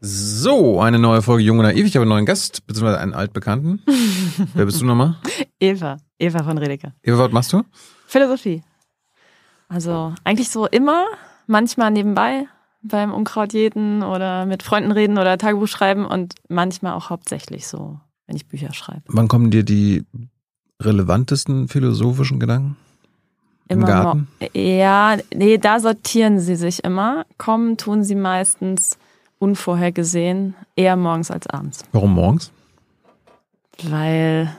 So, eine neue Folge Jung und Naiv. Ich habe einen neuen Gast, beziehungsweise einen altbekannten. Wer bist du nochmal? Eva. Eva von Redeker. Eva, was machst du? Philosophie. Also eigentlich so immer, manchmal nebenbei beim Unkraut jeden oder mit Freunden reden oder Tagebuch schreiben und manchmal auch hauptsächlich so, wenn ich Bücher schreibe. Wann kommen dir die relevantesten philosophischen Gedanken? Im Immer Garten? Ja, nee, da sortieren sie sich immer. Kommen tun sie meistens unvorhergesehen, eher morgens als abends. Warum morgens? Weil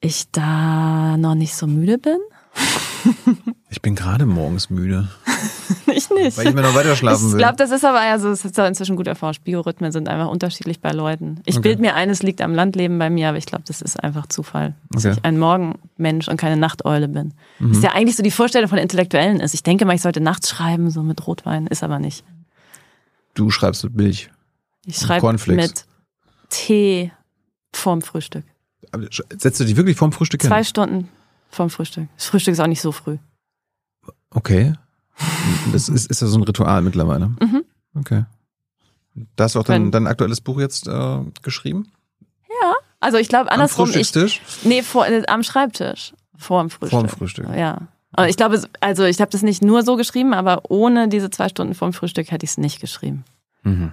ich da noch nicht so müde bin. Ich bin gerade morgens müde, Ich nicht. weil ich mir noch weiter schlafen Ich will. glaube, das ist aber, also es ist inzwischen gut erforscht. Biorhythmen sind einfach unterschiedlich bei Leuten. Ich Okay. bild mir ein, es liegt am Landleben bei mir, aber ich glaube, das ist einfach Zufall. Dass Okay. ich ein Morgenmensch und keine Nachteule bin. Mhm. Das ist ja eigentlich so die Vorstellung von Intellektuellen ist. Ich denke mal, ich sollte nachts schreiben, so mit Rotwein, ist aber nicht. Du schreibst mit Milch. Ich schreibe mit Tee vorm Frühstück. Aber Setzt du dich wirklich vorm Frühstück hin? Zwei Stunden vorm Frühstück. Das Frühstück ist auch nicht so früh. Okay. Das ist, ist ja so ein Ritual mittlerweile. Mhm. Okay. Da hast du auch dein, dein aktuelles Buch jetzt äh, geschrieben? Also ich glaube Am andersrum, ich, Frühstückstisch? nee, vor, äh, am Schreibtisch. Vorm Frühstück. Vorm Frühstück. Ja. Aber ich glaube, also ich habe das nicht nur so geschrieben, aber ohne diese zwei Stunden vorm Frühstück hätte ich es nicht geschrieben. Mhm.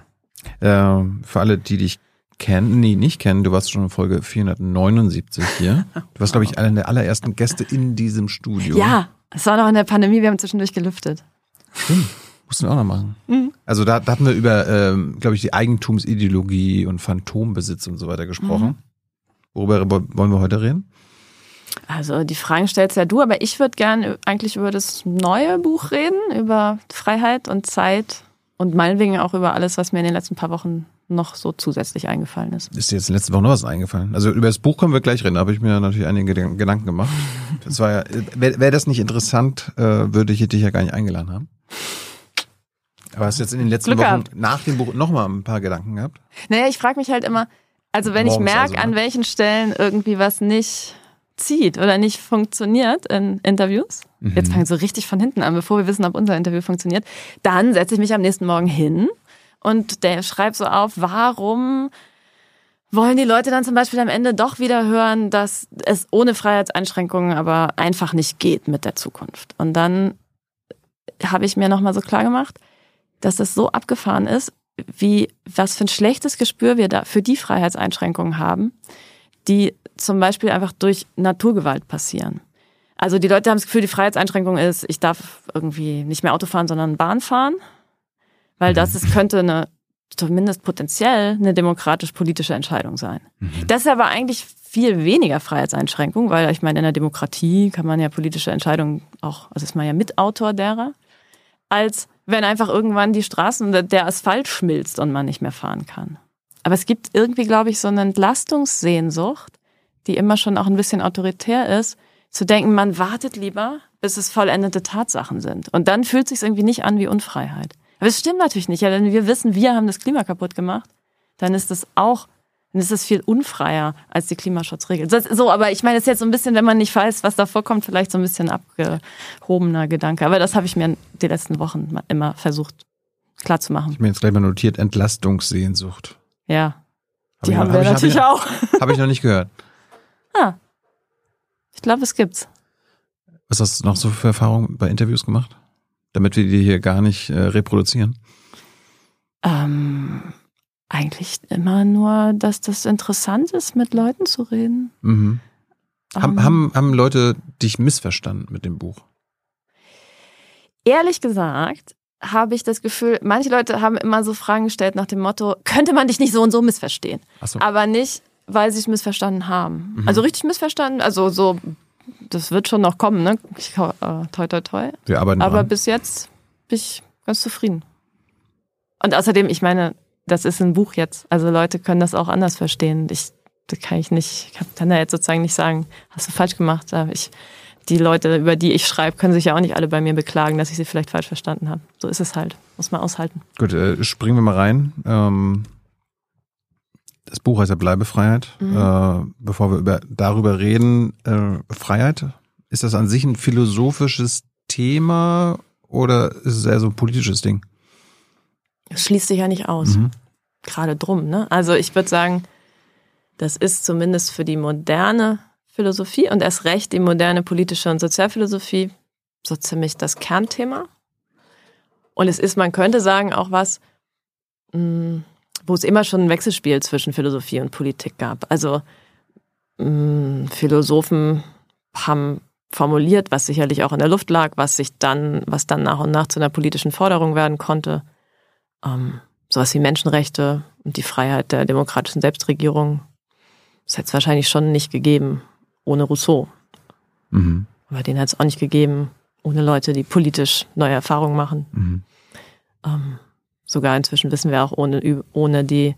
Äh, für alle, die dich kennen, nee, nicht kennen, du warst schon in Folge 479 hier. Du warst, glaube ich, einer der allerersten Gäste in diesem Studio. Ja, es war noch in der Pandemie, wir haben zwischendurch gelüftet. Stimmt. Mussten wir auch noch machen. Mhm. Also da, da hatten wir über, ähm, glaube ich, die Eigentumsideologie und Phantombesitz und so weiter gesprochen. Mhm. Worüber wollen wir heute reden? Also die Fragen stellst ja du, aber ich würde gern eigentlich über das neue Buch reden, über Freiheit und Zeit und meinetwegen auch über alles, was mir in den letzten paar Wochen noch so zusätzlich eingefallen ist. Ist dir jetzt letzte Woche noch was eingefallen? Also über das Buch können wir gleich reden, da habe ich mir natürlich einige Gedanken gemacht. Das war ja, wäre wär das nicht interessant, äh, würde ich dich ja gar nicht eingeladen haben. Aber hast du jetzt in den letzten Glück Wochen gehabt. nach dem Buch nochmal ein paar Gedanken gehabt? Naja, ich frage mich halt immer, also wenn ich Morgens merke, also, ne? an welchen Stellen irgendwie was nicht zieht oder nicht funktioniert in Interviews, Mhm. jetzt fange ich so richtig von hinten an, bevor wir wissen, ob unser Interview funktioniert, dann setze ich mich am nächsten Morgen hin und der schreibt so auf, warum wollen die Leute dann zum Beispiel am Ende doch wieder hören, dass es ohne Freiheitseinschränkungen aber einfach nicht geht mit der Zukunft. Und dann habe ich mir nochmal so klar gemacht, dass das so abgefahren ist, wie was für ein schlechtes Gespür wir da für die Freiheitseinschränkungen haben, die zum Beispiel einfach durch Naturgewalt passieren. Also die Leute haben das Gefühl, die Freiheitseinschränkung ist, ich darf irgendwie nicht mehr Auto fahren, sondern Bahn fahren, weil das ist, könnte eine zumindest potenziell eine demokratisch-politische Entscheidung sein. Das ist aber eigentlich viel weniger Freiheitseinschränkung, weil ich meine, in der Demokratie kann man ja politische Entscheidungen auch, also ist man ja Mitautor derer, als wenn einfach irgendwann die Straßen, der- der Asphalt schmilzt und man nicht mehr fahren kann. Aber es gibt irgendwie, glaube ich, so eine Entlastungssehnsucht, die immer schon auch ein bisschen autoritär ist, zu denken, man wartet lieber, bis es vollendete Tatsachen sind. Und dann fühlt es sich irgendwie nicht an wie Unfreiheit. Aber es stimmt natürlich nicht. Ja, wenn wir wissen, wir haben das Klima kaputt gemacht, dann ist es auch, dann ist es viel unfreier als die Klimaschutzregeln. Das, so, aber ich meine, das ist jetzt so ein bisschen, wenn man nicht weiß, was da vorkommt, vielleicht so ein bisschen abgehobener Gedanke. Aber das habe ich mir die letzten Wochen immer versucht klarzumachen. Ich habe mir jetzt gleich mal notiert, Entlastungssehnsucht. Ja. Hab Die ich haben noch- wir hab ich- natürlich hab auch. ich, Habe ich noch nicht gehört. Ah. Ich glaube, es gibt's. Was hast du noch so für Erfahrungen bei Interviews gemacht? Damit wir die hier gar nicht äh, reproduzieren. Ähm, eigentlich immer nur, dass das interessant ist, mit Leuten zu reden. Mhm. Haben, Ähm, haben, haben Leute dich missverstanden mit dem Buch? Ehrlich gesagt habe ich das Gefühl, manche Leute haben immer so Fragen gestellt nach dem Motto, könnte man dich nicht so und so missverstehen? Achso. Aber nicht, weil sie es missverstanden haben. Mhm. Also richtig missverstanden, also so, das wird schon noch kommen, ne? Ich, äh, toi, toi, toi. Wir arbeiten Aber dran. bis jetzt bin ich ganz zufrieden. Und außerdem, ich meine, das ist ein Buch jetzt. Also Leute können das auch anders verstehen. Ich, das kann ich nicht, ich kann da jetzt sozusagen nicht sagen, hast du falsch gemacht. Ich, die Leute, über die ich schreibe, können sich ja auch nicht alle bei mir beklagen, dass ich sie vielleicht falsch verstanden habe. So ist es halt. Muss man aushalten. Gut, äh, springen wir mal rein. Ähm, das Buch heißt ja Bleibefreiheit. Mhm. Äh, bevor wir über, darüber reden, äh, Freiheit, ist das an sich ein philosophisches Thema oder ist es eher so ein politisches Ding? Das schließt sich ja nicht aus. Mhm. gerade drum. Ne? Also ich würde sagen, das ist zumindest für die moderne Philosophie und erst recht die moderne politische und Sozialphilosophie so ziemlich das Kernthema. Und es ist, man könnte sagen, auch was, mm, wo es immer schon ein Wechselspiel zwischen Philosophie und Politik gab. Also mm, Philosophen haben formuliert, was sicherlich auch in der Luft lag, was sich dann, was dann nach und nach zu einer politischen Forderung werden konnte. Ähm, sowas wie Menschenrechte und die Freiheit der demokratischen Selbstregierung. Das hätte es wahrscheinlich schon nicht gegeben ohne Rousseau. Mhm. Aber den hat es auch nicht gegeben ohne Leute, die politisch neue Erfahrungen machen. Mhm. Ähm, sogar inzwischen wissen wir auch ohne, ohne die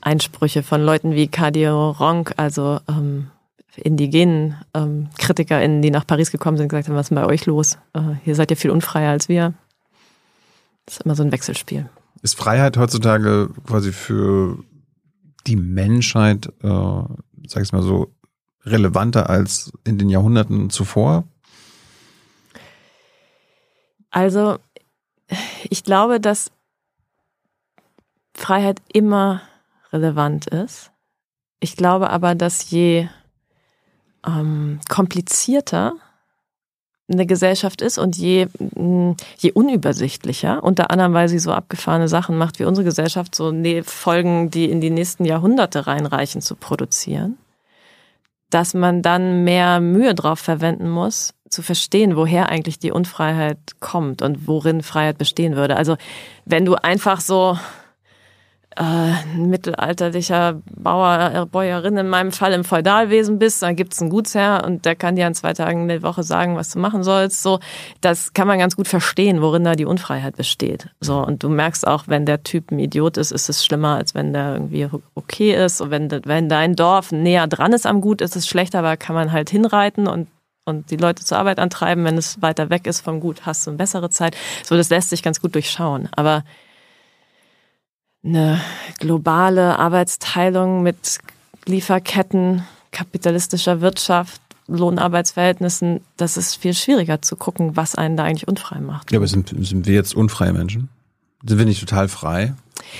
Einsprüche von Leuten wie Kadio Ronk, also ähm, indigenen ähm, KritikerInnen, die nach Paris gekommen sind, gesagt haben, was ist denn bei euch los? Äh, hier seid ihr viel unfreier als wir. Das ist immer so ein Wechselspiel. Ist Freiheit heutzutage quasi für die Menschheit, äh, sag ich mal so, relevanter als in den Jahrhunderten zuvor? Also, ich glaube, dass Freiheit immer relevant ist. Ich glaube aber, dass je ähm, komplizierter eine Gesellschaft ist und je, je unübersichtlicher, unter anderem, weil sie so abgefahrene Sachen macht wie unsere Gesellschaft, so ne, Folgen, die in die nächsten Jahrhunderte reinreichen, zu produzieren, dass man dann mehr Mühe drauf verwenden muss, zu verstehen, woher eigentlich die Unfreiheit kommt und worin Freiheit bestehen würde. Also wenn du einfach so äh, mittelalterlicher Bauer, äh, Bäuerin in meinem Fall im Feudalwesen bist, dann gibt's einen Gutsherr und der kann dir an zwei Tagen in der Woche sagen, was du machen sollst. So, das kann man ganz gut verstehen, worin da die Unfreiheit besteht. So, und du merkst auch, wenn der Typ ein Idiot ist, ist es schlimmer, als wenn der irgendwie okay ist. Und wenn, wenn dein Dorf näher dran ist am Gut, ist es schlechter, aber kann man halt hinreiten und und die Leute zur Arbeit antreiben. Wenn es weiter weg ist vom Gut, hast du eine bessere Zeit. So, das lässt sich ganz gut durchschauen. Aber eine globale Arbeitsteilung mit Lieferketten, kapitalistischer Wirtschaft, Lohnarbeitsverhältnissen, das ist viel schwieriger zu gucken, was einen da eigentlich unfrei macht. Ja, aber sind, sind wir jetzt unfreie Menschen? Sind wir nicht total frei?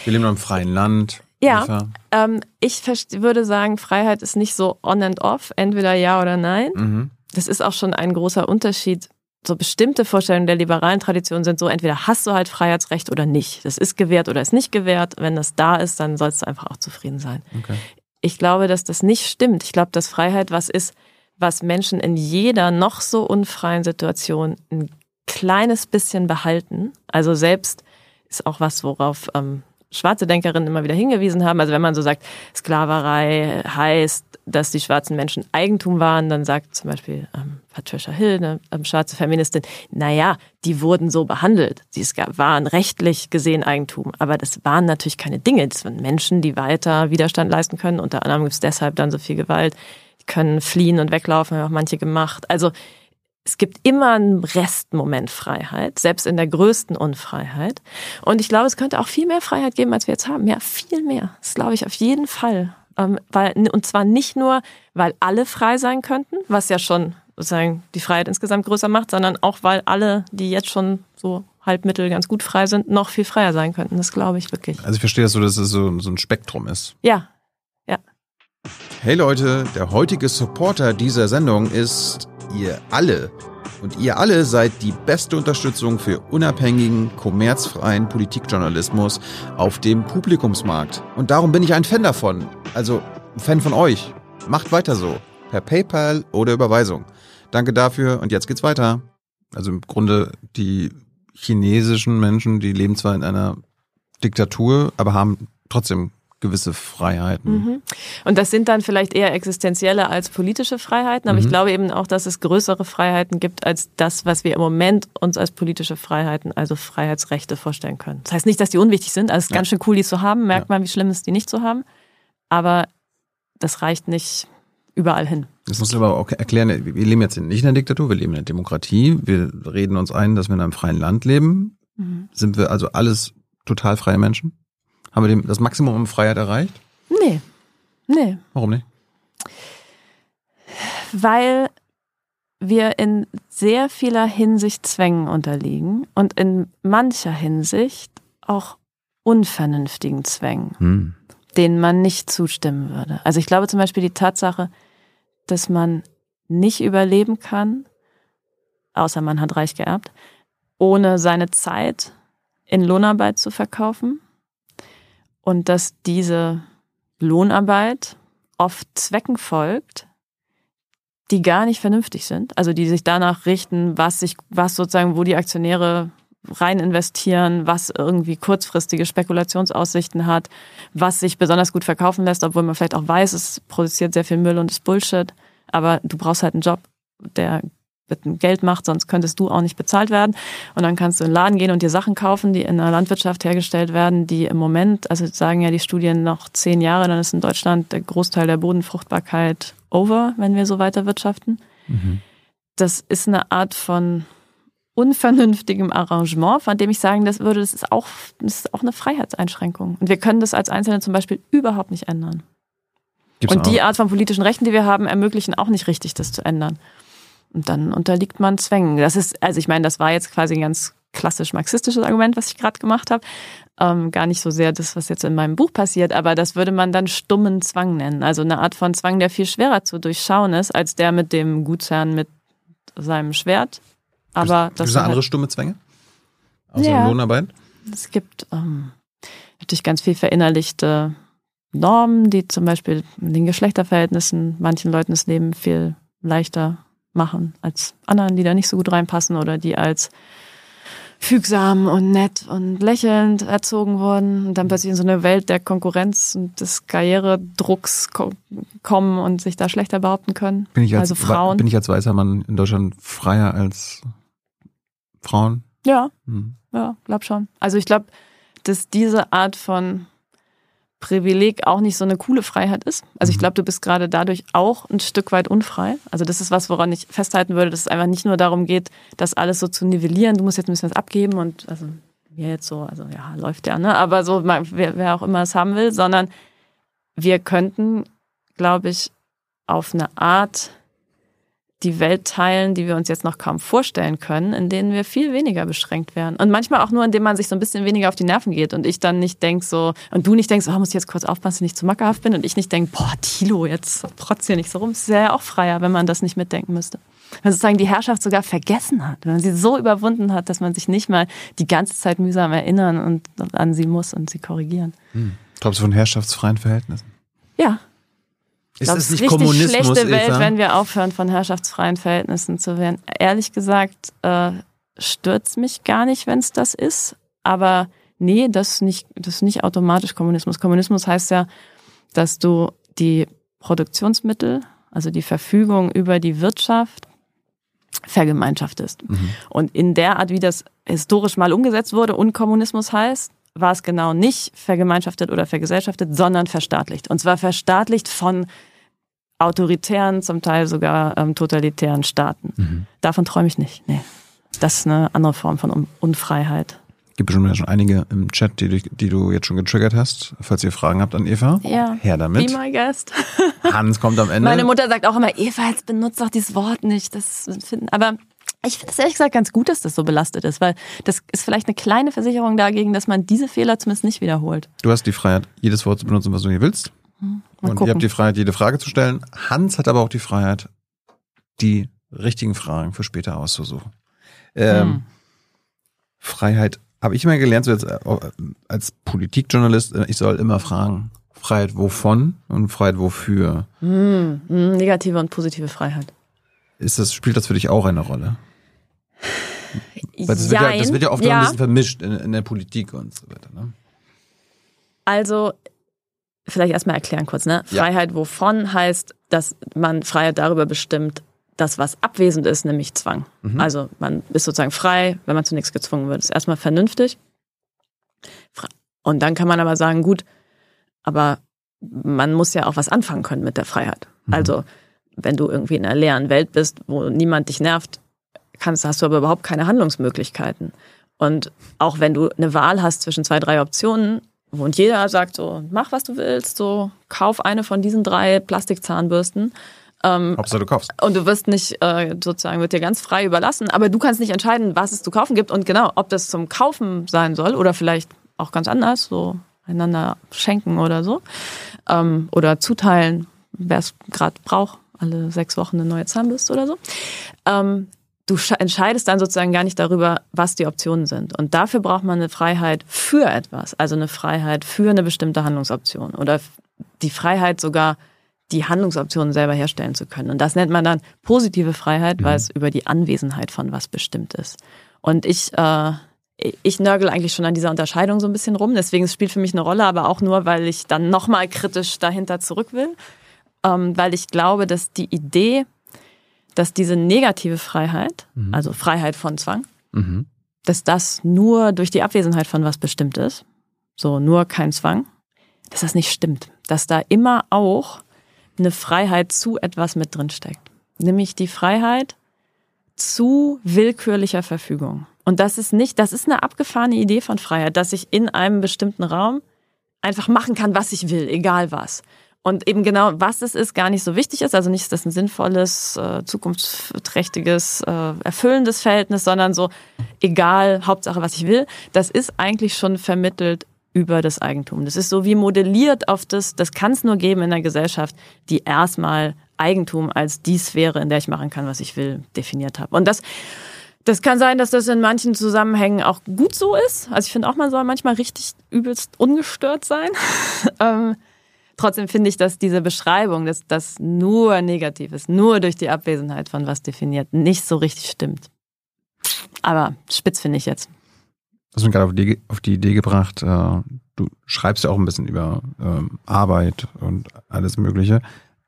Wir leben in einem freien Land. Ja, ähm, ich würde sagen, Freiheit ist nicht so on and off, entweder ja oder nein. Mhm. Das ist auch schon ein großer Unterschied so bestimmte Vorstellungen der liberalen Tradition sind so, entweder hast du halt Freiheitsrecht oder nicht. Das ist gewährt oder ist nicht gewährt. Wenn das da ist, dann sollst du einfach auch zufrieden sein. Okay. Ich glaube, dass das nicht stimmt. Ich glaube, dass Freiheit was ist, was Menschen in jeder noch so unfreien Situation ein kleines bisschen behalten. Also selbst ist auch was, worauf ähm, schwarze Denkerinnen immer wieder hingewiesen haben. Also wenn man so sagt, Sklaverei heißt, dass die schwarzen Menschen Eigentum waren, dann sagt zum Beispiel ähm, Patricia Hill, eine ähm, schwarze Feministin, naja, die wurden so behandelt. Sie waren rechtlich gesehen Eigentum, aber das waren natürlich keine Dinge. Das waren Menschen, die weiter Widerstand leisten können. Unter anderem gibt es deshalb dann so viel Gewalt. Die können fliehen und weglaufen, haben auch manche gemacht. Also es gibt immer einen Restmoment Freiheit, selbst in der größten Unfreiheit. Und ich glaube, es könnte auch viel mehr Freiheit geben, als wir jetzt haben. Ja, viel mehr. Das glaube ich auf jeden Fall. Ähm, weil, und zwar nicht nur, weil alle frei sein könnten, was ja schon sozusagen die Freiheit insgesamt größer macht, sondern auch, weil alle, die jetzt schon so halbmittel ganz gut frei sind, noch viel freier sein könnten. Das glaube ich wirklich. Also ich verstehe das so, dass es so, so ein Spektrum ist. Ja, ja. Hey Leute, der heutige Supporter dieser Sendung ist ihr alle. Und ihr alle seid die beste Unterstützung für unabhängigen, kommerzfreien Politikjournalismus auf dem Publikumsmarkt. Und darum bin ich ein Fan davon. Also ein Fan von euch. Macht weiter so. Per PayPal oder Überweisung. Danke dafür und jetzt geht's weiter. Also im Grunde die chinesischen Menschen, die leben zwar in einer Diktatur, aber haben trotzdem gewisse Freiheiten. Mhm. Und das sind dann vielleicht eher existenzielle als politische Freiheiten, aber mhm. ich glaube eben auch, dass es größere Freiheiten gibt als das, was wir im Moment uns als politische Freiheiten, also Freiheitsrechte vorstellen können. Das heißt nicht, dass die unwichtig sind, also es ist ja. ganz schön cool, die zu haben, merkt ja. man, wie schlimm es ist, die nicht zu haben, aber das reicht nicht überall hin. Das muss aber auch erklären, wir leben jetzt nicht in einer Diktatur, wir leben in einer Demokratie, wir reden uns ein, dass wir in einem freien Land leben. Mhm. Sind wir also alles total freie Menschen? Haben wir das Maximum an Freiheit erreicht? Nee. Nee. Warum nicht? Weil wir in sehr vieler Hinsicht Zwängen unterliegen und in mancher Hinsicht auch unvernünftigen Zwängen, Hm. denen man nicht zustimmen würde. Also ich glaube zum Beispiel die Tatsache, dass man nicht überleben kann, außer man hat reich geerbt, ohne seine Zeit in Lohnarbeit zu verkaufen und dass diese Lohnarbeit oft Zwecken folgt, die gar nicht vernünftig sind, also die sich danach richten, was sich, was sozusagen, wo die Aktionäre rein investieren, was irgendwie kurzfristige Spekulationsaussichten hat, was sich besonders gut verkaufen lässt, obwohl man vielleicht auch weiß, es produziert sehr viel Müll und ist Bullshit, aber du brauchst halt einen Job, der mit dem Geld macht, sonst könntest du auch nicht bezahlt werden. Und dann kannst du in den Laden gehen und dir Sachen kaufen, die in der Landwirtschaft hergestellt werden, die im Moment, also sagen ja die Studien noch zehn Jahre, dann ist in Deutschland der Großteil der Bodenfruchtbarkeit over, wenn wir so weiter wirtschaften. Das ist eine Art von unvernünftigem Arrangement, von dem ich sagen das würde, das ist auch, das ist auch eine Freiheitseinschränkung. Und wir können das als Einzelne zum Beispiel überhaupt nicht ändern. Gibt's Und die auch. Art von politischen Rechten, die wir haben, ermöglichen auch nicht richtig, das zu ändern. Und dann unterliegt man Zwängen. Das ist, also ich meine, das war jetzt quasi ein ganz klassisch marxistisches Argument, was ich gerade gemacht habe. Ähm, gar nicht so sehr das, was jetzt in meinem Buch passiert, aber das würde man dann stummen Zwang nennen. Also eine Art von Zwang, der viel schwerer zu durchschauen ist, als der mit dem Gutsherrn mit seinem Schwert. Aber Gibt das es sind da andere halt- stumme Zwänge? Außer Ja. Lohnarbeit? es gibt ähm, natürlich ganz viel verinnerlichte Normen, die zum Beispiel in den Geschlechterverhältnissen manchen Leuten das Leben viel leichter machen als anderen, die da nicht so gut reinpassen oder die als fügsam und nett und lächelnd erzogen wurden und dann plötzlich in so eine Welt der Konkurrenz und des Karrieredrucks ko kommen und sich da schlechter behaupten können. Bin ich als, also Frauen. bin ich als weißer Mann in Deutschland freier als Frauen? ja, Hm. Ja, glaub schon. Also ich glaube, dass diese Art von Privileg auch nicht so eine coole Freiheit ist. Also ich glaube, du bist gerade dadurch auch ein Stück weit unfrei. Also das ist was, woran ich festhalten würde, dass es einfach nicht nur darum geht, das alles so zu nivellieren. Du musst jetzt ein bisschen was abgeben und also mir jetzt so, also ja, läuft ja, ne? Aber so, wer, wer auch immer es haben will, sondern wir könnten, glaube ich, auf eine Art die Welt teilen, die wir uns jetzt noch kaum vorstellen können, in denen wir viel weniger beschränkt werden. Und manchmal auch nur, indem man sich so ein bisschen weniger auf die Nerven geht und ich dann nicht denk so, und du nicht denkst, oh, muss ich jetzt kurz aufpassen, dass ich nicht zu mackerhaft bin und ich nicht denk, boah, Tilo, jetzt trotz hier nicht so rum. Es wäre ja auch freier, wenn man das nicht mitdenken müsste. Wenn sozusagen die Herrschaft sogar vergessen hat, wenn man sie so überwunden hat, dass man sich nicht mal die ganze Zeit mühsam erinnern und an sie muss und sie korrigieren. Glaubst du von herrschaftsfreien Verhältnissen? Ja, Ist glaube, das es nicht richtig Kommunismus, schlechte Welt, Eva? wenn wir aufhören, von herrschaftsfreien Verhältnissen zu werden. Ehrlich gesagt, äh, stört's mich gar nicht, wenn es das ist. Aber nee, das ist nicht, das ist nicht automatisch Kommunismus. Kommunismus heißt ja, dass du die Produktionsmittel, also die Verfügung über die Wirtschaft, vergemeinschaftest. Und in der Art, wie das historisch mal umgesetzt wurde und Kommunismus heißt, war es genau nicht vergemeinschaftet oder vergesellschaftet, sondern verstaatlicht. Und zwar verstaatlicht von autoritären, zum Teil sogar ähm, totalitären Staaten. Davon träume ich nicht. Nee. Das ist eine andere Form von Un Unfreiheit. Gibt bestimmt schon einige im Chat, die, du- die du jetzt schon getriggert hast. Falls ihr Fragen habt an Eva, Ja. her damit. Be my guest. Hans kommt am Ende. Meine Mutter sagt auch immer, Eva, jetzt benutzt doch dieses Wort nicht. Das finden, aber ich finde es ehrlich gesagt ganz gut, dass das so belastet ist, weil das ist vielleicht eine kleine Versicherung dagegen, dass man diese Fehler zumindest nicht wiederholt. Du hast die Freiheit, jedes Wort zu benutzen, was du hier willst. Hm, Mal und gucken. ihr habt die Freiheit, jede Frage zu stellen. Hans hat aber auch die Freiheit, die richtigen Fragen für später auszusuchen. Ähm, Hm. Freiheit habe ich immer gelernt, so jetzt äh, als Politikjournalist, äh, ich soll immer fragen. Freiheit wovon und Freiheit wofür? Hm, hm, negative und positive Freiheit. Ist das, spielt das für dich auch eine Rolle? Weil das, wird ja, das wird ja oft noch ein bisschen vermischt in, in der Politik und so weiter. Ne? Also, vielleicht erstmal erklären kurz, ne? Ja. Freiheit wovon heißt, dass man Freiheit darüber bestimmt, dass was abwesend ist, nämlich Zwang. Also man ist sozusagen frei, wenn man zu nichts gezwungen wird. Das ist erstmal vernünftig. Und dann kann man aber sagen, gut, aber man muss ja auch was anfangen können mit der Freiheit. Also, wenn du irgendwie in einer leeren Welt bist, wo niemand dich nervt, kannst, hast du aber überhaupt keine Handlungsmöglichkeiten. Und auch wenn du eine Wahl hast zwischen zwei, drei Optionen, und jeder sagt so, mach was du willst, so kauf eine von diesen drei Plastikzahnbürsten Hauptsache du kaufst. und du wirst nicht äh, sozusagen wird dir ganz frei überlassen, aber du kannst nicht entscheiden, was es zu kaufen gibt und genau, ob das zum Kaufen sein soll oder vielleicht auch ganz anders, so einander schenken oder so. Ähm, oder zuteilen, wer es gerade braucht, alle sechs Wochen eine neue Zahnbürste oder so. Ähm, du entscheidest dann sozusagen gar nicht darüber, was die Optionen sind. Und dafür braucht man eine Freiheit für etwas, also eine Freiheit für eine bestimmte Handlungsoption oder die Freiheit sogar, die Handlungsoptionen selber herstellen zu können. Und das nennt man dann positive Freiheit, mhm. weil es über die Anwesenheit von was bestimmt ist. Und ich, äh, ich nörgel eigentlich schon an dieser Unterscheidung so ein bisschen rum. Deswegen es spielt für mich eine Rolle, aber auch nur, weil ich dann nochmal kritisch dahinter zurück will. Ähm, weil ich glaube, dass die Idee, dass diese negative Freiheit, mhm. also Freiheit von Zwang, mhm. dass das nur durch die Abwesenheit von was bestimmt ist, so nur kein Zwang, dass das nicht stimmt. Dass da immer auch eine Freiheit zu etwas mit drin steckt. Nämlich die Freiheit zu willkürlicher Verfügung. Und das ist nicht, das ist eine abgefahrene Idee von Freiheit, dass ich in einem bestimmten Raum einfach machen kann, was ich will, egal was. Und eben genau, was es ist, gar nicht so wichtig ist. Also nicht, ist das ein sinnvolles, äh, zukunftsträchtiges, äh, erfüllendes Verhältnis, sondern so, egal, Hauptsache, was ich will. Das ist eigentlich schon vermittelt über das Eigentum. Das ist so wie modelliert auf das, das kann es nur geben in einer Gesellschaft, die erstmal Eigentum als die Sphäre, in der ich machen kann, was ich will, definiert habe. Und das, das kann sein, dass das in manchen Zusammenhängen auch gut so ist. Also ich finde auch, man soll manchmal richtig übelst ungestört sein. trotzdem finde ich, dass diese Beschreibung, dass das nur negativ ist, nur durch die Abwesenheit von was definiert, nicht so richtig stimmt. Aber spitz finde ich jetzt. Du hast mich gerade auf die, auf die Idee gebracht, äh, du schreibst ja auch ein bisschen über ähm, Arbeit und alles Mögliche.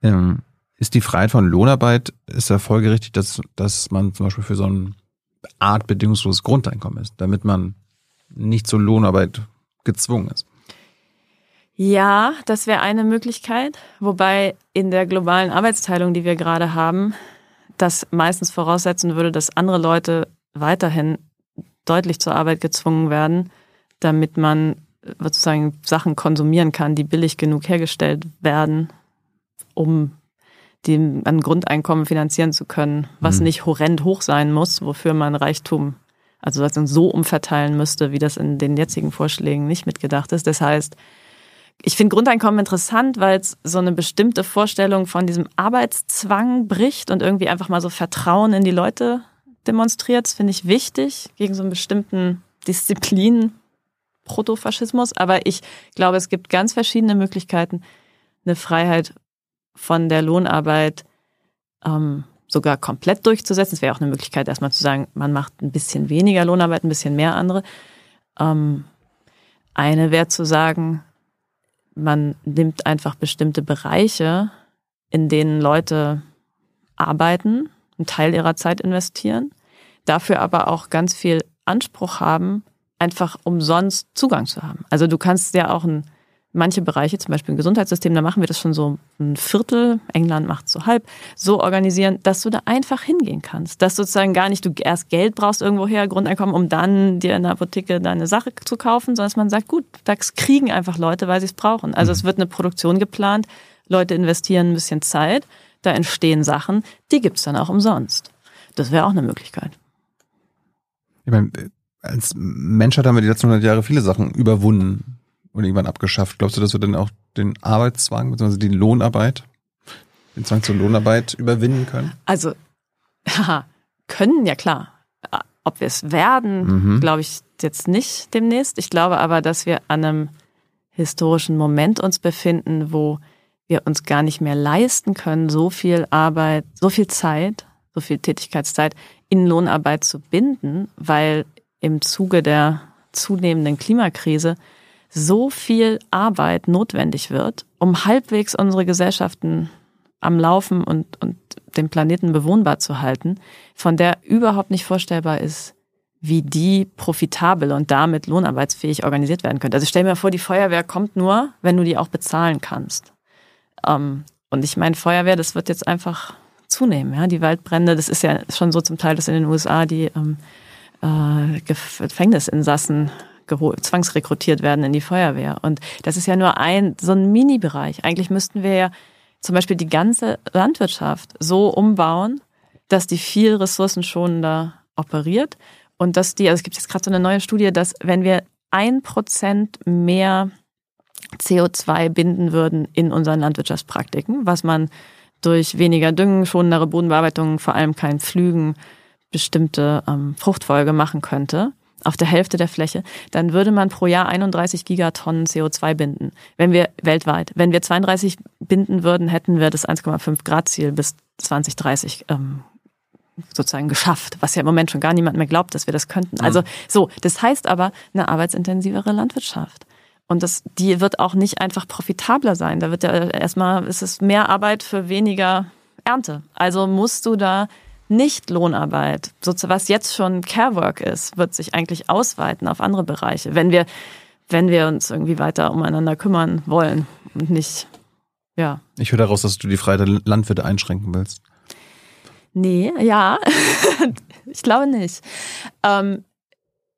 Ähm, ist die Freiheit von Lohnarbeit, ist da folgerichtig, dass, dass man zum Beispiel für so eine Art bedingungsloses Grundeinkommen ist, damit man nicht zur Lohnarbeit gezwungen ist? Ja, das wäre eine Möglichkeit, wobei in der globalen Arbeitsteilung, die wir gerade haben, das meistens voraussetzen würde, dass andere Leute weiterhin deutlich zur Arbeit gezwungen werden, damit man sozusagen Sachen konsumieren kann, die billig genug hergestellt werden, um die, ein Grundeinkommen finanzieren zu können, was mhm. nicht horrend hoch sein muss, wofür man Reichtum also so umverteilen müsste, wie das in den jetzigen Vorschlägen nicht mitgedacht ist. Das heißt, ich finde Grundeinkommen interessant, weil es so eine bestimmte Vorstellung von diesem Arbeitszwang bricht und irgendwie einfach mal so Vertrauen in die Leute demonstriert. Das finde ich wichtig gegen so einen bestimmten Disziplin, Protofaschismus. Aber ich glaube, es gibt ganz verschiedene Möglichkeiten, eine Freiheit von der Lohnarbeit ähm, sogar komplett durchzusetzen. Es wäre auch eine Möglichkeit, erstmal zu sagen, man macht ein bisschen weniger Lohnarbeit, ein bisschen mehr andere. Ähm, eine wäre zu sagen, man nimmt einfach bestimmte Bereiche, in denen Leute arbeiten, einen Teil ihrer Zeit investieren, dafür aber auch ganz viel Anspruch haben, einfach umsonst Zugang zu haben. Also du kannst ja auch ein, manche Bereiche, zum Beispiel im Gesundheitssystem, da machen wir das schon so ein Viertel, England macht so halb, so organisieren, dass du da einfach hingehen kannst. Dass sozusagen gar nicht du erst Geld brauchst irgendwoher, Grundeinkommen, um dann dir in der Apotheke deine Sache zu kaufen, sondern dass man sagt, gut, das kriegen einfach Leute, weil sie es brauchen. Also mhm. es wird eine Produktion geplant, Leute investieren ein bisschen Zeit, da entstehen Sachen, die gibt's dann auch umsonst. Das wäre auch eine Möglichkeit. Ich meine, als Menschheit haben wir die letzten 100 Jahre viele Sachen überwunden und irgendwann abgeschafft. Glaubst du, dass wir dann auch den Arbeitszwang bzw. die Lohnarbeit, den Zwang zur Lohnarbeit überwinden können? Also, haha, können ja klar. Ob wir es werden, mhm. glaube ich jetzt nicht demnächst. Ich glaube aber, dass wir an einem historischen Moment uns befinden, wo wir uns gar nicht mehr leisten können, so viel Arbeit, so viel Zeit, so viel Tätigkeitszeit in Lohnarbeit zu binden, weil im Zuge der zunehmenden Klimakrise so viel Arbeit notwendig wird, um halbwegs unsere Gesellschaften am Laufen und, und den Planeten bewohnbar zu halten, von der überhaupt nicht vorstellbar ist, wie die profitabel und damit lohnarbeitsfähig organisiert werden könnte. Also stell mir vor, die Feuerwehr kommt nur, wenn du die auch bezahlen kannst. Ähm, und ich meine, Feuerwehr, das wird jetzt einfach zunehmen. Ja? Die Waldbrände, das ist ja schon so zum Teil, dass in den USA die ähm, äh, Gefängnisinsassen zwangsrekrutiert werden in die Feuerwehr. Und das ist ja nur ein, so ein Mini-Bereich. Eigentlich müssten wir ja zum Beispiel die ganze Landwirtschaft so umbauen, dass die viel ressourcenschonender operiert und dass die, also es gibt jetzt gerade so eine neue Studie, dass wenn wir ein Prozent mehr CO2 binden würden in unseren Landwirtschaftspraktiken, was man durch weniger Düngen, schonendere Bodenbearbeitung, vor allem kein Flügen, bestimmte ähm, Fruchtfolge machen könnte, auf der Hälfte der Fläche, dann würde man pro Jahr 31 Gigatonnen CO2 binden. Wenn wir weltweit, wenn wir 32 binden würden, hätten wir das 1,5 Grad Ziel bis 2030 ähm, sozusagen geschafft, was ja im Moment schon gar niemand mehr glaubt, dass wir das könnten. Also mhm. so, das heißt aber eine arbeitsintensivere Landwirtschaft. Und das, die wird auch nicht einfach profitabler sein. Da wird ja erstmal, ist es mehr Arbeit für weniger Ernte. Also musst du da nicht Lohnarbeit, was jetzt schon Carework ist, wird sich eigentlich ausweiten auf andere Bereiche, wenn wir, wenn wir uns irgendwie weiter umeinander kümmern wollen und nicht, ja. Ich höre daraus, dass du die Freiheit der Landwirte einschränken willst. Nee, ja, ich glaube nicht. Ähm,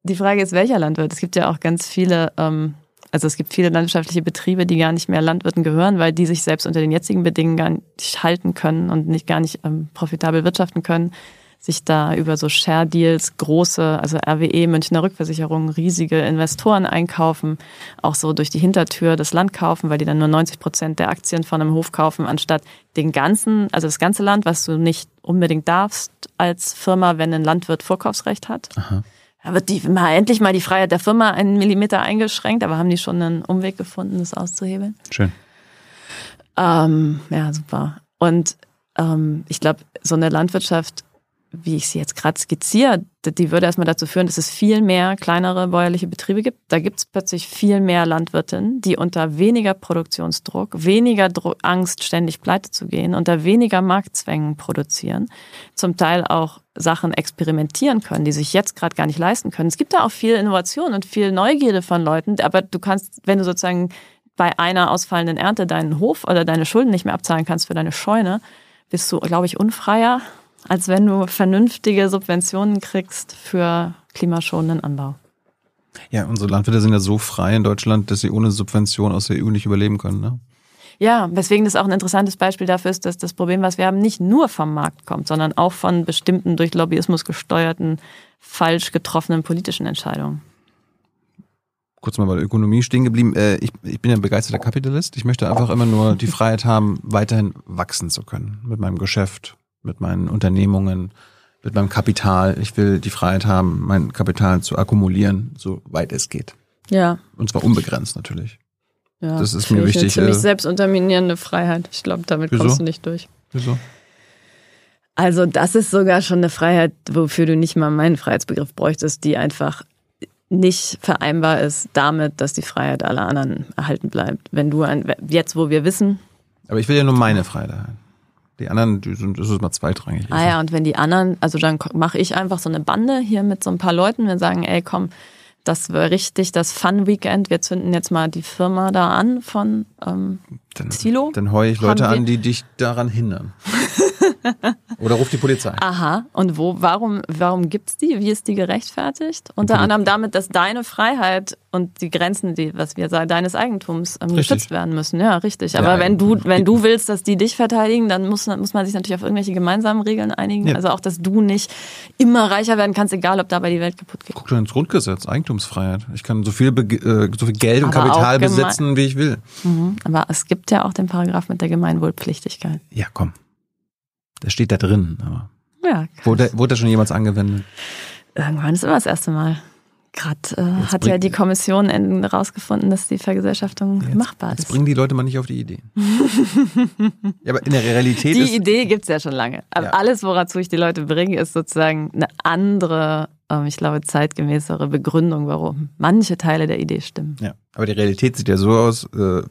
die Frage ist, welcher Landwirt? Es gibt ja auch ganz viele ähm, also es gibt viele landwirtschaftliche Betriebe, die gar nicht mehr Landwirten gehören, weil die sich selbst unter den jetzigen Bedingungen gar nicht halten können und nicht gar nicht ähm, profitabel wirtschaften können, sich da über so Share Deals große, also RWE, Münchner Rückversicherung, riesige Investoren einkaufen, auch so durch die Hintertür das Land kaufen, weil die dann nur 90 Prozent der Aktien von einem Hof kaufen, anstatt den ganzen, also das ganze Land, was du nicht unbedingt darfst als Firma, wenn ein Landwirt Vorkaufsrecht hat. Aha. Da wird die mal endlich mal die Freiheit der Firma einen Millimeter eingeschränkt, aber haben die schon einen Umweg gefunden, das auszuhebeln? Schön. Ähm, ja, super. Und ähm, ich glaube, so eine Landwirtschaft wie ich sie jetzt gerade skizziere, die würde erstmal dazu führen, dass es viel mehr kleinere bäuerliche Betriebe gibt. Da gibt es plötzlich viel mehr Landwirtinnen, die unter weniger Produktionsdruck, weniger Druck, Angst, ständig pleite zu gehen, unter weniger Marktzwängen produzieren, zum Teil auch Sachen experimentieren können, die sich jetzt gerade gar nicht leisten können. Es gibt da auch viel Innovation und viel Neugierde von Leuten, aber du kannst, wenn du sozusagen bei einer ausfallenden Ernte deinen Hof oder deine Schulden nicht mehr abzahlen kannst für deine Scheune, bist du, glaube ich, unfreier als wenn du vernünftige Subventionen kriegst für klimaschonenden Anbau. Ja, unsere Landwirte sind ja so frei in Deutschland, dass sie ohne Subvention aus der EU nicht überleben können. Ne? Ja, weswegen das auch ein interessantes Beispiel dafür ist, dass das Problem, was wir haben, nicht nur vom Markt kommt, sondern auch von bestimmten durch Lobbyismus gesteuerten, falsch getroffenen politischen Entscheidungen. Kurz mal bei der Ökonomie stehen geblieben. Äh, ich, ich bin ja ein begeisterter Kapitalist. Ich möchte einfach immer nur die Freiheit haben, weiterhin wachsen zu können mit meinem Geschäft, mit meinen Unternehmungen, mit meinem Kapital. Ich will die Freiheit haben, mein Kapital zu akkumulieren, soweit es geht. Ja. Und zwar unbegrenzt natürlich. Ja, das ist mir wichtig. Eine ziemlich äh, selbstunterminierende Freiheit. Ich glaube, damit wieso? kommst du nicht durch. Wieso? Also das ist sogar schon eine Freiheit, wofür du nicht mal meinen Freiheitsbegriff bräuchtest, die einfach nicht vereinbar ist damit, dass die Freiheit aller anderen erhalten bleibt. Wenn du ein, jetzt, wo wir wissen. Aber ich will ja nur meine Freiheit erhalten. Die anderen, die sind, das ist mal zweitrangig. Ah ja, und wenn die anderen, also dann mache ich einfach so eine Bande hier mit so ein paar Leuten. Wir sagen, ey, komm, das wäre richtig, das Fun Weekend. Wir zünden jetzt mal die Firma da an von ähm, dann, Silo. Dann heue ich Leute an, die dich daran hindern. Oder ruft die Polizei. Aha. Und wo, warum, warum gibt's die? Wie ist die gerechtfertigt? Unter anderem damit, dass deine Freiheit und die Grenzen, die, was wir sagen, deines Eigentums ähm, geschützt werden müssen. Ja, richtig. Aber ja, wenn du, wenn du willst, dass die dich verteidigen, dann muss, muss man sich natürlich auf irgendwelche gemeinsamen Regeln einigen. Ja. Also auch, dass du nicht immer reicher werden kannst, egal ob dabei die Welt kaputt geht. Guck doch ins Grundgesetz, Eigentumsfreiheit. Ich kann so viel, äh, so viel Geld und Aber Kapital besitzen, wie ich will. Mhm. Aber es gibt ja auch den Paragraph mit der Gemeinwohlpflichtigkeit. Ja, komm. Das steht da drin. Aber ja. Wurde, wurde das schon jemals angewendet? Irgendwann ist immer das erste Mal. Gerade äh, hat ja die Kommission herausgefunden, dass die Vergesellschaftung jetzt, machbar ist. Jetzt bringen die Leute mal nicht auf die Idee. ja, aber in der Realität Die ist, Idee gibt's ja schon lange. Aber ja. alles, worazu ich die Leute bringe, ist sozusagen eine andere, ähm, ich glaube, zeitgemäßere Begründung, warum manche Teile der Idee stimmen. Ja, aber die Realität sieht ja so aus, äh,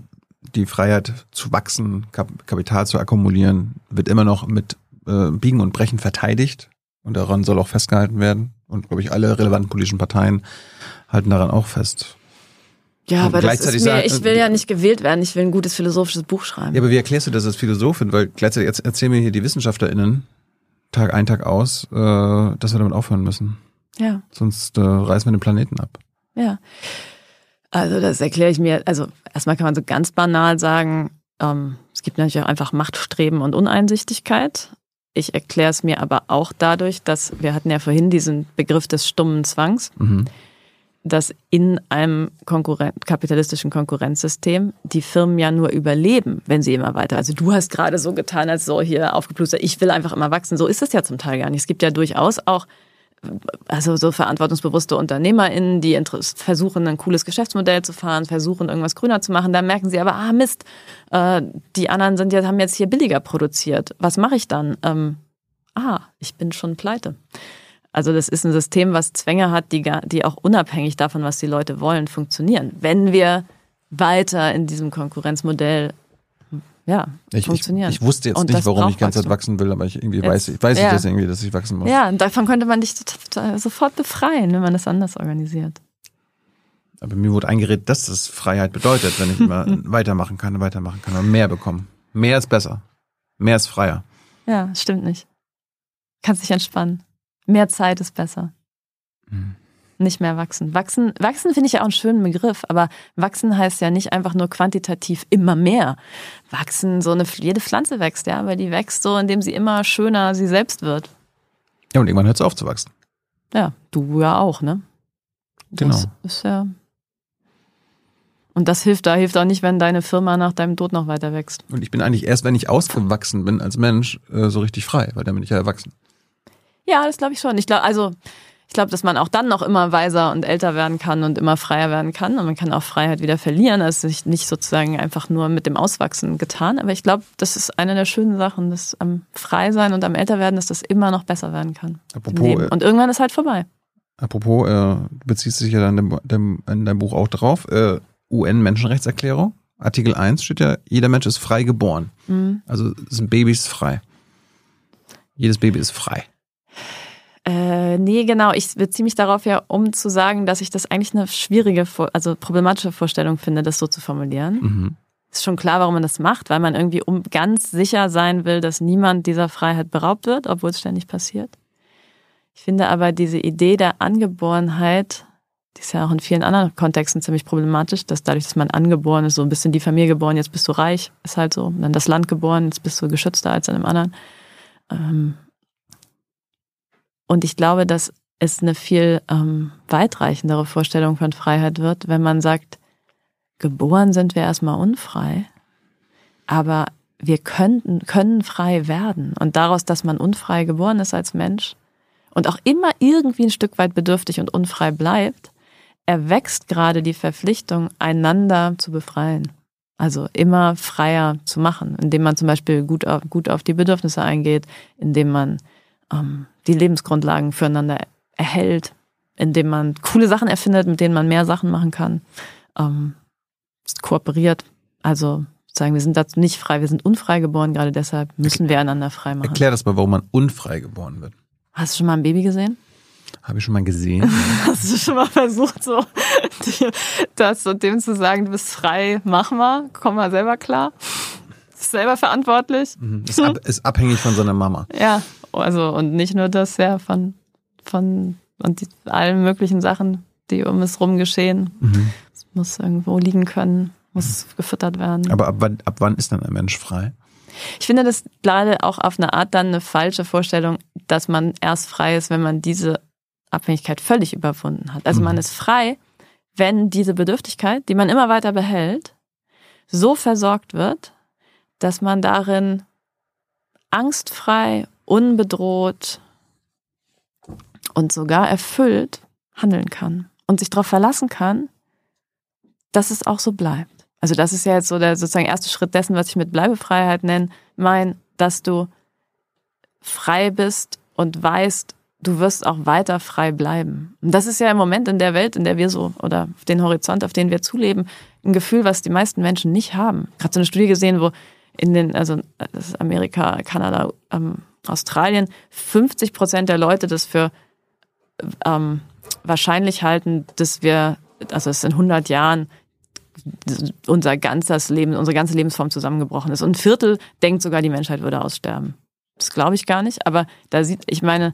die Freiheit zu wachsen, Kapital zu akkumulieren, wird immer noch mit äh, Biegen und Brechen verteidigt. Und daran soll auch festgehalten werden. Und, glaube ich, alle relevanten politischen Parteien halten daran auch fest. Ja, und aber das ist mir, ich will ja nicht gewählt werden, ich will ein gutes philosophisches Buch schreiben. Ja, aber wie erklärst du das als Philosophin? Weil gleichzeitig erzählen mir hier die WissenschaftlerInnen Tag ein, Tag aus, äh, dass wir damit aufhören müssen. Ja. Sonst äh, reißen wir den Planeten ab. Ja. Also das erkläre ich mir, also erstmal kann man so ganz banal sagen, ähm, es gibt natürlich auch einfach Machtstreben und Uneinsichtigkeit. Ich erkläre es mir aber auch dadurch, dass wir hatten ja vorhin diesen Begriff des stummen Zwangs. Mhm. dass in einem Konkurren kapitalistischen Konkurrenzsystem die Firmen ja nur überleben, wenn sie immer weiter. Also du hast gerade so getan, als so hier aufgeplustert, ich will einfach immer wachsen. So ist es ja zum Teil gar nicht. Es gibt ja durchaus auch also so verantwortungsbewusste UnternehmerInnen, die versuchen, ein cooles Geschäftsmodell zu fahren, versuchen, irgendwas grüner zu machen. Da merken sie aber, ah Mist, äh, die anderen sind ja, haben jetzt hier billiger produziert. Was mache ich dann? Ähm, ah, ich bin schon pleite. Also das ist ein System, was Zwänge hat, die, die auch unabhängig davon, was die Leute wollen, funktionieren. Wenn wir weiter in diesem Konkurrenzmodell ja, ich, funktionieren. Ich, ich wusste jetzt Und nicht, warum ich braucht ganze Zeit wachsen will, aber ich irgendwie Jetzt- weiß, ich weiß ja. ich das irgendwie, dass ich wachsen muss. Ja, und davon könnte man dich sofort befreien, wenn man das anders organisiert. Aber mir wurde eingeredet, dass das Freiheit bedeutet, wenn ich immer weitermachen kann, weitermachen kann und mehr bekommen. Mehr ist besser. Mehr ist freier. Ja, stimmt nicht. Kannst dich entspannen. Mehr Zeit ist besser. Hm. Nicht mehr wachsen. Wachsen, wachsen finde ich ja auch einen schönen Begriff, aber wachsen heißt ja nicht einfach nur quantitativ immer mehr. Wachsen, so eine, jede Pflanze wächst, ja, aber die wächst so, indem sie immer schöner sie selbst wird. Ja, und irgendwann hört es auf zu wachsen. Ja, du ja auch, ne? Das Genau. ist ja. Und das hilft, da hilft auch nicht, wenn deine Firma nach deinem Tod noch weiter wächst. Und ich bin eigentlich erst, wenn ich ausgewachsen bin als Mensch, äh, so richtig frei, weil dann bin ich ja erwachsen. Ja, das glaube ich schon. Ich glaube, also ich glaube, dass man auch dann noch immer weiser und älter werden kann und immer freier werden kann. Und man kann auch Freiheit wieder verlieren. Das ist nicht- nicht sozusagen einfach nur mit dem Auswachsen getan. Aber ich glaube, das ist eine der schönen Sachen, dass am Freisein und am Älterwerden, dass das immer noch besser werden kann. Apropos, äh, Und irgendwann ist halt vorbei. apropos, äh, du beziehst dich ja in deinem, deinem, in deinem Buch auch drauf, äh, UN-Menschenrechtserklärung. Artikel 1 steht ja, jeder Mensch ist frei geboren. Mhm. Also sind Babys frei. Jedes Baby ist frei. Äh, nee, genau. Ich beziehe mich darauf ja, um zu sagen, dass ich das eigentlich eine schwierige, also problematische Vorstellung finde, das so zu formulieren. Mhm. Ist schon klar, warum man das macht, weil man irgendwie um ganz sicher sein will, dass niemand dieser Freiheit beraubt wird, obwohl es ständig passiert. Ich finde aber diese Idee der Angeborenheit, die ist ja auch in vielen anderen Kontexten ziemlich problematisch, dass dadurch, dass man angeboren ist, so ein bisschen die Familie geboren, jetzt bist du reich, ist halt so. Und dann das Land geboren, jetzt bist du geschützter als in einem anderen. Ähm, und ich glaube, dass es eine viel ähm, weitreichendere Vorstellung von Freiheit wird, wenn man sagt, geboren sind wir erstmal unfrei, aber wir könnten, können frei werden. Und daraus, dass man unfrei geboren ist als Mensch und auch immer irgendwie ein Stück weit bedürftig und unfrei bleibt, erwächst gerade die Verpflichtung, einander zu befreien. Also immer freier zu machen, indem man zum Beispiel gut auf, gut auf die Bedürfnisse eingeht, indem man ähm, die Lebensgrundlagen füreinander erhält, indem man coole Sachen erfindet, mit denen man mehr Sachen machen kann, ähm, kooperiert. Also sagen, wir sind dazu nicht frei, wir sind unfrei geboren, gerade deshalb müssen wir einander frei machen. Erklär das mal, warum man unfrei geboren wird. Hast du schon mal ein Baby gesehen? Habe ich schon mal gesehen. Hast du schon mal versucht, so das so dem zu sagen, du bist frei, mach mal, komm mal selber klar. Bist selber verantwortlich. Mhm. ist, ab, ist abhängig von seiner Mama. Ja, also und nicht nur das, ja, von, von und die, allen möglichen Sachen, die um es rum geschehen. Mhm. Es muss irgendwo liegen können, muss gefüttert werden. Aber ab wann, ab wann ist dann ein Mensch frei? Ich finde das leider auch auf eine Art dann eine falsche Vorstellung, dass man erst frei ist, wenn man diese Abhängigkeit völlig überwunden hat. Also Mhm. man ist frei, wenn diese Bedürftigkeit, die man immer weiter behält, so versorgt wird, dass man darin angstfrei, unbedroht und sogar erfüllt handeln kann und sich darauf verlassen kann, dass es auch so bleibt. Also das ist ja jetzt so der sozusagen erste Schritt dessen, was ich mit Bleibefreiheit nenne, mein, dass du frei bist und weißt, du wirst auch weiter frei bleiben. Und das ist ja im Moment in der Welt, in der wir so, oder auf den Horizont, auf den wir zuleben, ein Gefühl, was die meisten Menschen nicht haben. Gerade so eine Studie gesehen, wo in den, also das ist Amerika, Kanada, ähm, Australien, 50 Prozent der Leute das für ähm, wahrscheinlich halten, dass wir, also es in 100 Jahren unser ganzes Leben, unsere ganze Lebensform zusammengebrochen ist. Und ein Viertel denkt sogar, die Menschheit würde aussterben. Das glaube ich gar nicht, aber da sieht, ich meine,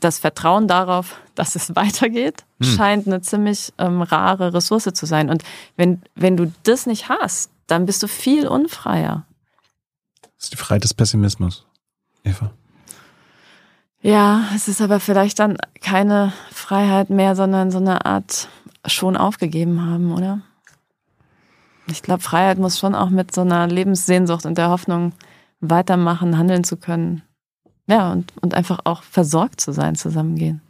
das Vertrauen darauf, dass es weitergeht, Hm. scheint eine ziemlich ähm, rare Ressource zu sein. Und wenn, wenn du das nicht hast, dann bist du viel unfreier. Das ist die Freiheit des Pessimismus. Eva. Ja, es ist aber vielleicht dann keine Freiheit mehr, sondern so eine Art schon aufgegeben haben, oder? Ich glaube, Freiheit muss schon auch mit so einer Lebenssehnsucht und der Hoffnung weitermachen, handeln zu können. Ja, und, und einfach auch versorgt zu sein, zusammengehen.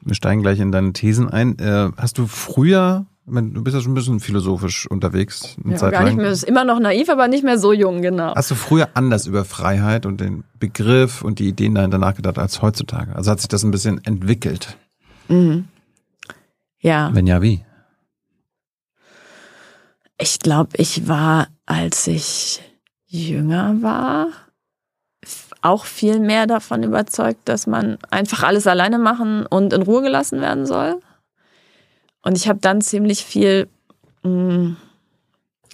Wir steigen gleich in deine Thesen ein. Äh, hast du früher, du bist ja schon ein bisschen philosophisch unterwegs, eine ja, Zeit gar nicht mehr, ist immer noch naiv, aber nicht mehr so jung, genau. Hast du früher anders über Freiheit und den Begriff und die Ideen dahinter nachgedacht als heutzutage? Also hat sich das ein bisschen entwickelt? Mhm. Ja. Wenn ja, wie? Ich glaube, ich war, als ich jünger war, auch viel mehr davon überzeugt, dass man einfach alles alleine machen und in Ruhe gelassen werden soll. Und ich habe dann ziemlich viel mh, mm,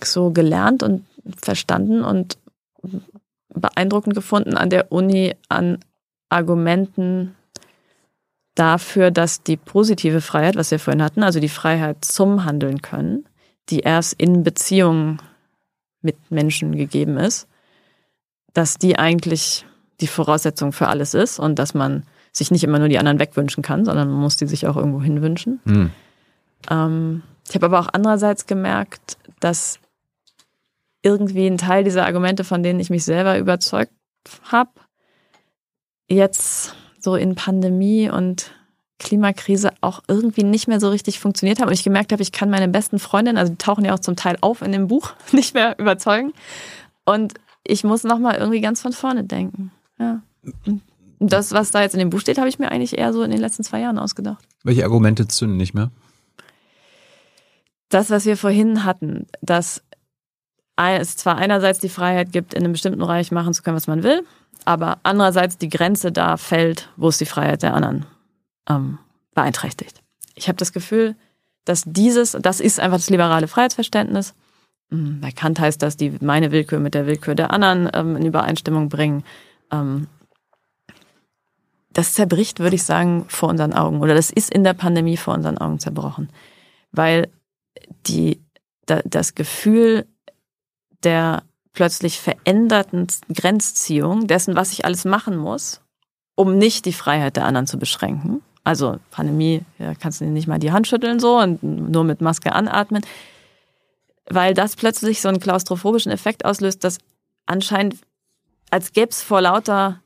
so gelernt und verstanden und beeindruckend gefunden an der Uni an Argumenten dafür, dass die positive Freiheit, was wir vorhin hatten, also die Freiheit zum Handeln können, die erst in Beziehungen mit Menschen gegeben ist, dass die eigentlich die Voraussetzung für alles ist und dass man sich nicht immer nur die anderen wegwünschen kann, sondern man muss die sich auch irgendwo hinwünschen. Mhm. Ähm, ich habe aber auch andererseits gemerkt, dass irgendwie ein Teil dieser Argumente, von denen ich mich selber überzeugt habe, jetzt so in Pandemie und Klimakrise auch irgendwie nicht mehr so richtig funktioniert haben. Und ich gemerkt habe, ich kann meine besten Freundinnen, also die tauchen ja auch zum Teil auf in dem Buch, nicht mehr überzeugen. Und ich muss nochmal irgendwie ganz von vorne denken. Ja. Und das, was da jetzt in dem Buch steht, habe ich mir eigentlich eher so in den letzten zwei Jahren ausgedacht. Welche Argumente zünden nicht mehr? Das, was wir vorhin hatten, dass es zwar einerseits die Freiheit gibt, in einem bestimmten Bereich machen zu können, was man will, aber andererseits die Grenze da fällt, wo es die Freiheit der anderen ähm, beeinträchtigt. Ich habe das Gefühl, dass dieses, das ist einfach das liberale Freiheitsverständnis. Hm, bei Kant heißt das, die meine Willkür mit der Willkür der anderen ähm, in Übereinstimmung bringen. Ähm, das zerbricht, würde ich sagen, vor unseren Augen. Oder das ist in der Pandemie vor unseren Augen zerbrochen. Weil die, da, das Gefühl der plötzlich veränderten Grenzziehung dessen, was ich alles machen muss, um nicht die Freiheit der anderen zu beschränken. Also Pandemie, ja, kannst du nicht mal die Hand schütteln so und nur mit Maske anatmen. Weil das plötzlich so einen klaustrophobischen Effekt auslöst, dass anscheinend, als gäbe es vor lauter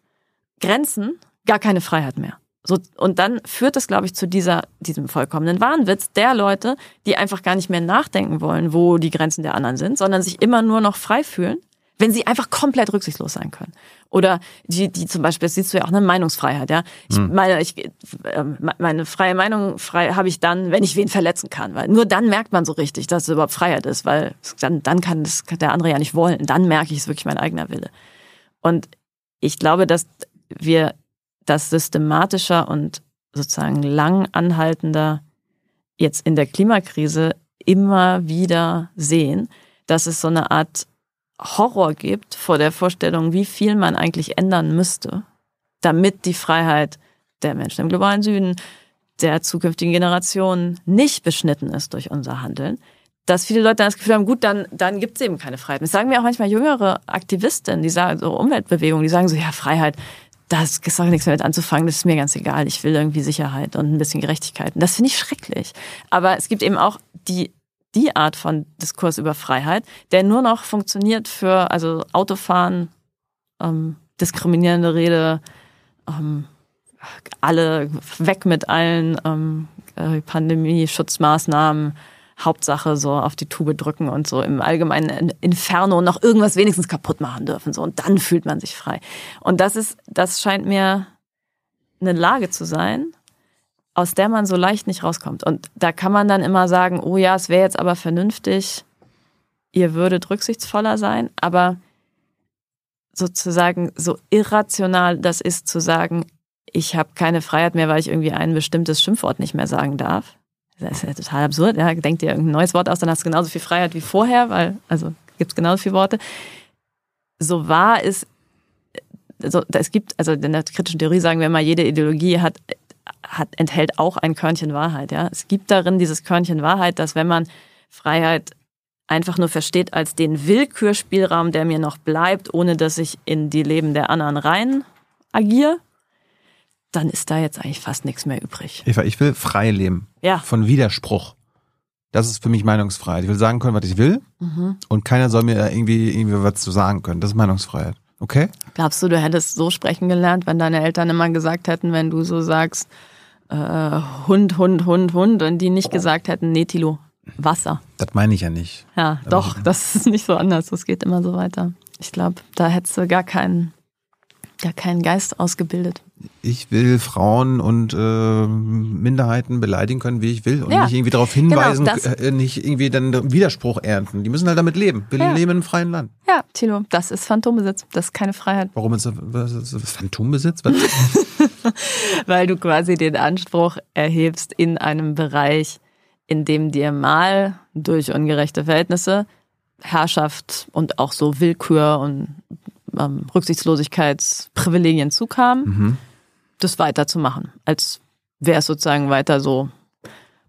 Grenzen gar keine Freiheit mehr. So, und dann führt das, glaube ich, zu dieser, diesem vollkommenen Wahnwitz der Leute, die einfach gar nicht mehr nachdenken wollen, wo die Grenzen der anderen sind, sondern sich immer nur noch frei fühlen, wenn sie einfach komplett rücksichtslos sein können. Oder die, die zum Beispiel, das siehst du ja auch eine Meinungsfreiheit, ja. Ich hm. meine, ich, äh, meine freie Meinung frei habe ich dann, wenn ich wen verletzen kann, weil nur dann merkt man so richtig, dass es überhaupt Freiheit ist, weil dann, dann kann das der andere ja nicht wollen. Dann merke ich, es wirklich mein eigener Wille. Und ich glaube, dass wir das systematischer und sozusagen lang anhaltender jetzt in der Klimakrise immer wieder sehen, dass es so eine Art Horror gibt vor der Vorstellung, wie viel man eigentlich ändern müsste, damit die Freiheit der Menschen im globalen Süden, der zukünftigen Generationen nicht beschnitten ist durch unser Handeln, dass viele Leute dann das Gefühl haben, gut, dann, dann gibt es eben keine Freiheit. Das sagen mir auch manchmal jüngere Aktivistinnen, die sagen, so Umweltbewegungen, die sagen so, ja, Freiheit, das ist auch nichts mehr mit anzufangen, das ist mir ganz egal. Ich will irgendwie Sicherheit und ein bisschen Gerechtigkeit. Und das finde ich schrecklich. Aber es gibt eben auch die, die Art von Diskurs über Freiheit, der nur noch funktioniert für, also Autofahren, ähm, diskriminierende Rede, ähm, alle weg mit allen ähm, äh, Pandemie-Schutzmaßnahmen, Hauptsache so auf die Tube drücken und so im allgemeinen Inferno noch irgendwas wenigstens kaputt machen dürfen. So. Und dann fühlt man sich frei. Und das ist, das scheint mir eine Lage zu sein, aus der man so leicht nicht rauskommt. Und da kann man dann immer sagen, oh ja, es wäre jetzt aber vernünftig, ihr würdet rücksichtsvoller sein, aber sozusagen so irrational das ist zu sagen, ich habe keine Freiheit mehr, weil ich irgendwie ein bestimmtes Schimpfwort nicht mehr sagen darf. Das ist ja total absurd. Ja, denk dir irgendein neues Wort aus, dann hast du genauso viel Freiheit wie vorher, weil, also gibt es genauso viele Worte. So wahr ist, also, es gibt, also in der kritischen Theorie sagen wir immer, jede Ideologie hat, hat, enthält auch ein Körnchen Wahrheit. Ja? Es gibt darin dieses Körnchen Wahrheit, dass wenn man Freiheit einfach nur versteht als den Willkürspielraum, der mir noch bleibt, ohne dass ich in die Leben der anderen rein agiere, dann ist da jetzt eigentlich fast nichts mehr übrig. Eva, ich will frei leben. Ja. Von Widerspruch. Das ist für mich Meinungsfreiheit. Ich will sagen können, was ich will. Mhm. Und keiner soll mir irgendwie, irgendwie was zu sagen können. Das ist Meinungsfreiheit. Okay? Glaubst du, du hättest so sprechen gelernt, wenn deine Eltern immer gesagt hätten, wenn du so sagst, äh, Hund, Hund, Hund, Hund, und die nicht gesagt hätten, nee, Tilo, Wasser. Das meine ich ja nicht. Ja, doch, das ist nicht so anders. Das geht immer so weiter. Ich glaube, da hättest du gar keinen, gar keinen Geist ausgebildet. Ich will Frauen und äh, Minderheiten beleidigen können, wie ich will und Ja. nicht irgendwie darauf hinweisen, Genau, äh, nicht irgendwie dann Widerspruch ernten. Die müssen halt damit leben. Wir Ja. leben in einem freien Land. Ja, Tilo, das ist Phantombesitz. Das ist keine Freiheit. Warum ist das, was ist das Phantombesitz? Weil du quasi den Anspruch erhebst in einem Bereich, in dem dir mal durch ungerechte Verhältnisse Herrschaft und auch so Willkür und ähm, Rücksichtslosigkeitsprivilegien zukamen, mhm. das weiterzumachen, als wäre es sozusagen weiter so,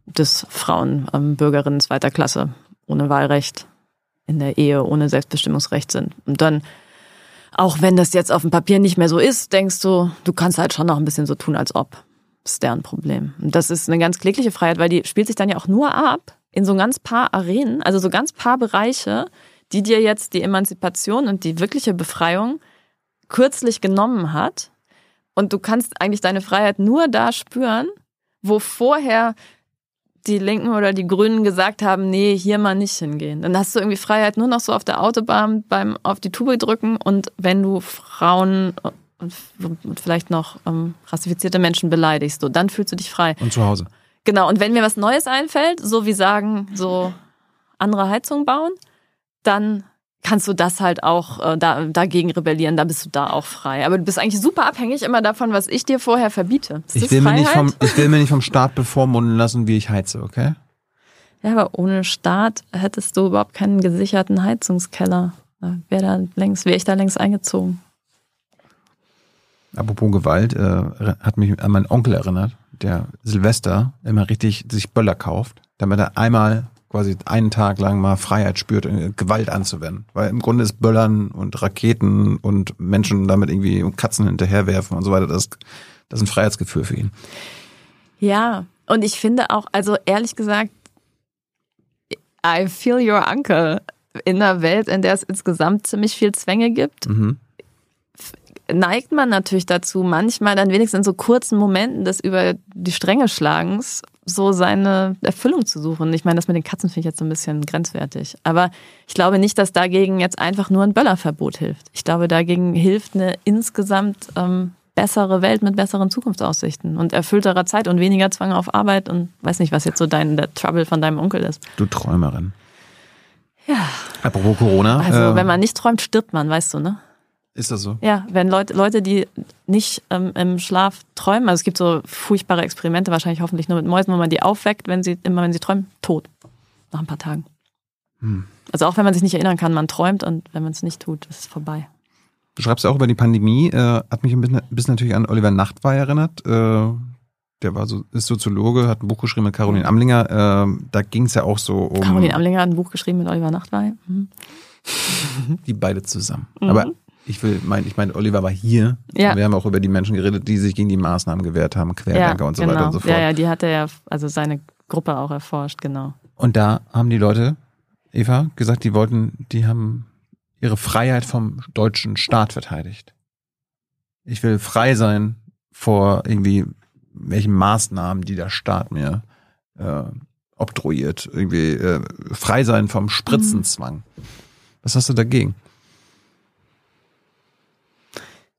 dass Frauen ähm, Bürgerinnen zweiter Klasse ohne Wahlrecht in der Ehe ohne Selbstbestimmungsrecht sind. Und dann, auch wenn das jetzt auf dem Papier nicht mehr so ist, denkst du, du kannst halt schon noch ein bisschen so tun, als ob. Das ist deren Problem. Und das ist eine ganz klägliche Freiheit, weil die spielt sich dann ja auch nur ab in so ganz paar Arenen, also so ganz paar Bereiche, die dir jetzt die Emanzipation und die wirkliche Befreiung kürzlich genommen hat. Und du kannst eigentlich deine Freiheit nur da spüren, wo vorher die Linken oder die Grünen gesagt haben, nee, hier mal nicht hingehen. Dann hast du irgendwie Freiheit nur noch so auf der Autobahn beim auf die Tube drücken und wenn du Frauen und vielleicht noch ähm, rassifizierte Menschen beleidigst, so, dann fühlst du dich frei. Und zu Hause. Genau, und wenn mir was Neues einfällt, so wie sagen, so andere Heizung bauen, dann kannst du das halt auch äh, da, dagegen rebellieren, da bist du da auch frei. Aber du bist eigentlich super abhängig immer davon, was ich dir vorher verbiete. Ist Ich will, mir nicht vom, ich will mir nicht vom Staat bevormunden lassen, wie ich heize, okay? Ja, aber ohne Staat hättest du überhaupt keinen gesicherten Heizungskeller. Wäre da längst, wäre ich da längst eingezogen. Apropos Gewalt, äh, hat mich an meinen Onkel erinnert, der Silvester immer richtig sich Böller kauft, damit er einmal quasi einen Tag lang mal Freiheit spürt, äh, Gewalt anzuwenden. Weil im Grunde ist Böllern und Raketen und Menschen damit irgendwie und Katzen hinterherwerfen und so weiter, das, das ist ein Freiheitsgefühl für ihn. Ja, und ich finde auch, also ehrlich gesagt, I feel your uncle. In einer Welt, in der es insgesamt ziemlich viel Zwänge gibt, Mhm. Neigt man natürlich dazu, manchmal dann wenigstens in so kurzen Momenten des über die Stränge Schlagens so seine Erfüllung zu suchen. Ich meine, das mit den Katzen finde ich jetzt so ein bisschen grenzwertig. Aber ich glaube nicht, dass dagegen jetzt einfach nur ein Böllerverbot hilft. Ich glaube, dagegen hilft eine insgesamt ähm, bessere Welt mit besseren Zukunftsaussichten und erfüllterer Zeit und weniger Zwang auf Arbeit und weiß nicht, was jetzt so dein der Trouble von deinem Onkel ist. Du Träumerin. Ja. Apropos Corona. Also, äh, wenn man nicht träumt, stirbt man, weißt du, ne? Ist das so? Ja, wenn Leute, Leute, die nicht ähm, im Schlaf träumen, also es gibt so furchtbare Experimente, wahrscheinlich hoffentlich nur mit Mäusen, wo man die aufweckt, wenn sie, immer wenn sie träumen, tot. Nach ein paar Tagen. Hm. Also auch wenn man sich nicht erinnern kann, man träumt und wenn man es nicht tut, ist es vorbei. Du schreibst auch über die Pandemie, äh, hat mich ein bisschen, bisschen natürlich an Oliver Nachtwey erinnert. Äh, der war so, ist Soziologe, hat ein Buch geschrieben mit Caroline Amlinger. Äh, da ging es ja auch so um Caroline Amlinger hat ein Buch geschrieben mit Oliver Nachtwey. Mhm. die beide zusammen. Mhm. Aber ich will, mein, ich meine, Oliver war hier. Ja. Wir haben auch über die Menschen geredet, die sich gegen die Maßnahmen gewehrt haben, Querdenker und so genau. weiter und so fort. Ja, ja, die hat er ja, also seine Gruppe auch erforscht, genau. Und da haben die Leute, Eva, gesagt, die wollten, die haben ihre Freiheit vom deutschen Staat verteidigt. Ich will frei sein vor irgendwie welchen Maßnahmen, die der Staat mir äh, obtruiert. Irgendwie äh, frei sein vom Spritzenzwang. Was hast du dagegen?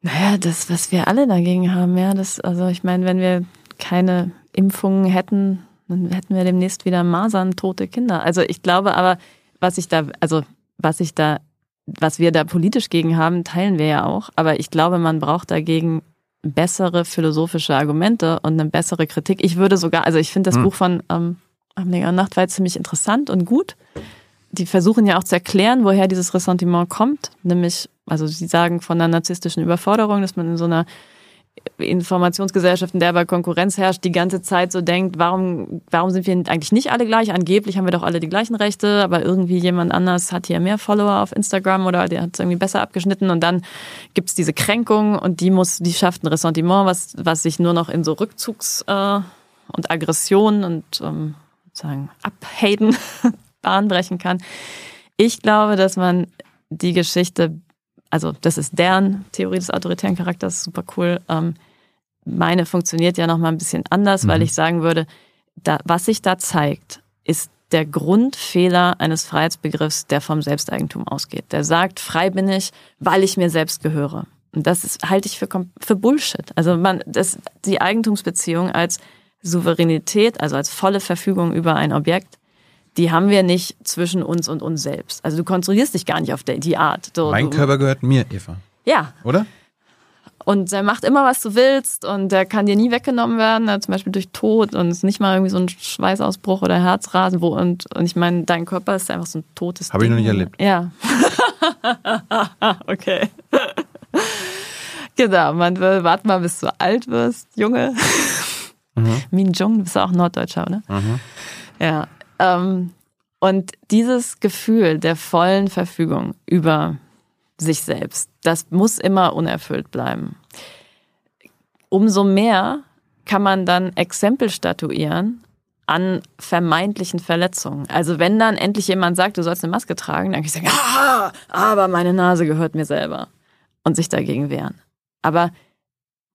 Naja, das, was wir alle dagegen haben, ja, das, also ich meine, wenn wir keine Impfungen hätten, dann hätten wir demnächst wieder Masern, tote Kinder. Also ich glaube aber, was ich da, also was ich da, was wir da politisch gegen haben, teilen wir ja auch. Aber ich glaube, man braucht dagegen bessere philosophische Argumente und eine bessere Kritik. Ich würde sogar, also ich finde das Hm. Buch von ähm, Amlinger und Nachtwey ziemlich interessant und gut. Die versuchen ja auch zu erklären, woher dieses Ressentiment kommt, nämlich, also sie sagen von einer narzisstischen Überforderung, dass man in so einer Informationsgesellschaft, in der aber Konkurrenz herrscht, die ganze Zeit so denkt, warum, warum sind wir eigentlich nicht alle gleich? Angeblich haben wir doch alle die gleichen Rechte, aber irgendwie jemand anders hat hier mehr Follower auf Instagram oder der hat es irgendwie besser abgeschnitten und dann gibt's diese Kränkung und die muss, die schafft ein Ressentiment, was, was sich nur noch in so Rückzugs- äh, und Aggression und ähm, sozusagen Abhaten Bahn brechen kann. Ich glaube, dass man die Geschichte also das ist deren Theorie des autoritären Charakters, super cool. Ähm, meine funktioniert ja noch mal ein bisschen anders, mhm. weil ich sagen würde, da, was sich da zeigt, ist der Grundfehler eines Freiheitsbegriffs, der vom Selbsteigentum ausgeht. Der sagt, frei bin ich, weil ich mir selbst gehöre. Und das ist, halte ich für, für Bullshit. Also man, das, die Eigentumsbeziehung als Souveränität, also als volle Verfügung über ein Objekt, die haben wir nicht zwischen uns und uns selbst. Also du kontrollierst dich gar nicht auf die Art. So, mein du, Körper gehört mir, Eva. Ja. Oder? Und er macht immer, was du willst und der kann dir nie weggenommen werden, zum Beispiel durch Tod und es ist nicht mal irgendwie so ein Schweißausbruch oder Herzrasen. Wo, und, und ich meine, dein Körper ist einfach so ein totes Habe ich noch nicht erlebt. Ja. okay. genau, man will, warte mal, bis du alt wirst, Junge. Mhm. Min Jung, du bist auch Norddeutscher, oder? Mhm. Ja, ähm, und dieses Gefühl der vollen Verfügung über sich selbst, das muss immer unerfüllt bleiben. Umso mehr kann man dann Exempel statuieren an vermeintlichen Verletzungen. Also wenn dann endlich jemand sagt, du sollst eine Maske tragen, dann kann ich sagen, ah, aber meine Nase gehört mir selber und sich dagegen wehren. Aber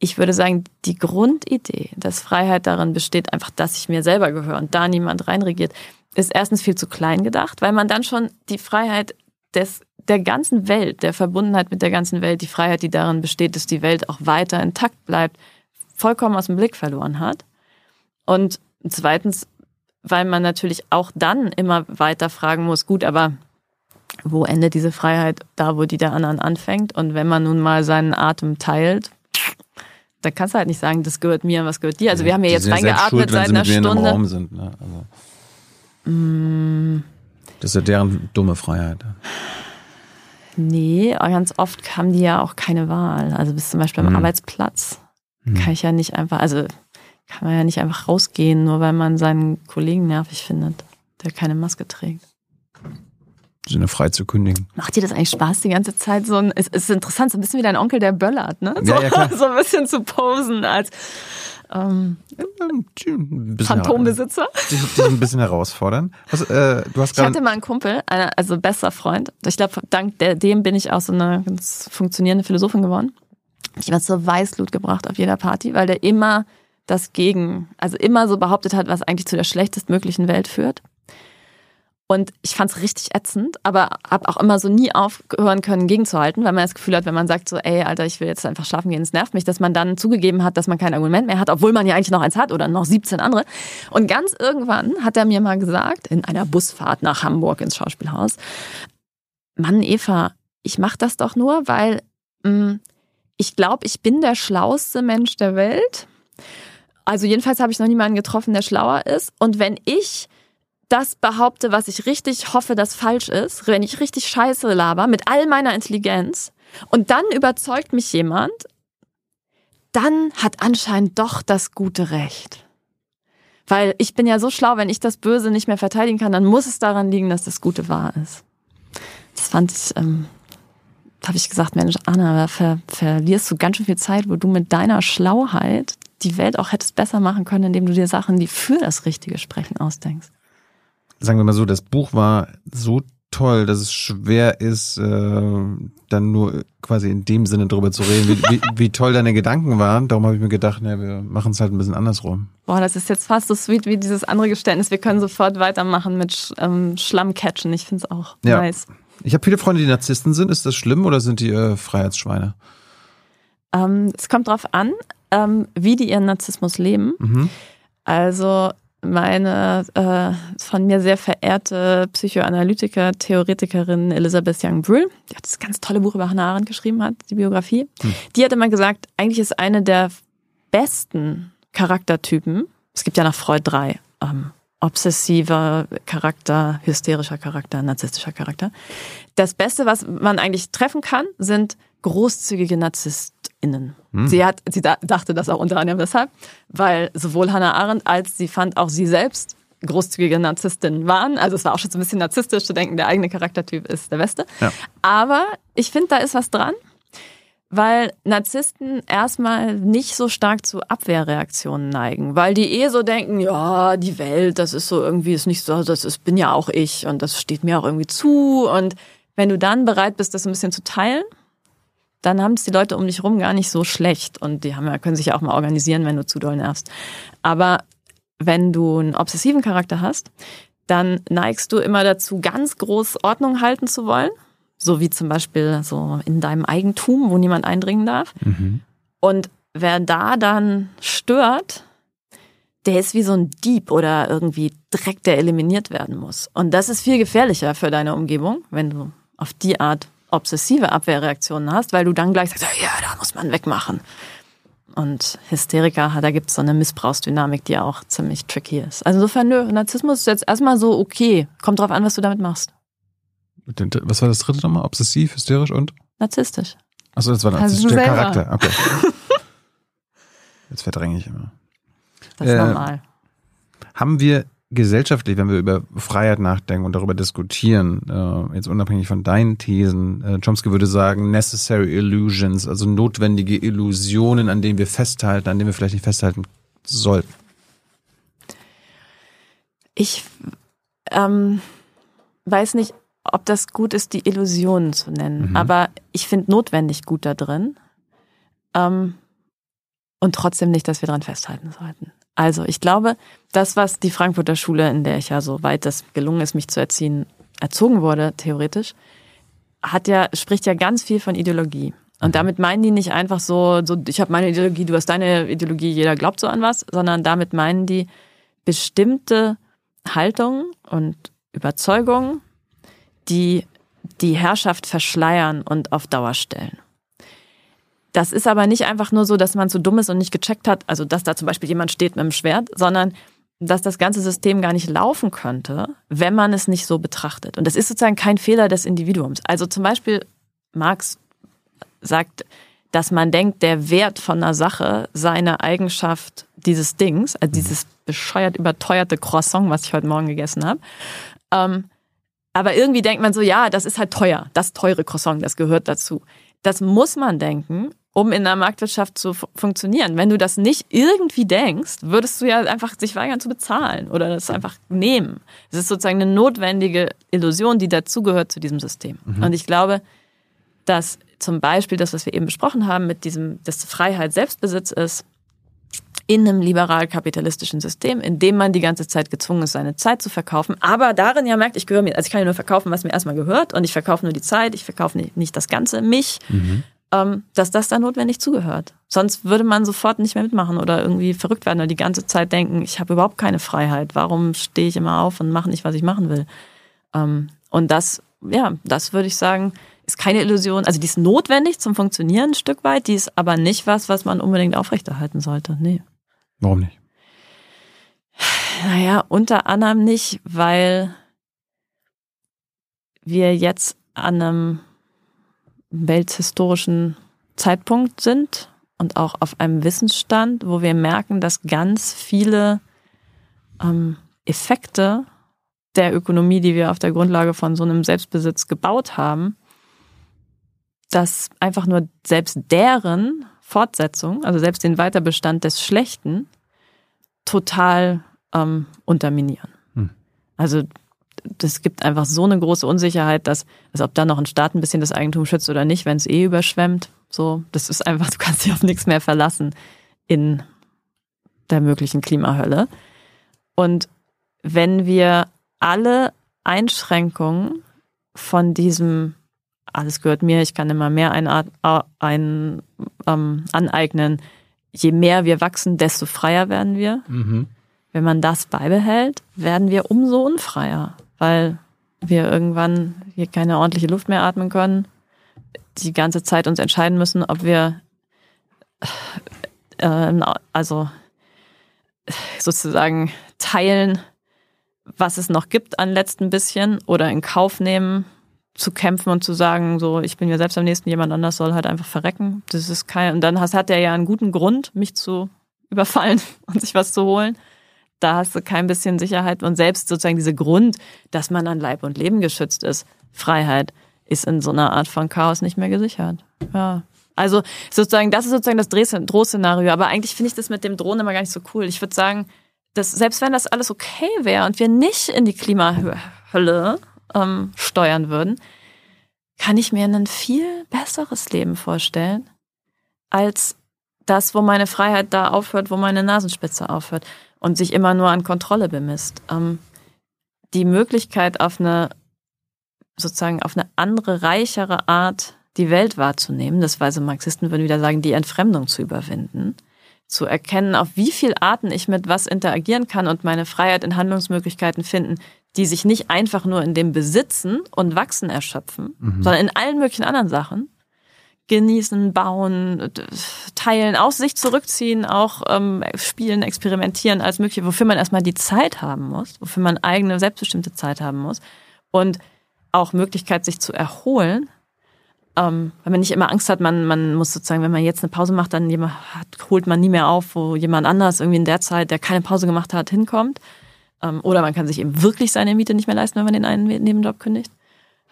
ich würde sagen, die Grundidee, dass Freiheit darin besteht, einfach, dass ich mir selber gehöre und da niemand reinregiert, ist erstens viel zu klein gedacht, weil man dann schon die Freiheit des, der ganzen Welt, der Verbundenheit mit der ganzen Welt, die Freiheit, die darin besteht, dass die Welt auch weiter intakt bleibt, vollkommen aus dem Blick verloren hat. Und zweitens, weil man natürlich auch dann immer weiter fragen muss, gut, aber wo endet diese Freiheit? Da, wo die der anderen anfängt. Und wenn man nun mal seinen Atem teilt, da kannst du halt nicht sagen, das gehört mir, was gehört dir. Also wir haben ja jetzt reingeatmet schuld, seit einer Stunde. Sind, ne? also. mm. Das ist ja deren dumme Freiheit. Nee, ganz oft haben die ja auch keine Wahl. Also bis zum Beispiel am mhm. Arbeitsplatz mhm. kann ich ja nicht einfach, also kann man ja nicht einfach rausgehen, nur weil man seinen Kollegen nervig findet, der keine Maske trägt. Sinne frei zu kündigen. Macht dir das eigentlich Spaß die ganze Zeit? So ein, es ist interessant, so ein bisschen wie dein Onkel, der böllert, ne? So, ja, ja, so ein bisschen zu posen als ähm, Phantombesitzer. Dich, dich ein bisschen herausfordern. Was, äh, du hast ich hatte mal einen Kumpel, einer, also bester Freund. Ich glaube, dank der, dem bin ich auch so eine ganz funktionierende Philosophin geworden. Ich war so Weißblut gebracht auf jeder Party, weil der immer das Gegen, also immer so behauptet hat, was eigentlich zu der schlechtestmöglichen Welt führt. Und ich fand es richtig ätzend, aber habe auch immer so nie aufhören können, gegenzuhalten, weil man das Gefühl hat, wenn man sagt so, ey, Alter, ich will jetzt einfach schlafen gehen, es nervt mich, dass man dann zugegeben hat, dass man kein Argument mehr hat, obwohl man ja eigentlich noch eins hat oder noch 17 andere. Und ganz irgendwann hat er mir mal gesagt, in einer Busfahrt nach Hamburg ins Schauspielhaus, Mann, Eva, ich mach das doch nur, weil mh, mm, ich glaube, ich bin der schlauste Mensch der Welt. Also jedenfalls habe ich noch niemanden getroffen, der schlauer ist. Und wenn ich das behaupte, was ich richtig hoffe, dass falsch ist, wenn ich richtig Scheiße laber mit all meiner Intelligenz und dann überzeugt mich jemand, dann hat anscheinend doch das gute Recht. Weil ich bin ja so schlau, wenn ich das Böse nicht mehr verteidigen kann, dann muss es daran liegen, dass das Gute wahr ist. Das fand ich, ähm, habe ich gesagt, Mensch, Anna, da ver verlierst du ganz schön viel Zeit, wo du mit deiner Schlauheit die Welt auch hättest besser machen können, indem du dir Sachen, die für das Richtige sprechen, ausdenkst sagen wir mal so, das Buch war so toll, dass es schwer ist, äh, dann nur quasi in dem Sinne drüber zu reden, wie, wie, wie toll deine Gedanken waren. Darum habe ich mir gedacht, na, wir machen es halt ein bisschen andersrum. Boah, das ist jetzt fast so sweet wie dieses andere Geständnis. Wir können sofort weitermachen mit ähm, Schlammcatchen. Ich finde es auch ja. nice. Ich habe viele Freunde, die Narzissten sind. Ist das schlimm oder sind die äh, Freiheitsschweine? Ähm, es kommt drauf an, ähm, wie die ihren Narzissmus leben. Mhm. Also meine äh, von mir sehr verehrte Psychoanalytiker, Theoretikerin Elisabeth Young-Brühl, die hat das ganz tolle Buch über Hannah Arendt geschrieben hat, die Biografie, hm. die hat immer gesagt, eigentlich ist eine der besten Charaktertypen, es gibt ja nach Freud drei, ähm, obsessiver Charakter, hysterischer Charakter, narzisstischer Charakter. Das Beste, was man eigentlich treffen kann, sind großzügige NarzisstInnen. Hm. Sie hat, sie dachte das auch unter anderem deshalb, weil sowohl Hannah Arendt als sie fand auch sie selbst großzügige Narzisstin waren. Also es war auch schon so ein bisschen narzisstisch zu denken, der eigene Charaktertyp ist der Beste. Ja. Aber ich finde, da ist was dran, weil Narzissten erstmal nicht so stark zu Abwehrreaktionen neigen, weil die eh so denken, ja, die Welt, das ist so irgendwie, ist nicht so, das ist, bin ja auch ich und das steht mir auch irgendwie zu. Und wenn du dann bereit bist, das ein bisschen zu teilen, dann haben es die Leute um dich rum gar nicht so schlecht und die haben ja, können sich ja auch mal organisieren, wenn du zu doll nervst. Aber wenn du einen obsessiven Charakter hast, dann neigst du immer dazu, ganz groß Ordnung halten zu wollen. So wie zum Beispiel so in deinem Eigentum, wo niemand eindringen darf. Mhm. Und wer da dann stört, der ist wie so ein Dieb oder irgendwie Dreck, der eliminiert werden muss. Und das ist viel gefährlicher für deine Umgebung, wenn du auf die Art obsessive Abwehrreaktionen hast, weil du dann gleich sagst, ja, da muss man wegmachen. Und Hysteriker, da gibt es so eine Missbrauchsdynamik, die auch ziemlich tricky ist. Also insofern, nö, Narzissmus ist jetzt erstmal so okay. Kommt drauf an, was du damit machst. Was war das dritte nochmal? Obsessiv, hysterisch und? Narzisstisch. Achso, das war narzisstisch. Der Charakter. Okay. Jetzt verdränge ich immer. Das ist äh, normal. Haben wir gesellschaftlich, wenn wir über Freiheit nachdenken und darüber diskutieren, äh, jetzt unabhängig von deinen Thesen, äh, Chomsky würde sagen, necessary illusions, also notwendige Illusionen, an denen wir festhalten, an denen wir vielleicht nicht festhalten sollten. Ich ähm, weiß nicht, ob das gut ist, die Illusionen zu nennen, mhm. aber ich finde notwendig gut da drin. Ähm, und trotzdem nicht, dass wir daran festhalten sollten. Also ich glaube, das, was die Frankfurter Schule, in der ich ja so weit es gelungen ist, mich zu erziehen, erzogen wurde, theoretisch, hat ja, spricht ja ganz viel von Ideologie. Und mhm. damit meinen die nicht einfach so, so ich habe meine Ideologie, du hast deine Ideologie, jeder glaubt so an was, sondern damit meinen die bestimmte Haltungen und Überzeugungen, die die Herrschaft verschleiern und auf Dauer stellen. Das ist aber nicht einfach nur so, dass man zu dumm ist und nicht gecheckt hat, also dass da zum Beispiel jemand steht mit einem Schwert, sondern dass das ganze System gar nicht laufen könnte, wenn man es nicht so betrachtet. Und das ist sozusagen kein Fehler des Individuums. Also zum Beispiel Marx sagt, dass man denkt, der Wert von einer Sache sei eine Eigenschaft dieses Dings, also dieses bescheuert überteuerte Croissant, was ich heute Morgen gegessen habe. Ähm, aber irgendwie denkt man so, ja, das ist halt teuer, das teure Croissant, das gehört dazu. Das muss man denken, um in der Marktwirtschaft zu funktionieren. Wenn du das nicht irgendwie denkst, würdest du ja einfach sich weigern zu bezahlen oder das einfach nehmen. Es ist sozusagen eine notwendige Illusion, die dazugehört zu diesem System. Mhm. Und ich glaube, dass zum Beispiel das, was wir eben besprochen haben, mit diesem, dass Freiheit Selbstbesitz ist, in einem liberal-kapitalistischen System, in dem man die ganze Zeit gezwungen ist, seine Zeit zu verkaufen, aber darin ja merkt, ich gehöre mir, also ich kann ja nur verkaufen, was mir erstmal gehört und ich verkaufe nur die Zeit, ich verkaufe nicht das Ganze, mich. Mhm dass das da notwendig zugehört. Sonst würde man sofort nicht mehr mitmachen oder irgendwie verrückt werden oder die ganze Zeit denken, ich habe überhaupt keine Freiheit. Warum stehe ich immer auf und mache nicht, was ich machen will? Ähm, und das, ja, das würde ich sagen, ist keine Illusion. Also die ist notwendig zum Funktionieren ein Stück weit, die ist aber nicht was, was man unbedingt aufrechterhalten sollte. Nee. Warum nicht? Naja, unter anderem nicht, weil wir jetzt an einem welthistorischen Zeitpunkt sind und auch auf einem Wissensstand, wo wir merken, dass ganz viele ähm, Effekte der Ökonomie, die wir auf der Grundlage von so einem Selbstbesitz gebaut haben, dass einfach nur selbst deren Fortsetzung, also selbst den Weiterbestand des Schlechten, total ähm, unterminieren. Hm. Also das gibt einfach so eine große Unsicherheit, dass, als ob da noch ein Staat ein bisschen das Eigentum schützt oder nicht, wenn es eh überschwemmt. So, das ist einfach, du kannst dich auf nichts mehr verlassen in der möglichen Klimahölle. Und wenn wir alle Einschränkungen von diesem alles gehört mir, ich kann immer mehr ein, ein, ähm, aneignen, je mehr wir wachsen, desto freier werden wir. Mhm. Wenn man das beibehält, werden wir umso unfreier weil wir irgendwann hier keine ordentliche Luft mehr atmen können, die ganze Zeit uns entscheiden müssen, ob wir äh, also sozusagen teilen was es noch gibt an letzten bisschen oder in Kauf nehmen, zu kämpfen und zu sagen, so, ich bin ja selbst am nächsten, jemand anders soll halt einfach verrecken. Das ist kein, und dann hat er ja einen guten Grund, mich zu überfallen und sich was zu holen. Da hast du kein bisschen Sicherheit und selbst sozusagen diese Grund, dass man an Leib und Leben geschützt ist, Freiheit, ist in so einer Art von Chaos nicht mehr gesichert. Ja. Also sozusagen, das ist sozusagen das Drohszenario. Aber eigentlich finde ich das mit dem Drohnen immer gar nicht so cool. Ich würde sagen, dass selbst wenn das alles okay wäre und wir nicht in die Klimahölle ähm, steuern würden, kann ich mir ein viel besseres Leben vorstellen, als das, wo meine Freiheit da aufhört, wo meine Nasenspitze aufhört und sich immer nur an Kontrolle bemisst. Ähm, die Möglichkeit auf eine sozusagen auf eine andere, reichere Art die Welt wahrzunehmen, das weise Marxisten würden wieder sagen, die Entfremdung zu überwinden, zu erkennen, auf wie viele Arten ich mit was interagieren kann und meine Freiheit in Handlungsmöglichkeiten finden, die sich nicht einfach nur in dem Besitzen und Wachsen erschöpfen, mhm. sondern in allen möglichen anderen Sachen. Genießen, bauen, teilen, aus sich zurückziehen, auch ähm, spielen, experimentieren, alles Mögliche, wofür man erstmal die Zeit haben muss, wofür man eigene, selbstbestimmte Zeit haben muss. Und auch Möglichkeit, sich zu erholen, ähm, weil man nicht immer Angst hat, man, man muss sozusagen, wenn man jetzt eine Pause macht, dann jemand hat, holt man nie mehr auf, wo jemand anders irgendwie in der Zeit, der keine Pause gemacht hat, hinkommt. Ähm, oder man kann sich eben wirklich seine Miete nicht mehr leisten, wenn man den einen Nebenjob kündigt.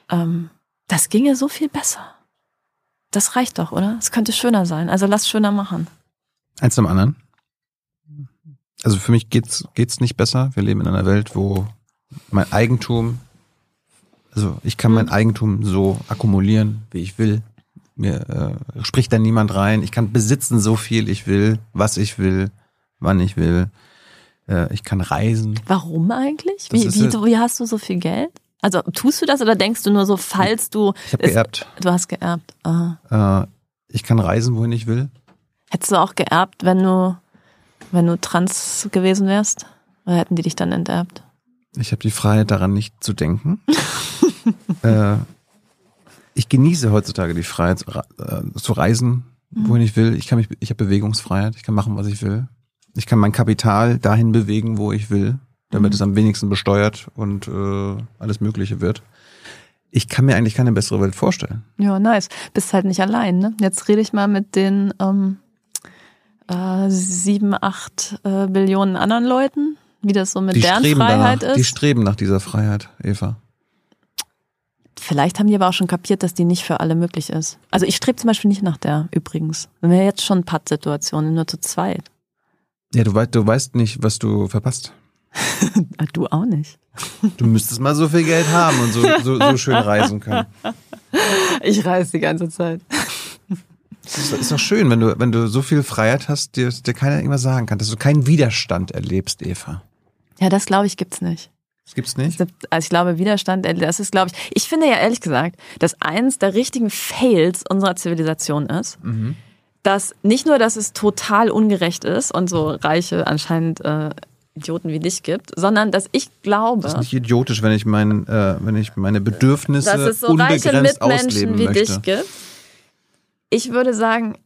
Ähm, das ginge so viel besser. Das reicht doch, oder? Es könnte schöner sein. Also lass schöner machen. Eins zum anderen. Also für mich geht's, geht's nicht besser. Wir leben in einer Welt, wo mein Eigentum also ich kann mein mhm. Eigentum so akkumulieren, wie ich will. Mir äh, spricht da niemand rein. Ich kann besitzen so viel ich will, was ich will, wann ich will. Äh, ich kann reisen. Warum eigentlich? Wie, wie, wie hast du so viel Geld? Also tust du das oder denkst du nur so, falls du. Ich habe geerbt. Du hast geerbt. Aha. Äh, ich kann reisen, wohin ich will. Hättest du auch geerbt, wenn du, wenn du trans gewesen wärst? Oder hätten die dich dann enterbt? Ich habe die Freiheit daran nicht zu denken. äh, ich genieße heutzutage die Freiheit äh, zu reisen, wohin ich will. Ich kann mich, ich habe Bewegungsfreiheit. Ich kann machen, was ich will. Ich kann mein Kapital dahin bewegen, wo ich will, damit mhm. es am wenigsten besteuert und äh, alles Mögliche wird. Ich kann mir eigentlich keine bessere Welt vorstellen. Ja, nice. Bist halt nicht allein, ne? Jetzt rede ich mal mit den ähm, äh, sieben, acht äh, Billionen anderen Leuten, wie das so mit die deren Freiheit danach, ist. Die streben nach dieser Freiheit, Eva. Vielleicht haben die aber auch schon kapiert, dass die nicht für alle möglich ist. Also ich strebe zum Beispiel nicht nach der übrigens. Wenn wir jetzt schon Pattsituationen, nur zu zweit. Ja, du weißt, du weißt nicht, was du verpasst. Du auch nicht. Du müsstest mal so viel Geld haben und so, so, so schön reisen können. Ich reise die ganze Zeit. Es ist, ist doch schön, wenn du, wenn du so viel Freiheit hast, dir, dir keiner irgendwas sagen kann, dass du keinen Widerstand erlebst, Eva. Ja, das glaube ich gibt's nicht. Das gibt's nicht? Also ich glaube, Widerstand, äh, das ist, glaube ich, ich finde ja ehrlich gesagt, dass eins der richtigen Fails unserer Zivilisation ist, mhm. dass nicht nur, dass es total ungerecht ist und so reiche anscheinend äh, Idioten wie dich gibt, sondern dass ich glaube. Das ist nicht idiotisch, wenn ich mein, äh, wenn ich meine Bedürfnisse dass es so unbegrenzt reiche Mitmenschen wie möchte. dich gibt. Ich würde sagen,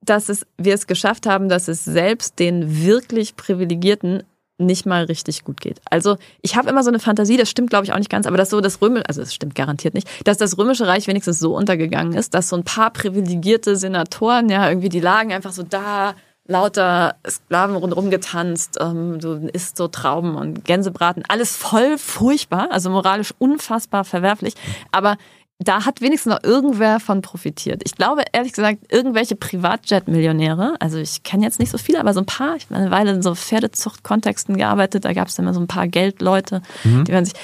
dass es, wir es geschafft haben, dass es selbst den wirklich Privilegierten nicht mal richtig gut geht. Also ich habe immer so eine Fantasie, das stimmt glaube ich auch nicht ganz, aber dass so das Römische, also es stimmt garantiert nicht, dass das Römische Reich wenigstens so untergegangen ist, dass so ein paar privilegierte Senatoren, ja, irgendwie die lagen einfach so da, lauter Sklaven rundherum getanzt, ähm, du isst so Trauben und Gänsebraten, alles voll furchtbar, also moralisch unfassbar verwerflich, aber da hat wenigstens noch irgendwer von profitiert. Ich glaube, ehrlich gesagt, irgendwelche Privatjet-Millionäre, also ich kenne jetzt nicht so viele, aber so ein paar, ich habe eine Weile in so Pferdezucht-Kontexten gearbeitet, da gab es immer so ein paar Geldleute, mhm. die werden sich,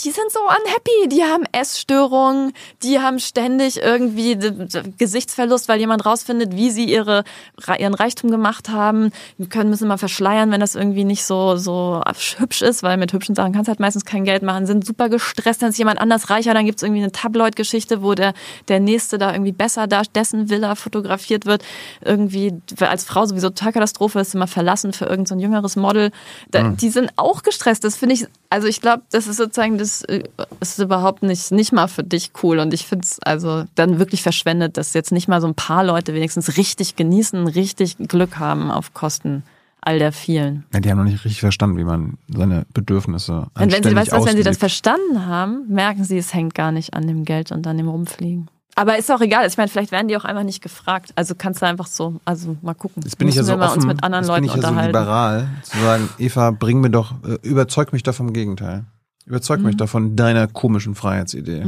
die sind so unhappy, die haben Essstörungen, die haben ständig irgendwie Gesichtsverlust, weil jemand rausfindet, wie sie ihre, ihren Reichtum gemacht haben. Die können müssen mal verschleiern, wenn das irgendwie nicht so, so hübsch ist, weil mit hübschen Sachen kannst du halt meistens kein Geld machen, sind super gestresst, dann ist jemand anders reicher, dann gibt's irgendwie eine Tabloid-Geschichte, wo der, der Nächste da irgendwie besser da, dessen Villa fotografiert wird. Irgendwie als Frau sowieso total Katastrophe, ist immer verlassen für irgendein so jüngeres Model. Da, mhm. Die sind auch gestresst, das finde ich, also ich glaube, das ist sozusagen das äh, ist überhaupt nicht, nicht mal für dich cool. Und ich finde es also dann wirklich verschwendet, dass jetzt nicht mal so ein paar Leute wenigstens richtig genießen, richtig Glück haben auf Kosten all der vielen. Ja, die haben noch nicht richtig verstanden, wie man seine Bedürfnisse Und wenn sie, weißt was, wenn sie das verstanden haben, merken sie, es hängt gar nicht an dem Geld und an dem Rumfliegen. Aber ist auch egal. Ich meine, vielleicht werden die auch einfach nicht gefragt. Also kannst du einfach so, also mal gucken. Jetzt bin ich ja so offen, uns mit anderen Leuten bin ich ja so liberal, zu sagen, Eva, bring mir doch, äh, überzeug mich doch vom Gegenteil. Überzeug Mhm. mich doch von deiner komischen Freiheitsidee.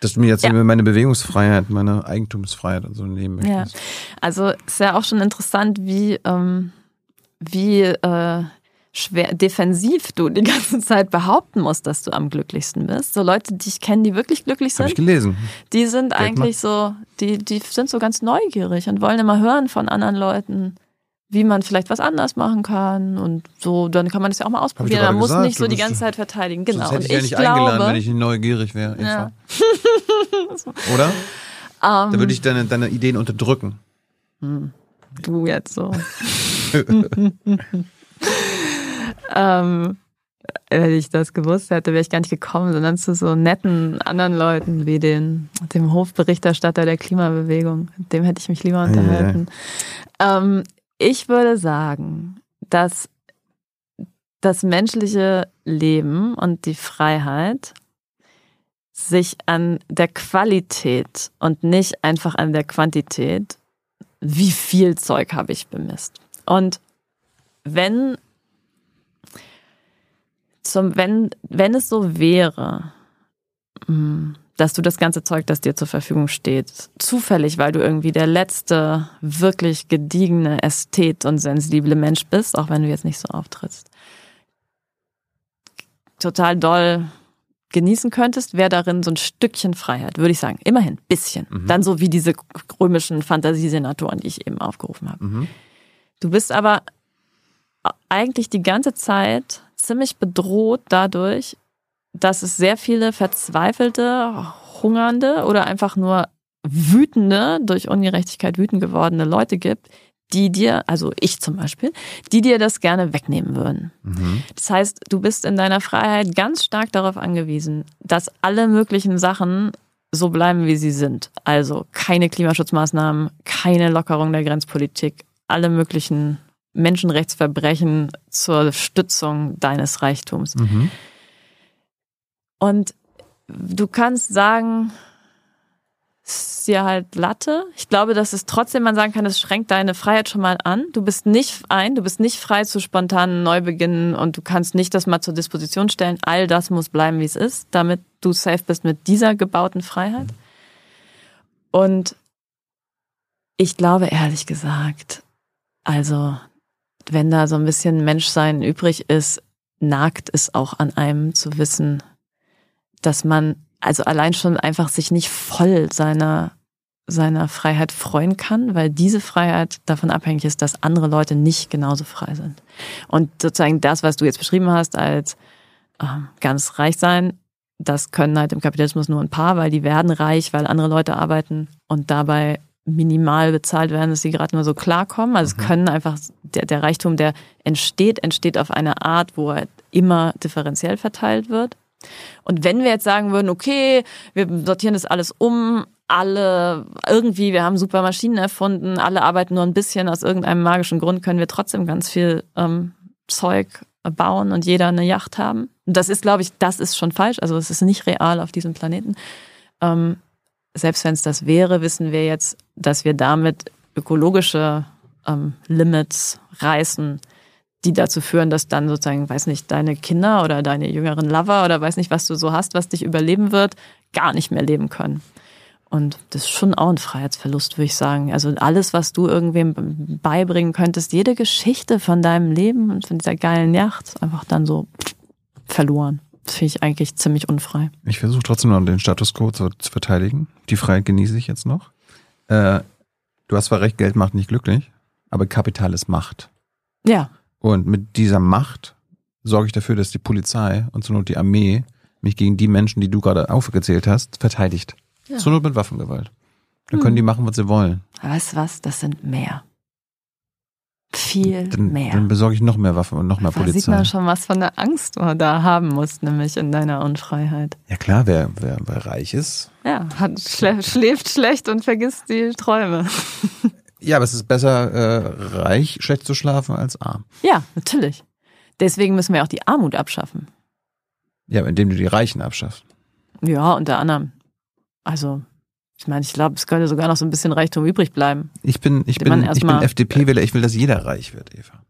Dass du mir jetzt Ja. meine Bewegungsfreiheit, meine Eigentumsfreiheit und so nehmen Ja, möchtest. also ist ja auch schon interessant, wie, ähm, wie äh, schwer defensiv du die ganze Zeit behaupten musst, dass du am glücklichsten bist. So Leute, die ich kenne, die wirklich glücklich Habe ich sind, gelesen. die sind eigentlich so, die, die sind so ganz neugierig und wollen immer hören von anderen Leuten, wie man vielleicht was anders machen kann und so, dann kann man das ja auch mal ausprobieren. Man muss gesagt, nicht so die ganze Zeit verteidigen. Genau. Hätte und ich ja ich nicht glaube, eingeladen, wenn ich neugierig wäre. Ja. Oder? ähm, Da würde ich deine, deine Ideen unterdrücken. Du jetzt so. ähm, wenn ich das gewusst hätte, wäre ich gar nicht gekommen, sondern zu so netten anderen Leuten wie den, dem Hofberichterstatter der Klimabewegung. Dem hätte ich mich lieber unterhalten. Ähm, ich würde sagen, dass das menschliche Leben und die Freiheit sich an der Qualität und nicht einfach an der Quantität wie viel Zeug habe ich bemisst. Und wenn, zum, wenn, wenn es so wäre, mh, dass du das ganze Zeug, das dir zur Verfügung steht, zufällig, weil du irgendwie der letzte wirklich gediegene Ästhet und sensible Mensch bist, auch wenn du jetzt nicht so auftrittst, total doll genießen könntest, wäre darin so ein Stückchen Freiheit, würde ich sagen. Immerhin, bisschen. Dann so wie diese römischen Fantasiesenatoren, die ich eben aufgerufen habe. Mhm. Du bist aber eigentlich die ganze Zeit ziemlich bedroht dadurch, dass es sehr viele verzweifelte, hungernde oder einfach nur wütende, durch Ungerechtigkeit wütend gewordene Leute gibt, die dir, also ich zum Beispiel, die dir das gerne wegnehmen würden. Mhm. Das heißt, du bist in deiner Freiheit ganz stark darauf angewiesen, dass alle möglichen Sachen so bleiben, wie sie sind. Also keine Klimaschutzmaßnahmen, keine Lockerung der Grenzpolitik, alle möglichen Menschenrechtsverbrechen zur Stützung deines Reichtums. Mhm. Und du kannst sagen, ist dir halt Latte. Ich glaube, dass es trotzdem man sagen kann, es schränkt deine Freiheit schon mal an. Du bist nicht ein, du bist nicht frei zu spontanen Neubeginnen und du kannst nicht das mal zur Disposition stellen. All das muss bleiben, wie es ist, damit du safe bist mit dieser gebauten Freiheit. Und ich glaube ehrlich gesagt, also wenn da so ein bisschen Menschsein übrig ist, nagt es auch an einem zu wissen, dass man also allein schon einfach sich nicht voll seiner seiner Freiheit freuen kann, weil diese Freiheit davon abhängig ist, dass andere Leute nicht genauso frei sind. Und sozusagen das, was du jetzt beschrieben hast als ähm, ganz reich sein, das können halt im Kapitalismus nur ein paar, weil die werden reich, weil andere Leute arbeiten und dabei minimal bezahlt werden, dass sie gerade nur so klarkommen. Also es können einfach, der, der Reichtum, der entsteht, entsteht auf eine Art, wo er immer differenziell verteilt wird. Und wenn wir jetzt sagen würden, okay, wir sortieren das alles um, alle irgendwie, wir haben super Maschinen erfunden, alle arbeiten nur ein bisschen, aus irgendeinem magischen Grund können wir trotzdem ganz viel ähm, Zeug bauen und jeder eine Yacht haben. Das ist, glaube ich, das ist schon falsch. Also es ist nicht real auf diesem Planeten. Ähm, selbst wenn es das wäre, wissen wir jetzt, dass wir damit ökologische ähm, Limits reißen, die dazu führen, dass dann sozusagen, weiß nicht, deine Kinder oder deine jüngeren Lover oder weiß nicht, was du so hast, was dich überleben wird, gar nicht mehr leben können. Und das ist schon auch ein Freiheitsverlust, würde ich sagen. Also alles, was du irgendwem beibringen könntest, jede Geschichte von deinem Leben und von dieser geilen Yacht, einfach dann so verloren. Das finde ich eigentlich ziemlich unfrei. Ich versuche trotzdem noch den Status quo zu, zu verteidigen. Die Freiheit genieße ich jetzt noch. Äh, du hast zwar recht, Geld macht nicht glücklich, aber Kapital ist Macht. Ja, Und mit dieser Macht sorge ich dafür, dass die Polizei und zur Not die Armee mich gegen die Menschen, die du gerade aufgezählt hast, verteidigt. Ja. Zur Not mit Waffengewalt. Dann können die machen, was sie wollen. weißt du was? Das sind mehr. Viel Dann, mehr. dann besorge ich noch mehr Waffen und noch mehr Da sieht Polizei. man schon, was von der Angst du da haben musst, nämlich in deiner Unfreiheit. Ja klar, wer, wer, wer reich ist. Ja, hat, schlä schläft schlecht und vergisst die Träume. Ja, aber es ist besser, äh, reich schlecht zu schlafen als arm. Ja, natürlich. Deswegen müssen wir auch die Armut abschaffen. Ja, indem du die Reichen abschaffst. Ja, unter anderem. Also, ich meine, ich glaube, es könnte sogar noch so ein bisschen Reichtum übrig bleiben. Ich bin, ich bin, ich bin FDP-Wähler, ich will, dass jeder reich wird, Eva.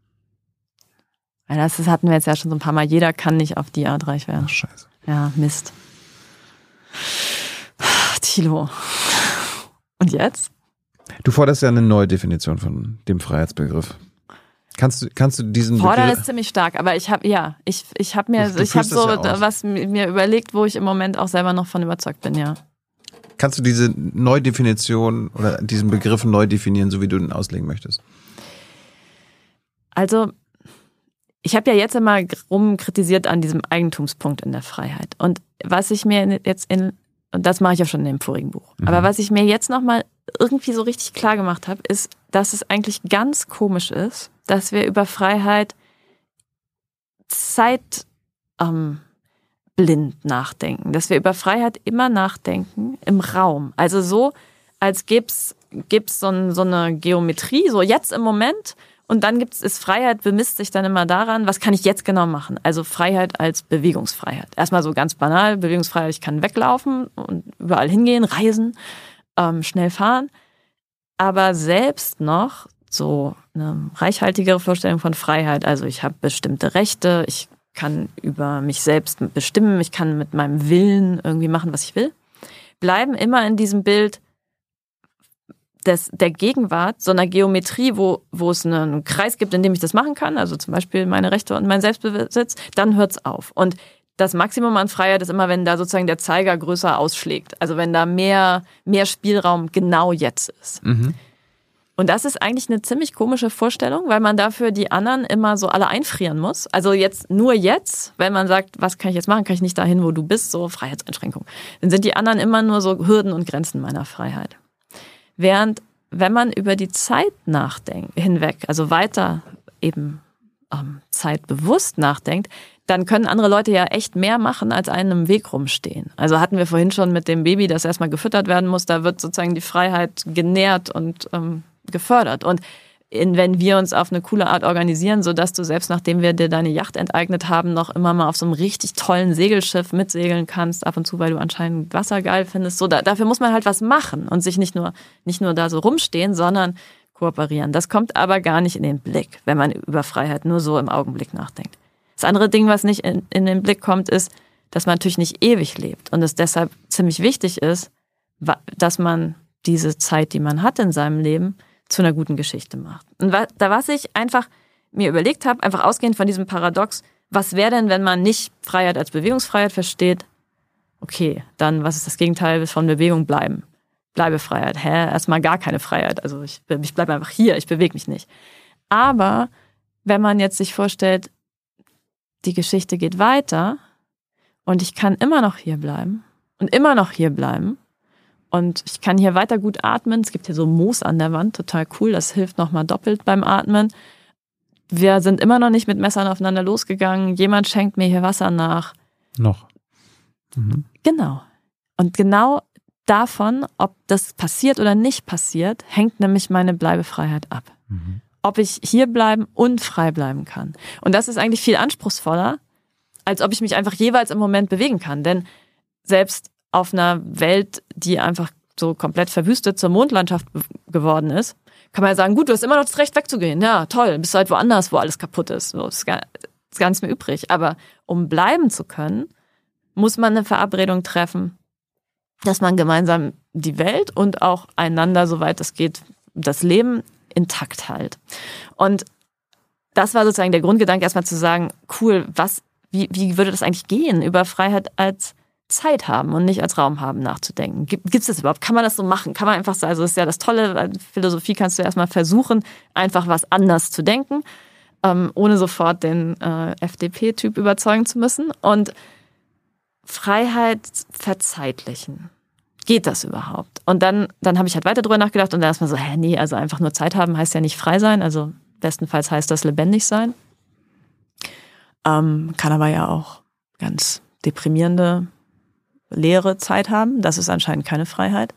Ja, Das, das hatten wir jetzt ja schon so ein paar Mal. Jeder kann nicht auf die Art reich werden. Ach, scheiße. Ja, Mist. Tilo. Und jetzt? Du forderst ja eine neue Definition von dem Freiheitsbegriff. Kannst du, kannst du diesen Fordern Begriff, ist ziemlich stark, aber ich habe ja, ich, ich habe mir, Du- du ich habe so ja was mir überlegt, wo ich im Moment auch selber noch von überzeugt bin, ja. kannst du diese Neudefinition oder diesen Begriff neu definieren, so wie du ihn auslegen möchtest? Also, ich habe ja jetzt immer rum kritisiert an diesem Eigentumspunkt in der Freiheit. Und was ich mir jetzt in, und das mache ich ja schon in dem vorigen Buch, aber was ich mir jetzt nochmal irgendwie so richtig klar gemacht habe, ist, dass es eigentlich ganz komisch ist, dass wir über Freiheit Zeit ähm, blind nachdenken, dass wir über Freiheit immer nachdenken im Raum. Also so, als gäb's gibt's so, so eine Geometrie, so jetzt im Moment. Und dann gibt's ist Freiheit bemisst sich dann immer daran, was kann ich jetzt genau machen? Also Freiheit als Bewegungsfreiheit. Erstmal so ganz banal, Bewegungsfreiheit, ich kann weglaufen und überall hingehen, reisen, ähm, schnell fahren. Aber selbst noch so eine reichhaltigere Vorstellung von Freiheit. Also ich habe bestimmte Rechte, ich kann über mich selbst bestimmen, ich kann mit meinem Willen irgendwie machen, was ich will. Bleiben immer in diesem Bild des, der Gegenwart, so einer Geometrie, wo, wo es einen Kreis gibt, in dem ich das machen kann, also zum Beispiel meine Rechte und mein Selbstbesitz, dann hört's auf. Und das Maximum an Freiheit ist immer, wenn da sozusagen der Zeiger größer ausschlägt. Also wenn da mehr, mehr Spielraum genau jetzt ist. Und das ist eigentlich eine ziemlich komische Vorstellung, weil man dafür die anderen immer so alle einfrieren muss. Also jetzt nur jetzt, wenn man sagt, was kann ich jetzt machen, kann ich nicht dahin, wo du bist, so Freiheitseinschränkung. Dann sind die anderen immer nur so Hürden und Grenzen meiner Freiheit. Während, wenn man über die Zeit nachdenkt, hinweg, also weiter eben ähm, zeitbewusst nachdenkt, dann können andere Leute ja echt mehr machen, als einem im Weg rumstehen. Also hatten wir vorhin schon mit dem Baby, das erstmal gefüttert werden muss, da wird sozusagen die Freiheit genährt und ähm, gefördert. Und in, wenn wir uns auf eine coole Art organisieren, so dass du selbst nachdem wir dir deine Yacht enteignet haben, noch immer mal auf so einem richtig tollen Segelschiff mitsegeln kannst, ab und zu, weil du anscheinend Wasser geil findest. So, da, dafür muss man halt was machen und sich nicht nur, nicht nur da so rumstehen, sondern kooperieren. Das kommt aber gar nicht in den Blick, wenn man über Freiheit nur so im Augenblick nachdenkt. Das andere Ding, was nicht in, in den Blick kommt, ist, dass man natürlich nicht ewig lebt und es deshalb ziemlich wichtig ist, dass man diese Zeit, die man hat in seinem Leben, zu einer guten Geschichte macht. Und da was ich einfach mir überlegt habe, einfach ausgehend von diesem Paradox, was wäre denn, wenn man nicht Freiheit als Bewegungsfreiheit versteht? Okay, dann was ist das Gegenteil von Bewegung bleiben? Bleibefreiheit. Hä? Erstmal gar keine Freiheit. Also ich, ich bleibe einfach hier, ich bewege mich nicht. Aber wenn man jetzt sich vorstellt, die Geschichte geht weiter und ich kann immer noch hier bleiben und immer noch hier bleiben und ich kann hier weiter gut atmen. Es gibt hier so Moos an der Wand, total cool. Das hilft nochmal doppelt beim Atmen. Wir sind immer noch nicht mit Messern aufeinander losgegangen. Jemand schenkt mir hier Wasser nach. Noch. Mhm. Genau. Und genau davon, ob das passiert oder nicht passiert, hängt nämlich meine Bleibefreiheit ab. Mhm. Ob ich hier bleiben und frei bleiben kann. Und das ist eigentlich viel anspruchsvoller, als ob ich mich einfach jeweils im Moment bewegen kann. Denn selbst auf einer Welt, die einfach so komplett verwüstet zur Mondlandschaft geworden ist, kann man ja sagen, gut, du hast immer noch das Recht wegzugehen. Ja, toll, bist halt woanders, wo alles kaputt ist. So, ist, gar, ist gar nichts mehr übrig. Aber um bleiben zu können, muss man eine Verabredung treffen, dass man gemeinsam die Welt und auch einander, soweit es geht, das Leben intakt hält. Und das war sozusagen der Grundgedanke, erstmal zu sagen, cool, was, wie, wie würde das eigentlich gehen, über Freiheit als Zeit haben und nicht als Raum haben nachzudenken. Gibt es das überhaupt? Kann man das so machen? Kann man einfach sagen, also das ist ja das Tolle, Philosophie kannst du erstmal versuchen, einfach was anders zu denken, ähm, ohne sofort den äh, FDP-Typ überzeugen zu müssen. Und Freiheit verzeitlichen. Geht das überhaupt? Und dann, dann habe ich halt weiter drüber nachgedacht und dann erstmal so, hä, nee, also einfach nur Zeit haben heißt ja nicht frei sein. Also bestenfalls heißt das lebendig sein. Ähm, kann aber ja auch ganz deprimierende, leere Zeit haben. Das ist anscheinend keine Freiheit.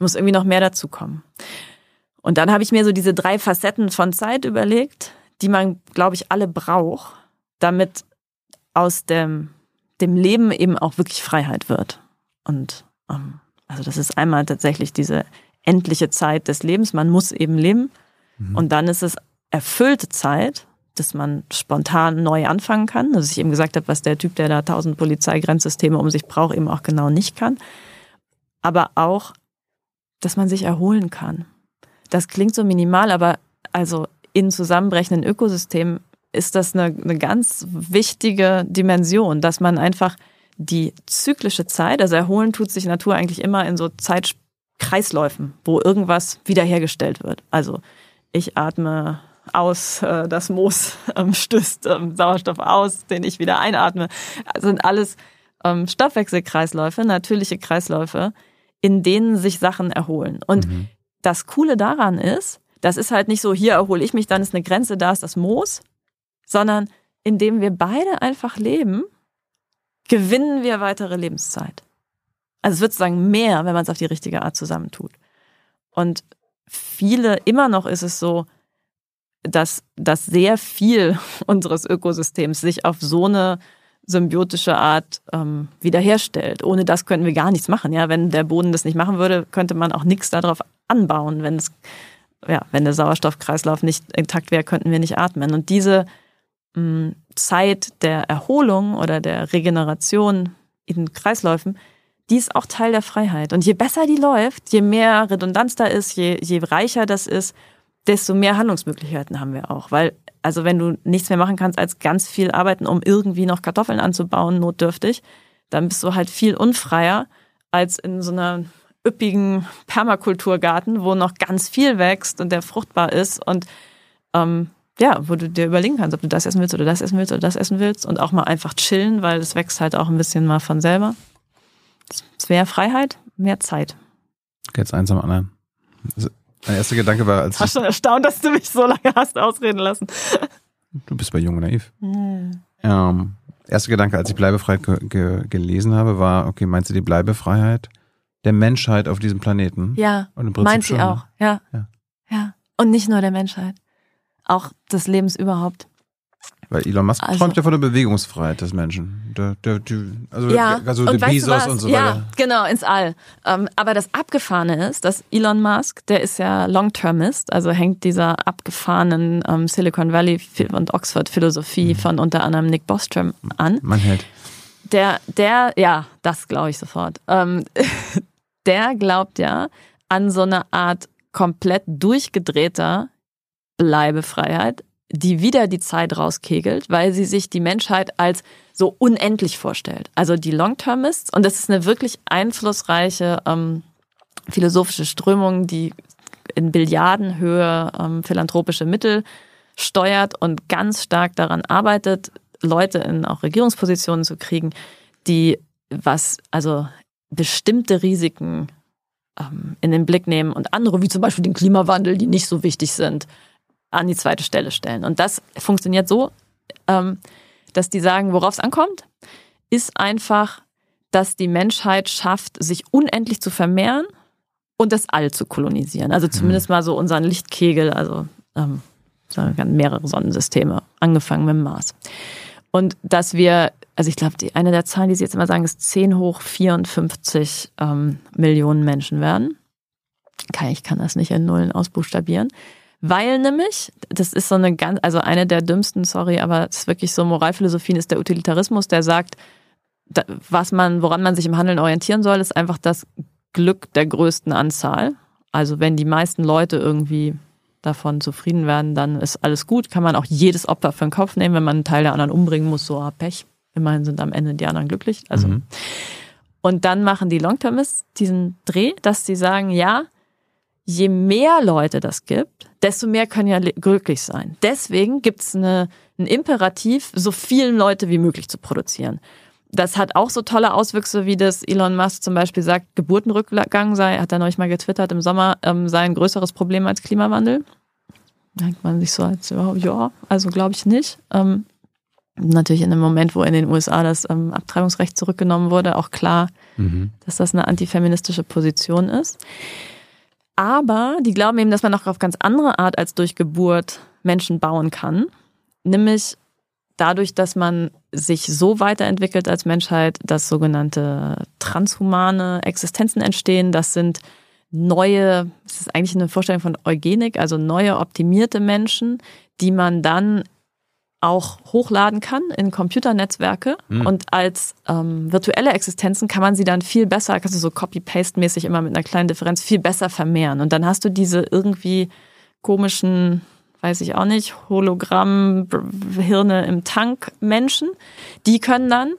Muss irgendwie noch mehr dazukommen. Und dann habe ich mir so diese drei Facetten von Zeit überlegt, die man, glaube ich, alle braucht, damit aus dem, dem Leben eben auch wirklich Freiheit wird. Und also das ist einmal tatsächlich diese endliche Zeit des Lebens. Man muss eben leben. Mhm. Und dann ist es erfüllte Zeit, dass man spontan neu anfangen kann. Also ich eben gesagt habe, was der Typ, der da tausend Polizeigrenzsysteme um sich braucht, eben auch genau nicht kann. Aber auch, dass man sich erholen kann. Das klingt so minimal, aber also in zusammenbrechenden Ökosystemen ist das eine, eine ganz wichtige Dimension, dass man einfach die zyklische Zeit, also erholen tut sich Natur eigentlich immer in so Zeitkreisläufen, wo irgendwas wiederhergestellt wird. Also ich atme aus, äh, das Moos ähm, stößt ähm, Sauerstoff aus, den ich wieder einatme. Also sind alles ähm, Stoffwechselkreisläufe, natürliche Kreisläufe, in denen sich Sachen erholen. Und mhm. das Coole daran ist, das ist halt nicht so, hier erhole ich mich, dann ist eine Grenze, da ist das Moos, sondern indem wir beide einfach leben, gewinnen wir weitere Lebenszeit. Also es wird sozusagen mehr, wenn man es auf die richtige Art zusammentut. Und viele, immer noch ist es so, dass, dass sehr viel unseres Ökosystems sich auf so eine symbiotische Art ähm, wiederherstellt. Ohne das könnten wir gar nichts machen. Ja, wenn der Boden das nicht machen würde, könnte man auch nichts darauf anbauen. Wenn es, ja, wenn der Sauerstoffkreislauf nicht intakt wäre, könnten wir nicht atmen. Und diese mh, mm, Zeit der Erholung oder der Regeneration in Kreisläufen, die ist auch Teil der Freiheit. Und je besser die läuft, je mehr Redundanz da ist, je, je reicher das ist, desto mehr Handlungsmöglichkeiten haben wir auch. Weil, also wenn du nichts mehr machen kannst, als ganz viel arbeiten, um irgendwie noch Kartoffeln anzubauen, notdürftig, dann bist du halt viel unfreier als in so einer üppigen Permakulturgarten, wo noch ganz viel wächst und der fruchtbar ist und ähm, ja, wo du dir überlegen kannst, ob du das essen willst oder das essen willst oder das essen willst und auch mal einfach chillen, weil es wächst halt auch ein bisschen mal von selber. Es wäre Freiheit, mehr Zeit. Jetzt eins am anderen. Mein erster Gedanke war, als. Ich war schon erstaunt, dass du mich so lange hast ausreden lassen. Du bist bei Jung und Naiv. Hm. Ähm, erster Gedanke, als ich Bleibefreiheit ge ge gelesen habe, war, okay, meinst du die Bleibefreiheit der Menschheit auf diesem Planeten? Ja. Und im Prinzip meint sie auch, ja. ja. Ja. Und nicht nur der Menschheit. Auch des Lebens überhaupt. Weil Elon Musk also, träumt ja von der Bewegungsfreiheit des Menschen. Der, der, der, also ja, also und der Bezos und so weiter. Ja, genau, ins All. Ähm, aber das Abgefahrene ist, dass Elon Musk, der ist ja Long-Termist, also hängt dieser abgefahrenen ähm, Silicon Valley und Oxford Philosophie mhm. von unter anderem Nick Bostrom an. Man hält. Der, der, ja, das glaube ich sofort. Ähm, der glaubt ja an so eine Art komplett durchgedrehter Bleibefreiheit, die wieder die Zeit rauskegelt, weil sie sich die Menschheit als so unendlich vorstellt. Also die Long-Termists, und das ist eine wirklich einflussreiche ähm, philosophische Strömung, die in Billiardenhöhe ähm, philanthropische Mittel steuert und ganz stark daran arbeitet, Leute in auch Regierungspositionen zu kriegen, die was, also bestimmte Risiken ähm, in den Blick nehmen und andere, wie zum Beispiel den Klimawandel, die nicht so wichtig sind, an die zweite Stelle stellen. Und das funktioniert so, ähm, dass die sagen, worauf es ankommt, ist einfach, dass die Menschheit schafft, sich unendlich zu vermehren und das All zu kolonisieren. Also zumindest mal so unseren Lichtkegel, also ähm, mehrere Sonnensysteme, angefangen mit dem Mars. Und dass wir, also ich glaube, eine der Zahlen, die Sie jetzt immer sagen, ist 10 hoch 54 ähm, Millionen Menschen werden. Ich kann das nicht in Nullen ausbuchstabieren. Weil nämlich, das ist so eine ganz, also eine der dümmsten, sorry, aber es ist wirklich so Moralphilosophien ist der Utilitarismus, der sagt, was man, woran man sich im Handeln orientieren soll, ist einfach das Glück der größten Anzahl. Also wenn die meisten Leute irgendwie davon zufrieden werden, dann ist alles gut. Kann man auch jedes Opfer für den Kopf nehmen, wenn man einen Teil der anderen umbringen muss, so ah, Pech. Immerhin sind am Ende die anderen glücklich. Also mhm. und dann machen die Longtermists diesen Dreh, dass sie sagen, ja, je mehr Leute das gibt, desto mehr können ja glücklich sein. Deswegen gibt es eine, ein Imperativ, so vielen Leute wie möglich zu produzieren. Das hat auch so tolle Auswüchse, wie das Elon Musk zum Beispiel sagt, Geburtenrückgang sei, hat er neulich mal getwittert im Sommer, ähm, sei ein größeres Problem als Klimawandel. Denkt man sich so als, ja, also glaube ich nicht. Ähm, natürlich in dem Moment, wo in den USA das ähm, Abtreibungsrecht zurückgenommen wurde, auch klar, mhm. dass das eine antifeministische Position ist. Aber die glauben eben, dass man auch auf ganz andere Art als durch Geburt Menschen bauen kann. Nämlich dadurch, dass man sich so weiterentwickelt als Menschheit, dass sogenannte transhumane Existenzen entstehen. Das sind neue, es ist eigentlich eine Vorstellung von Eugenik, also neue optimierte Menschen, die man dann auch hochladen kann in Computernetzwerke mhm. und als ähm, virtuelle Existenzen kann man sie dann viel besser, kannst du so Copy-Paste-mäßig immer mit einer kleinen Differenz viel besser vermehren. Und dann hast du diese irgendwie komischen, weiß ich auch nicht, Hologramm-Hirne im Tank Menschen, die können dann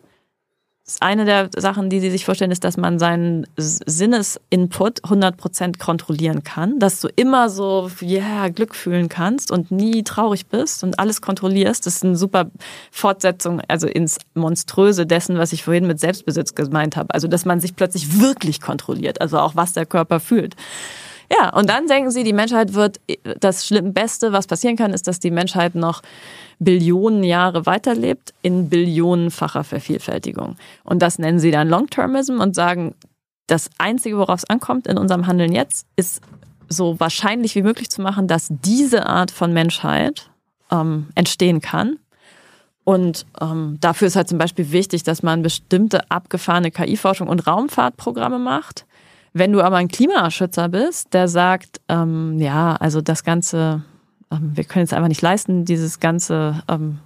eine der Sachen, die sie sich vorstellen, ist, dass man seinen Sinnesinput 100% kontrollieren kann, dass du immer so, yeah, Glück fühlen kannst und nie traurig bist und alles kontrollierst. Das ist eine super Fortsetzung, also ins Monströse dessen, was ich vorhin mit Selbstbesitz gemeint habe. Also, dass man sich plötzlich wirklich kontrolliert, also auch was der Körper fühlt. Ja, und dann denken sie, die Menschheit wird, das Beste, was passieren kann, ist, dass die Menschheit noch Billionen Jahre weiterlebt in billionenfacher Vervielfältigung. Und das nennen sie dann Long-Termism und sagen, das Einzige, worauf es ankommt in unserem Handeln jetzt, ist so wahrscheinlich wie möglich zu machen, dass diese Art von Menschheit ähm, entstehen kann. Und ähm, dafür ist halt zum Beispiel wichtig, dass man bestimmte abgefahrene KI-Forschung und Raumfahrtprogramme macht. Wenn du aber ein Klimaschützer bist, der sagt, ähm, ja, also das ganze ähm, wir können es einfach nicht leisten, dieses ganze ähm,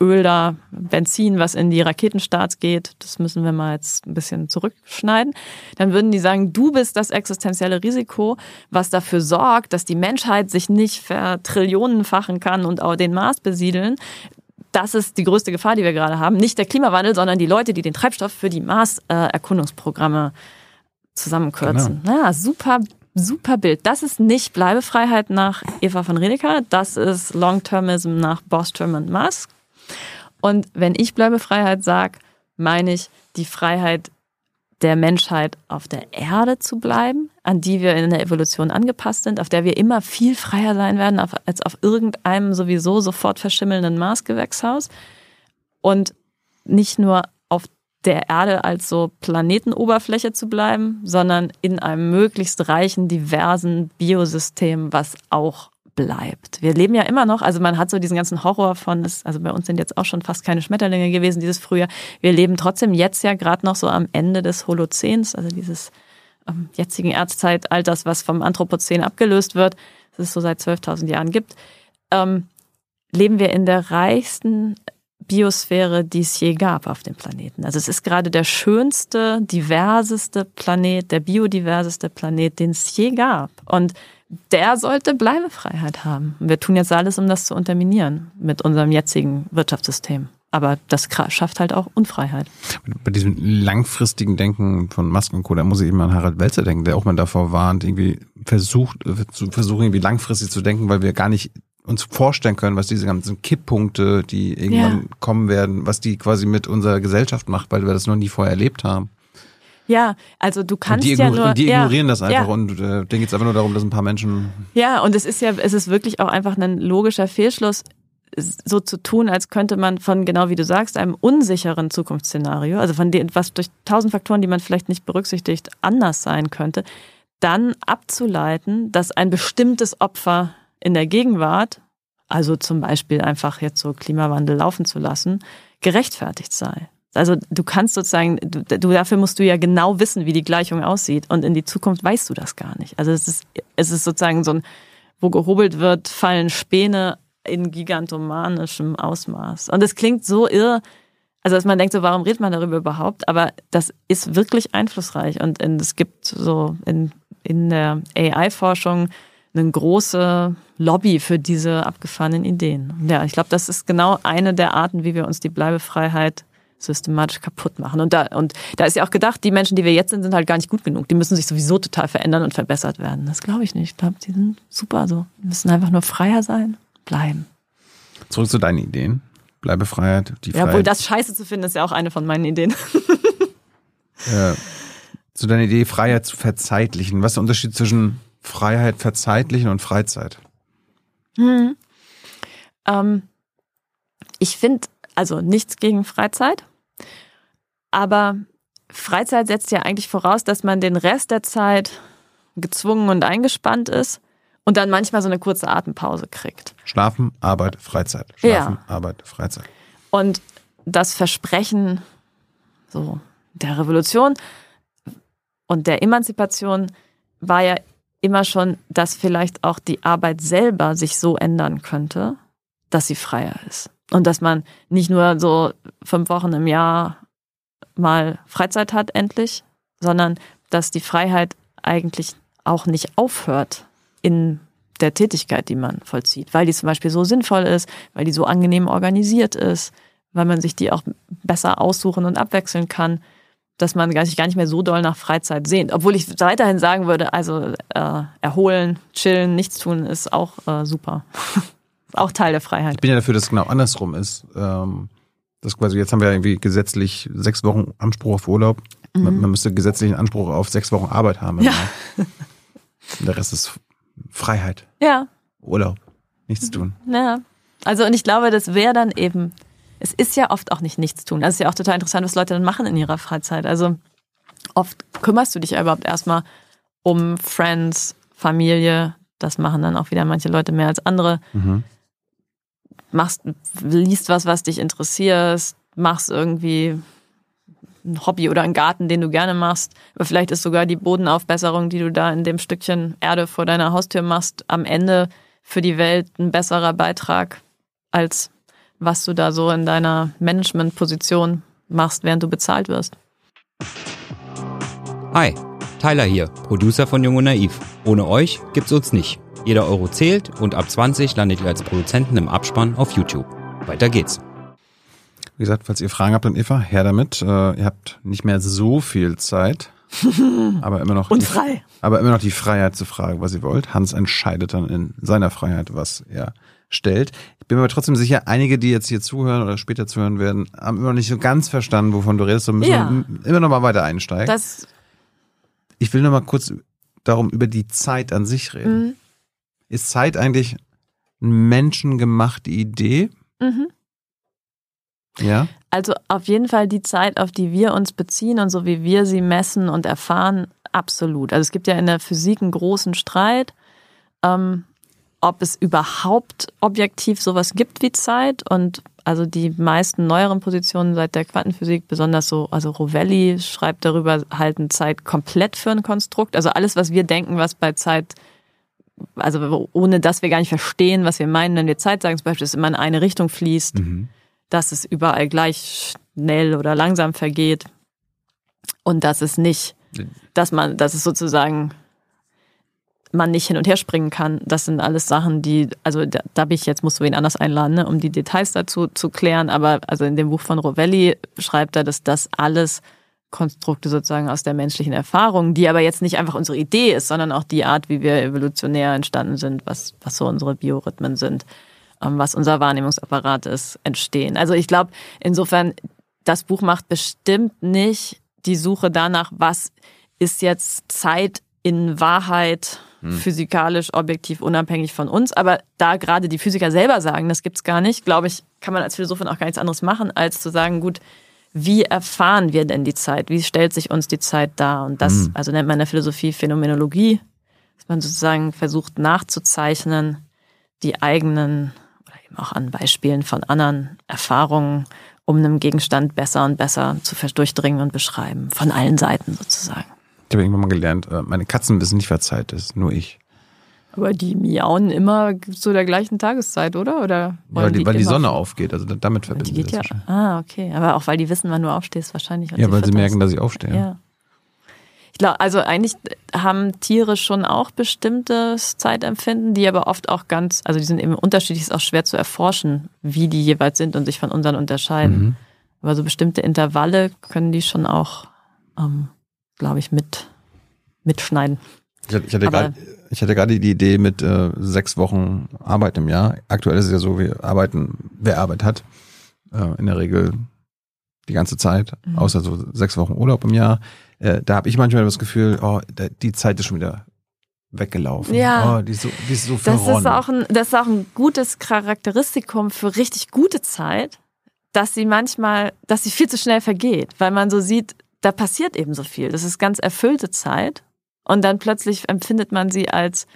Öl da, Benzin, was in die Raketenstarts geht, das müssen wir mal jetzt ein bisschen zurückschneiden. Dann würden die sagen, du bist das existenzielle Risiko, was dafür sorgt, dass die Menschheit sich nicht vertrillionenfachen kann und auch den Mars besiedeln. Das ist die größte Gefahr, die wir gerade haben. Nicht der Klimawandel, sondern die Leute, die den Treibstoff für die Mars-Erkundungsprogramme zusammenkürzen. Genau. Ja, super super Bild. Das ist nicht Bleibefreiheit nach Eva von Redeker, das ist Long-Termism nach Bostrom und Musk. Und wenn ich Bleibefreiheit sage, meine ich die Freiheit der Menschheit auf der Erde zu bleiben, an die wir in der Evolution angepasst sind, auf der wir immer viel freier sein werden als auf irgendeinem sowieso sofort verschimmelnden Marsgewächshaus. Und nicht nur der Erde als so Planetenoberfläche zu bleiben, sondern in einem möglichst reichen, diversen Biosystem, was auch bleibt. Wir leben ja immer noch, also man hat so diesen ganzen Horror von, also bei uns sind jetzt auch schon fast keine Schmetterlinge gewesen dieses Frühjahr. Wir leben trotzdem jetzt ja gerade noch so am Ende des Holozäns, also dieses ähm, jetzigen Erdzeitalters, was vom Anthropozän abgelöst wird, das es so seit 12.000 Jahren gibt. Ähm, leben wir in der reichsten Biosphäre, die es je gab auf dem Planeten. Also es ist gerade der schönste, diverseste Planet, der biodiverseste Planet, den es je gab. Und der sollte Bleibefreiheit haben. Wir tun jetzt alles, um das zu unterminieren mit unserem jetzigen Wirtschaftssystem. Aber das schafft halt auch Unfreiheit. Bei diesem langfristigen Denken von Musk und Co., da muss ich immer an Harald Welzer denken, der auch mal davor warnt, irgendwie versucht, zu versuchen, irgendwie langfristig zu denken, weil wir gar nicht uns vorstellen können, was diese ganzen Kipppunkte, die irgendwann ja. kommen werden, was die quasi mit unserer Gesellschaft macht, weil wir das noch nie vorher erlebt haben. Ja, also du kannst und die ja nur. Die ignorieren ja, das einfach ja. und äh, denen geht es einfach nur darum, dass ein paar Menschen. Ja, und es ist ja, es ist wirklich auch einfach ein logischer Fehlschluss, so zu tun, als könnte man von, genau wie du sagst, einem unsicheren Zukunftsszenario, also von dem, was durch tausend Faktoren, die man vielleicht nicht berücksichtigt, anders sein könnte, dann abzuleiten, dass ein bestimmtes Opfer in der Gegenwart, also zum Beispiel einfach jetzt so Klimawandel laufen zu lassen, gerechtfertigt sei. Also du kannst sozusagen, du, du, dafür musst du ja genau wissen, wie die Gleichung aussieht und in die Zukunft weißt du das gar nicht. Also es ist, es ist sozusagen so ein, wo gehobelt wird, fallen Späne in gigantomanischem Ausmaß. Und es klingt so irr, also dass man denkt so, warum redet man darüber überhaupt? Aber das ist wirklich einflussreich und es gibt so in, in der AI-Forschung eine große Lobby für diese abgefahrenen Ideen. Ja, ich glaube, das ist genau eine der Arten, wie wir uns die Bleibefreiheit systematisch kaputt machen. Und da, und da ist ja auch gedacht, die Menschen, die wir jetzt sind, sind halt gar nicht gut genug. Die müssen sich sowieso total verändern und verbessert werden. Das glaube ich nicht. Ich glaube, die sind super so. Die müssen einfach nur freier sein, bleiben. Zurück zu deinen Ideen. Bleibefreiheit, die Freiheit. Ja, obwohl das scheiße zu finden, ist ja auch eine von meinen Ideen. ja. Zu deiner Idee, Freiheit zu verzeitlichen. Was ist der Unterschied zwischen Freiheit verzeitlichen und Freizeit? Hm. Ähm, ich finde, also nichts gegen Freizeit, aber Freizeit setzt ja eigentlich voraus, dass man den Rest der Zeit gezwungen und eingespannt ist und dann manchmal so eine kurze Atempause kriegt. Schlafen, Arbeit, Freizeit. Schlafen, ja. Arbeit, Freizeit. Und das Versprechen so der Revolution und der Emanzipation war ja immer schon, dass vielleicht auch die Arbeit selber sich so ändern könnte, dass sie freier ist. Und dass man nicht nur so fünf Wochen im Jahr mal Freizeit hat, endlich, sondern dass die Freiheit eigentlich auch nicht aufhört in der Tätigkeit, die man vollzieht, weil die zum Beispiel so sinnvoll ist, weil die so angenehm organisiert ist, weil man sich die auch besser aussuchen und abwechseln kann, dass man sich gar nicht mehr so doll nach Freizeit sehnt. Obwohl ich weiterhin sagen würde, also äh, erholen, chillen, nichts tun ist auch äh, super. auch Teil der Freiheit. Ich bin ja dafür, dass es genau andersrum ist. Ähm, das quasi, jetzt haben wir irgendwie gesetzlich sechs Wochen Anspruch auf Urlaub. Mhm. Man, man, müsste gesetzlichen Anspruch auf sechs Wochen Arbeit haben. Ja. der Rest ist Freiheit. Ja. Urlaub. Nichts tun. Ja. Also, und ich glaube, das wäre dann eben, es ist ja oft auch nicht nichts tun. Das ist ja auch total interessant, was Leute dann machen in ihrer Freizeit. Also, oft kümmerst du dich ja überhaupt erstmal um Friends, Familie. Das machen dann auch wieder manche Leute mehr als andere. Mhm. Machst, liest was, was dich interessiert, machst irgendwie ein Hobby oder einen Garten, den du gerne machst. Aber vielleicht ist sogar die Bodenaufbesserung, die du da in dem Stückchen Erde vor deiner Haustür machst, am Ende für die Welt ein besserer Beitrag, als was du da so in deiner Managementposition machst, während du bezahlt wirst. Hi, Tyler hier, Producer von Jung und Naiv. Ohne euch gibt's uns nicht. Jeder Euro zählt und ab 20 landet ihr als Produzenten im Abspann auf YouTube. Weiter geht's. Wie gesagt, falls ihr Fragen habt an Eva, her damit. Äh, ihr habt nicht mehr so viel Zeit. aber immer noch und frei. Die, aber immer noch die Freiheit zu fragen, was ihr wollt. Hans entscheidet dann in seiner Freiheit, was er stellt. Ich bin mir aber trotzdem sicher, einige, die jetzt hier zuhören oder später zuhören werden, haben immer noch nicht so ganz verstanden, wovon du redest. Da müssen ja. immer noch mal weiter einsteigen. Das ich will noch mal kurz darum über die Zeit an sich reden. Mhm. Ist Zeit eigentlich eine menschengemachte Idee? Mhm. Ja. Also auf jeden Fall die Zeit, auf die wir uns beziehen und so wie wir sie messen und erfahren, absolut. Also es gibt ja in der Physik einen großen Streit, ähm, ob es überhaupt objektiv sowas gibt wie Zeit und also die meisten neueren Positionen seit der Quantenphysik, besonders so, also Rovelli schreibt darüber, halten Zeit komplett für ein Konstrukt. Also alles, was wir denken, was bei Zeit, also ohne dass wir gar nicht verstehen, was wir meinen, wenn wir Zeit sagen, zum Beispiel, dass es immer in eine Richtung fließt. Mhm dass es überall gleich schnell oder langsam vergeht und dass es nicht, dass man, dass es sozusagen man nicht hin und her springen kann. Das sind alles Sachen, die, also da, da bin ich jetzt, musst du wen anders einladen, ne, um die Details dazu zu klären. Aber also in dem Buch von Rovelli schreibt er, dass das alles Konstrukte sozusagen aus der menschlichen Erfahrung, die aber jetzt nicht einfach unsere Idee ist, sondern auch die Art, wie wir evolutionär entstanden sind, was, was so unsere Biorhythmen sind. Ähm, was unser Wahrnehmungsapparat ist, entstehen. Also ich glaube, insofern, das Buch macht bestimmt nicht die Suche danach, was ist jetzt Zeit in Wahrheit hm. physikalisch, objektiv, unabhängig von uns. Aber da gerade die Physiker selber sagen, das gibt's gar nicht, glaube ich, kann man als Philosophin auch gar nichts anderes machen, als zu sagen, gut, wie erfahren wir denn die Zeit? Wie stellt sich uns die Zeit dar? Und das, hm. also nennt man in der Philosophie Phänomenologie, dass man sozusagen versucht nachzuzeichnen, die eigenen auch an Beispielen von anderen Erfahrungen, um einem Gegenstand besser und besser zu durchdringen und beschreiben. Von allen Seiten sozusagen. Ich habe irgendwann mal gelernt, äh, meine Katzen wissen nicht, was Zeit ist, nur ich. Aber die miauen immer zu der gleichen Tageszeit, oder? oder ja, weil die, weil die Sonne aufgeht, also damit verbinden die geht ja. Ah, okay. Aber auch weil die wissen, wann du aufstehst, wahrscheinlich. Ja, weil sie merken, dass ich aufstehe. Ja. Klar, also eigentlich haben Tiere schon auch bestimmtes Zeitempfinden, die aber oft auch ganz, also die sind eben unterschiedlich, ist auch schwer zu erforschen, wie die jeweils sind und sich von unseren unterscheiden. Mhm. Aber so bestimmte Intervalle können die schon auch, ähm, glaube ich, mit mitschneiden. Ich hatte, ich hatte gerade, ich hatte gerade die Idee mit äh, sechs Wochen Arbeit im Jahr. Aktuell ist es ja so, wir arbeiten, wer Arbeit hat, äh, in der Regel die ganze Zeit, mhm. außer so sechs Wochen Urlaub im Jahr äh, da habe ich manchmal das Gefühl, oh, die Zeit ist schon wieder weggelaufen. Ja. Oh, die ist so, die ist so das ist auch ein, Das ist auch ein gutes Charakteristikum für richtig gute Zeit, dass sie manchmal, dass sie viel zu schnell vergeht, weil man so sieht, da passiert eben so viel. Das ist ganz erfüllte Zeit Und dann plötzlich empfindet man sie als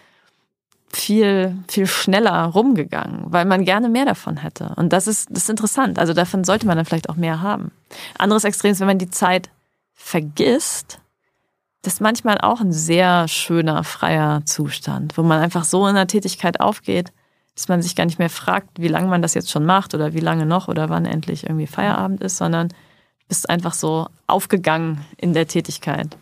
viel, viel schneller rumgegangen, weil man gerne mehr davon hätte. Und das ist, das ist interessant. Also davon sollte man dann vielleicht auch mehr haben. Anderes Extrem ist, wenn man die Zeit vergisst, das ist manchmal auch ein sehr schöner, freier Zustand, wo man einfach so in der Tätigkeit aufgeht, dass man sich gar nicht mehr fragt, wie lange man das jetzt schon macht oder wie lange noch oder wann endlich irgendwie Feierabend ist, sondern bist einfach so aufgegangen in der Tätigkeit.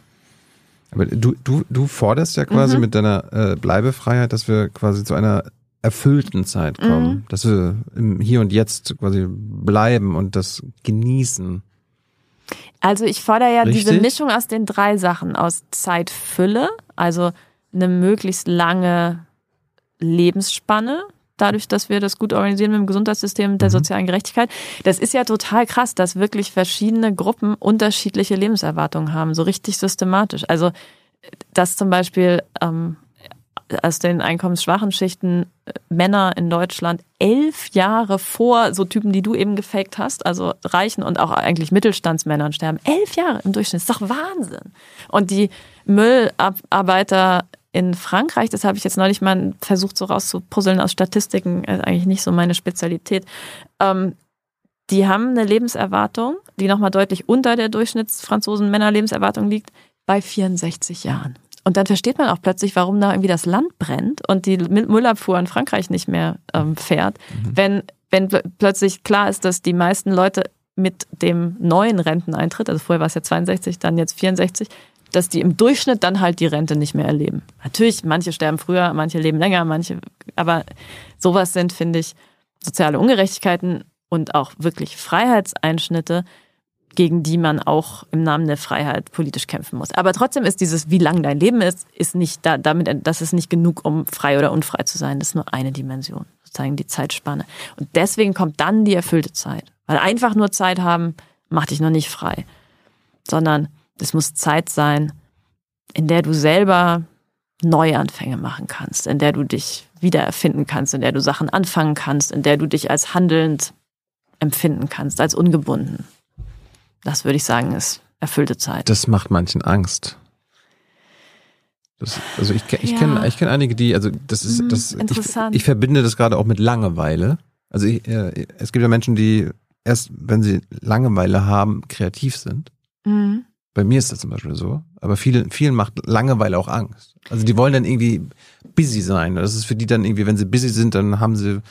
Aber du, du, du forderst ja quasi Mhm. mit deiner äh, Bleibefreiheit, dass wir quasi zu einer erfüllten Zeit kommen, Mhm. dass wir im Hier und Jetzt quasi bleiben und das genießen. Also ich fordere ja diese Richtig. Mischung aus den drei Sachen, aus Zeitfülle, also eine möglichst lange Lebensspanne, dadurch, dass wir das gut organisieren mit dem Gesundheitssystem und der sozialen Gerechtigkeit. Das ist ja total krass, dass wirklich verschiedene Gruppen unterschiedliche Lebenserwartungen haben, so richtig systematisch. Also dass zum Beispiel ähm, aus den einkommensschwachen Schichten äh, Männer in Deutschland elf Jahre vor so Typen, die du eben gefaked hast, also Reichen und auch eigentlich Mittelstandsmännern sterben. Elf Jahre im Durchschnitt, ist doch Wahnsinn. Und die Müllarbeiter in Frankreich, das habe ich jetzt neulich mal versucht so rauszupuzzeln aus Statistiken, ist eigentlich nicht so meine Spezialität. Ähm, die haben eine Lebenserwartung, die nochmal deutlich unter der Durchschnittsfranzosen Männerlebenserwartung liegt, bei 64 Jahren. Und dann versteht man auch plötzlich, warum da irgendwie das Land brennt und die Mü- Müllabfuhr in Frankreich nicht mehr ähm, fährt, wenn, wenn pl plötzlich klar ist, dass die meisten Leute mit dem neuen Renteneintritt, also vorher war es ja 62, dann jetzt 64, dass die im Durchschnitt dann halt die Rente nicht mehr erleben. Natürlich, manche sterben früher, manche leben länger, manche, aber sowas sind, finde ich, soziale Ungerechtigkeiten und auch wirklich Freiheitseinschnitte, gegen die man auch im Namen der Freiheit politisch kämpfen muss. Aber trotzdem ist dieses, wie lang dein Leben ist, ist nicht da, damit, das ist nicht genug, um frei oder unfrei zu sein. Das ist nur eine Dimension, sozusagen die Zeitspanne. Und deswegen kommt dann die erfüllte Zeit. Weil einfach nur Zeit haben, macht dich noch nicht frei. Sondern es muss Zeit sein, in der du selber Neuanfänge machen kannst, in der du dich wiedererfinden kannst, in der du Sachen anfangen kannst, in der du dich als handelnd empfinden kannst, als ungebunden. Das würde ich sagen, ist erfüllte Zeit. Das macht manchen Angst. Das, also ich, ich Ja. kenne ich kenn einige, die, also das ist Hm, das. interessant. Ich, ich verbinde das gerade auch mit Langeweile. Also ich, äh, es gibt ja Menschen, die erst, wenn sie Langeweile haben, kreativ sind. Mhm. Bei mir ist das zum Beispiel so. Aber viele, vielen macht Langeweile auch Angst. Also die wollen dann irgendwie busy sein. Das ist für die dann irgendwie, wenn sie busy sind, dann haben sie,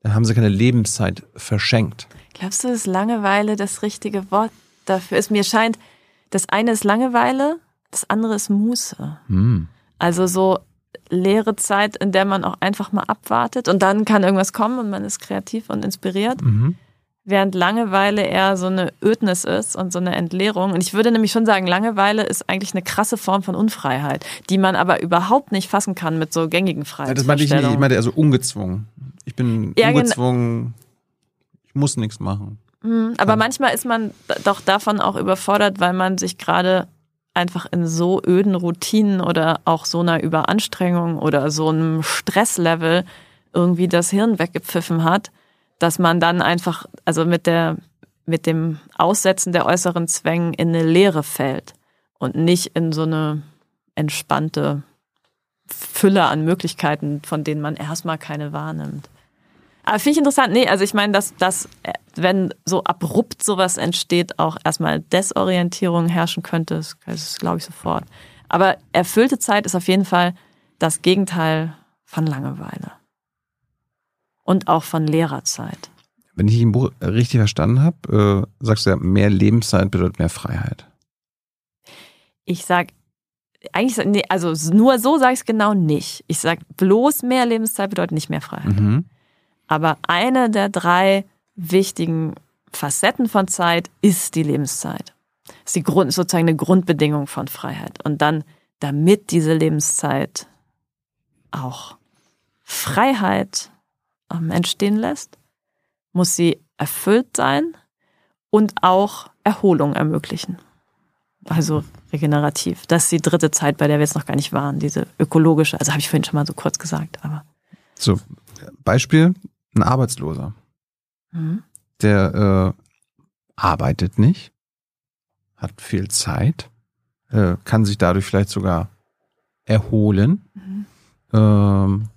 dann haben sie keine Lebenszeit verschenkt. Glaubst du, dass Langeweile das richtige Wort dafür ist? Mir scheint, das eine ist Langeweile, das andere ist Muße. Hm. Also so leere Zeit, in der man auch einfach mal abwartet und dann kann irgendwas kommen und man ist kreativ und inspiriert. Mhm. Während Langeweile eher so eine Ödnis ist und so eine Entleerung. Und ich würde nämlich schon sagen, Langeweile ist eigentlich eine krasse Form von Unfreiheit, die man aber überhaupt nicht fassen kann mit so gängigen Ja, das meinte ich nicht. Ich meinte also ungezwungen. Ich bin Ja, ungezwungen. Ich muss nichts machen. Mhm, Aber manchmal ist man doch davon auch überfordert, weil man sich gerade einfach in so öden Routinen oder auch so einer Überanstrengung oder so einem Stresslevel irgendwie das Hirn weggepfiffen hat, dass man dann einfach, also mit der, mit dem Aussetzen der äußeren Zwängen in eine Leere fällt und nicht in so eine entspannte Fülle an Möglichkeiten, von denen man erstmal keine wahrnimmt. Aber finde ich interessant. Nee, also ich meine, dass, dass wenn so abrupt sowas entsteht, auch erstmal Desorientierung herrschen könnte, das, das glaube ich sofort. Aber erfüllte Zeit ist auf jeden Fall das Gegenteil von Langeweile. Und auch von leerer Zeit. Wenn ich im Buch richtig verstanden habe, äh, sagst du ja, mehr Lebenszeit bedeutet mehr Freiheit. Ich sag, eigentlich, nee, also nur so sage ich es genau nicht. Ich sag, bloß mehr Lebenszeit bedeutet nicht mehr Freiheit. Mhm. Aber eine der drei wichtigen Facetten von Zeit ist die Lebenszeit. ist die Grund, sozusagen eine Grundbedingung von Freiheit. Und dann, damit diese Lebenszeit auch Freiheit entstehen lässt, muss sie erfüllt sein und auch Erholung ermöglichen. Also regenerativ. Das ist die dritte Zeit, bei der wir jetzt noch gar nicht waren, diese ökologische. Also habe ich vorhin schon mal so kurz gesagt, aber. So, Beispiel, ein Arbeitsloser, Mhm. der äh, arbeitet nicht, hat viel Zeit, äh, kann sich dadurch vielleicht sogar erholen. Mhm. Ähm,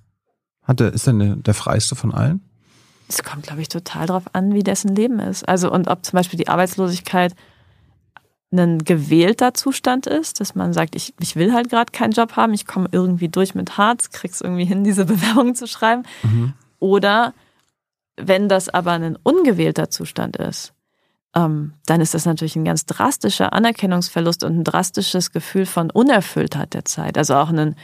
hat er, ist er der freiste von allen? Es kommt, glaube ich, total drauf an, wie dessen Leben ist. Also und ob zum Beispiel die Arbeitslosigkeit ein gewählter Zustand ist, dass man sagt, ich, ich will halt gerade keinen Job haben, ich komme irgendwie durch mit Harz, krieg's irgendwie hin, diese Bewerbung zu schreiben. Mhm. Oder wenn das aber ein ungewählter Zustand ist, ähm, dann ist das natürlich ein ganz drastischer Anerkennungsverlust und ein drastisches Gefühl von Unerfülltheit der Zeit. Also auch ein,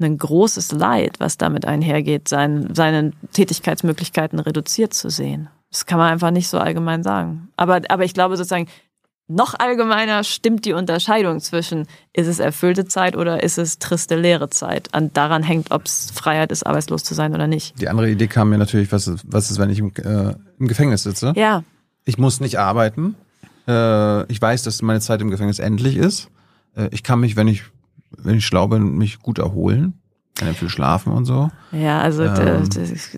ein großes Leid, was damit einhergeht, sein, seine Tätigkeitsmöglichkeiten reduziert zu sehen. Das kann man einfach nicht so allgemein sagen. Aber, aber ich glaube sozusagen, noch allgemeiner stimmt die Unterscheidung zwischen, ist es erfüllte Zeit oder ist es triste leere Zeit? Und daran hängt, ob es Freiheit ist, arbeitslos zu sein oder nicht. Die andere Idee kam mir natürlich, was ist, was ist wenn ich im, äh, im Gefängnis sitze? Ja, Ich muss nicht arbeiten. Äh, ich weiß, dass meine Zeit im Gefängnis endlich ist. Äh, ich kann mich, wenn ich, wenn ich schlau bin, mich gut erholen. Kann ja viel schlafen und so. Ja, also Ähm.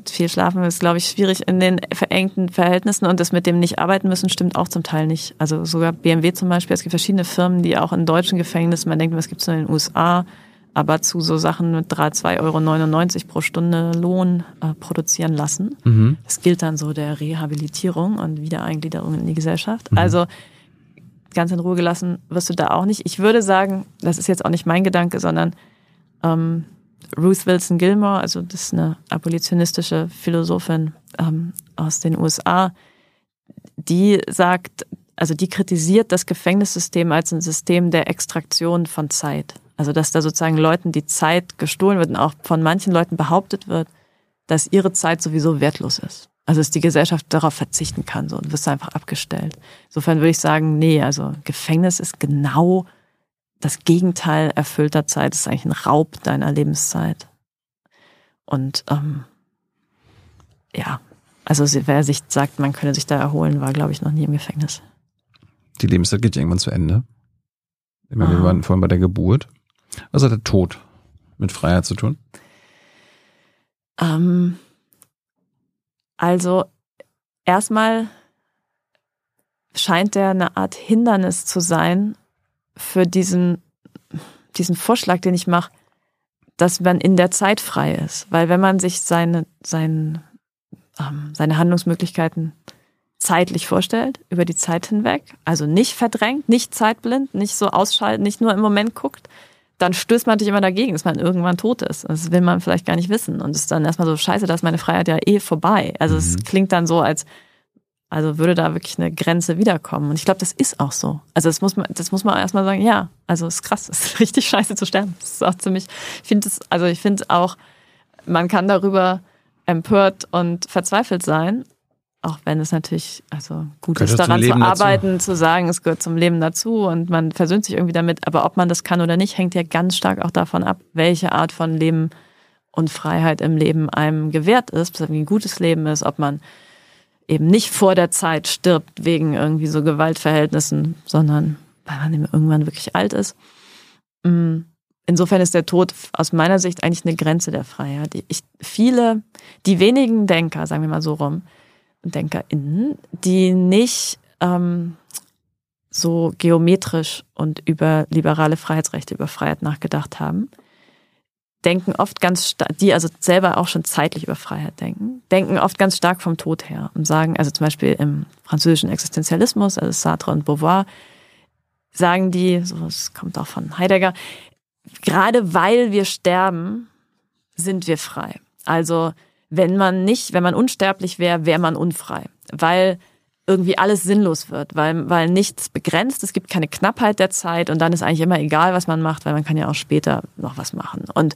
viel schlafen ist, glaube ich, schwierig in den verengten Verhältnissen und das mit dem nicht arbeiten müssen stimmt auch zum Teil nicht. Also sogar BMW zum Beispiel, es gibt verschiedene Firmen, die auch in deutschen Gefängnissen, man denkt, was gibt es in den USA, aber zu so Sachen mit 3, 2,99 Euro pro Stunde Lohn äh, produzieren lassen. Mhm. Das gilt dann so der Rehabilitierung und Wiedereingliederung in die Gesellschaft. Also ganz in Ruhe gelassen wirst du da auch nicht. Ich würde sagen, das ist jetzt auch nicht mein Gedanke, sondern ähm, Ruth Wilson Gilmore, also das ist eine abolitionistische Philosophin ähm, aus den USA, die sagt, also die kritisiert das Gefängnissystem als ein System der Extraktion von Zeit. Also dass da sozusagen Leuten die Zeit gestohlen wird und auch von manchen Leuten behauptet wird, dass ihre Zeit sowieso wertlos ist. Also dass die Gesellschaft darauf verzichten kann, so und wirst einfach abgestellt. Insofern würde ich sagen, nee, also Gefängnis ist genau das Gegenteil erfüllter Zeit, ist eigentlich ein Raub deiner Lebenszeit. Und ähm, ja, also wer sich sagt, man könne sich da erholen, war, glaube ich, noch nie im Gefängnis. Die Lebenszeit geht ja irgendwann zu Ende. Meine, wir waren vorhin bei der Geburt. Was hat der Tod mit Freiheit zu tun? Ähm, also erstmal scheint der eine Art Hindernis zu sein für diesen, diesen Vorschlag, den ich mache, dass man in der Zeit frei ist. Weil wenn man sich seine, sein, ähm, seine Handlungsmöglichkeiten zeitlich vorstellt, über die Zeit hinweg, also nicht verdrängt, nicht zeitblind, nicht so ausschalten, nicht nur im Moment guckt, dann stößt man natürlich immer dagegen, dass man irgendwann tot ist. Das will man vielleicht gar nicht wissen. Und es ist dann erstmal so, scheiße, da ist meine Freiheit ja eh vorbei. Also es klingt dann so, als also würde da wirklich eine Grenze wiederkommen. Und ich glaube, das ist auch so. Also das muss man, das muss man erstmal sagen, ja, also es ist krass, es ist richtig scheiße zu sterben. Das ist auch ziemlich, ich finde es, also ich finde auch, man kann darüber empört und verzweifelt sein, auch wenn es natürlich also gut Gehört ist, daran zu Leben dazu. arbeiten, zu sagen, es gehört zum Leben dazu und man versöhnt sich irgendwie damit. Aber ob man das kann oder nicht, hängt ja ganz stark auch davon ab, welche Art von Leben und Freiheit im Leben einem gewährt ist, ob es ein gutes Leben ist, ob man eben nicht vor der Zeit stirbt wegen irgendwie so Gewaltverhältnissen, sondern weil man eben irgendwann wirklich alt ist. Mm, Insofern ist der Tod aus meiner Sicht eigentlich eine Grenze der Freiheit. Ich, viele, die wenigen Denker, sagen wir mal so rum, DenkerInnen, die nicht ähm, so geometrisch und über liberale Freiheitsrechte, über Freiheit nachgedacht haben, denken oft ganz stark, die also selber auch schon zeitlich über Freiheit denken, denken oft ganz stark vom Tod her und sagen, also zum Beispiel im französischen Existenzialismus, also Sartre und Beauvoir, sagen die, so es kommt auch von Heidegger, gerade weil wir sterben, sind wir frei. Also wenn man nicht, wenn man unsterblich wäre, wäre man unfrei, weil irgendwie alles sinnlos wird, weil, weil nichts begrenzt, es gibt keine Knappheit der Zeit und dann ist eigentlich immer egal, was man macht, weil man kann ja auch später noch was machen. Und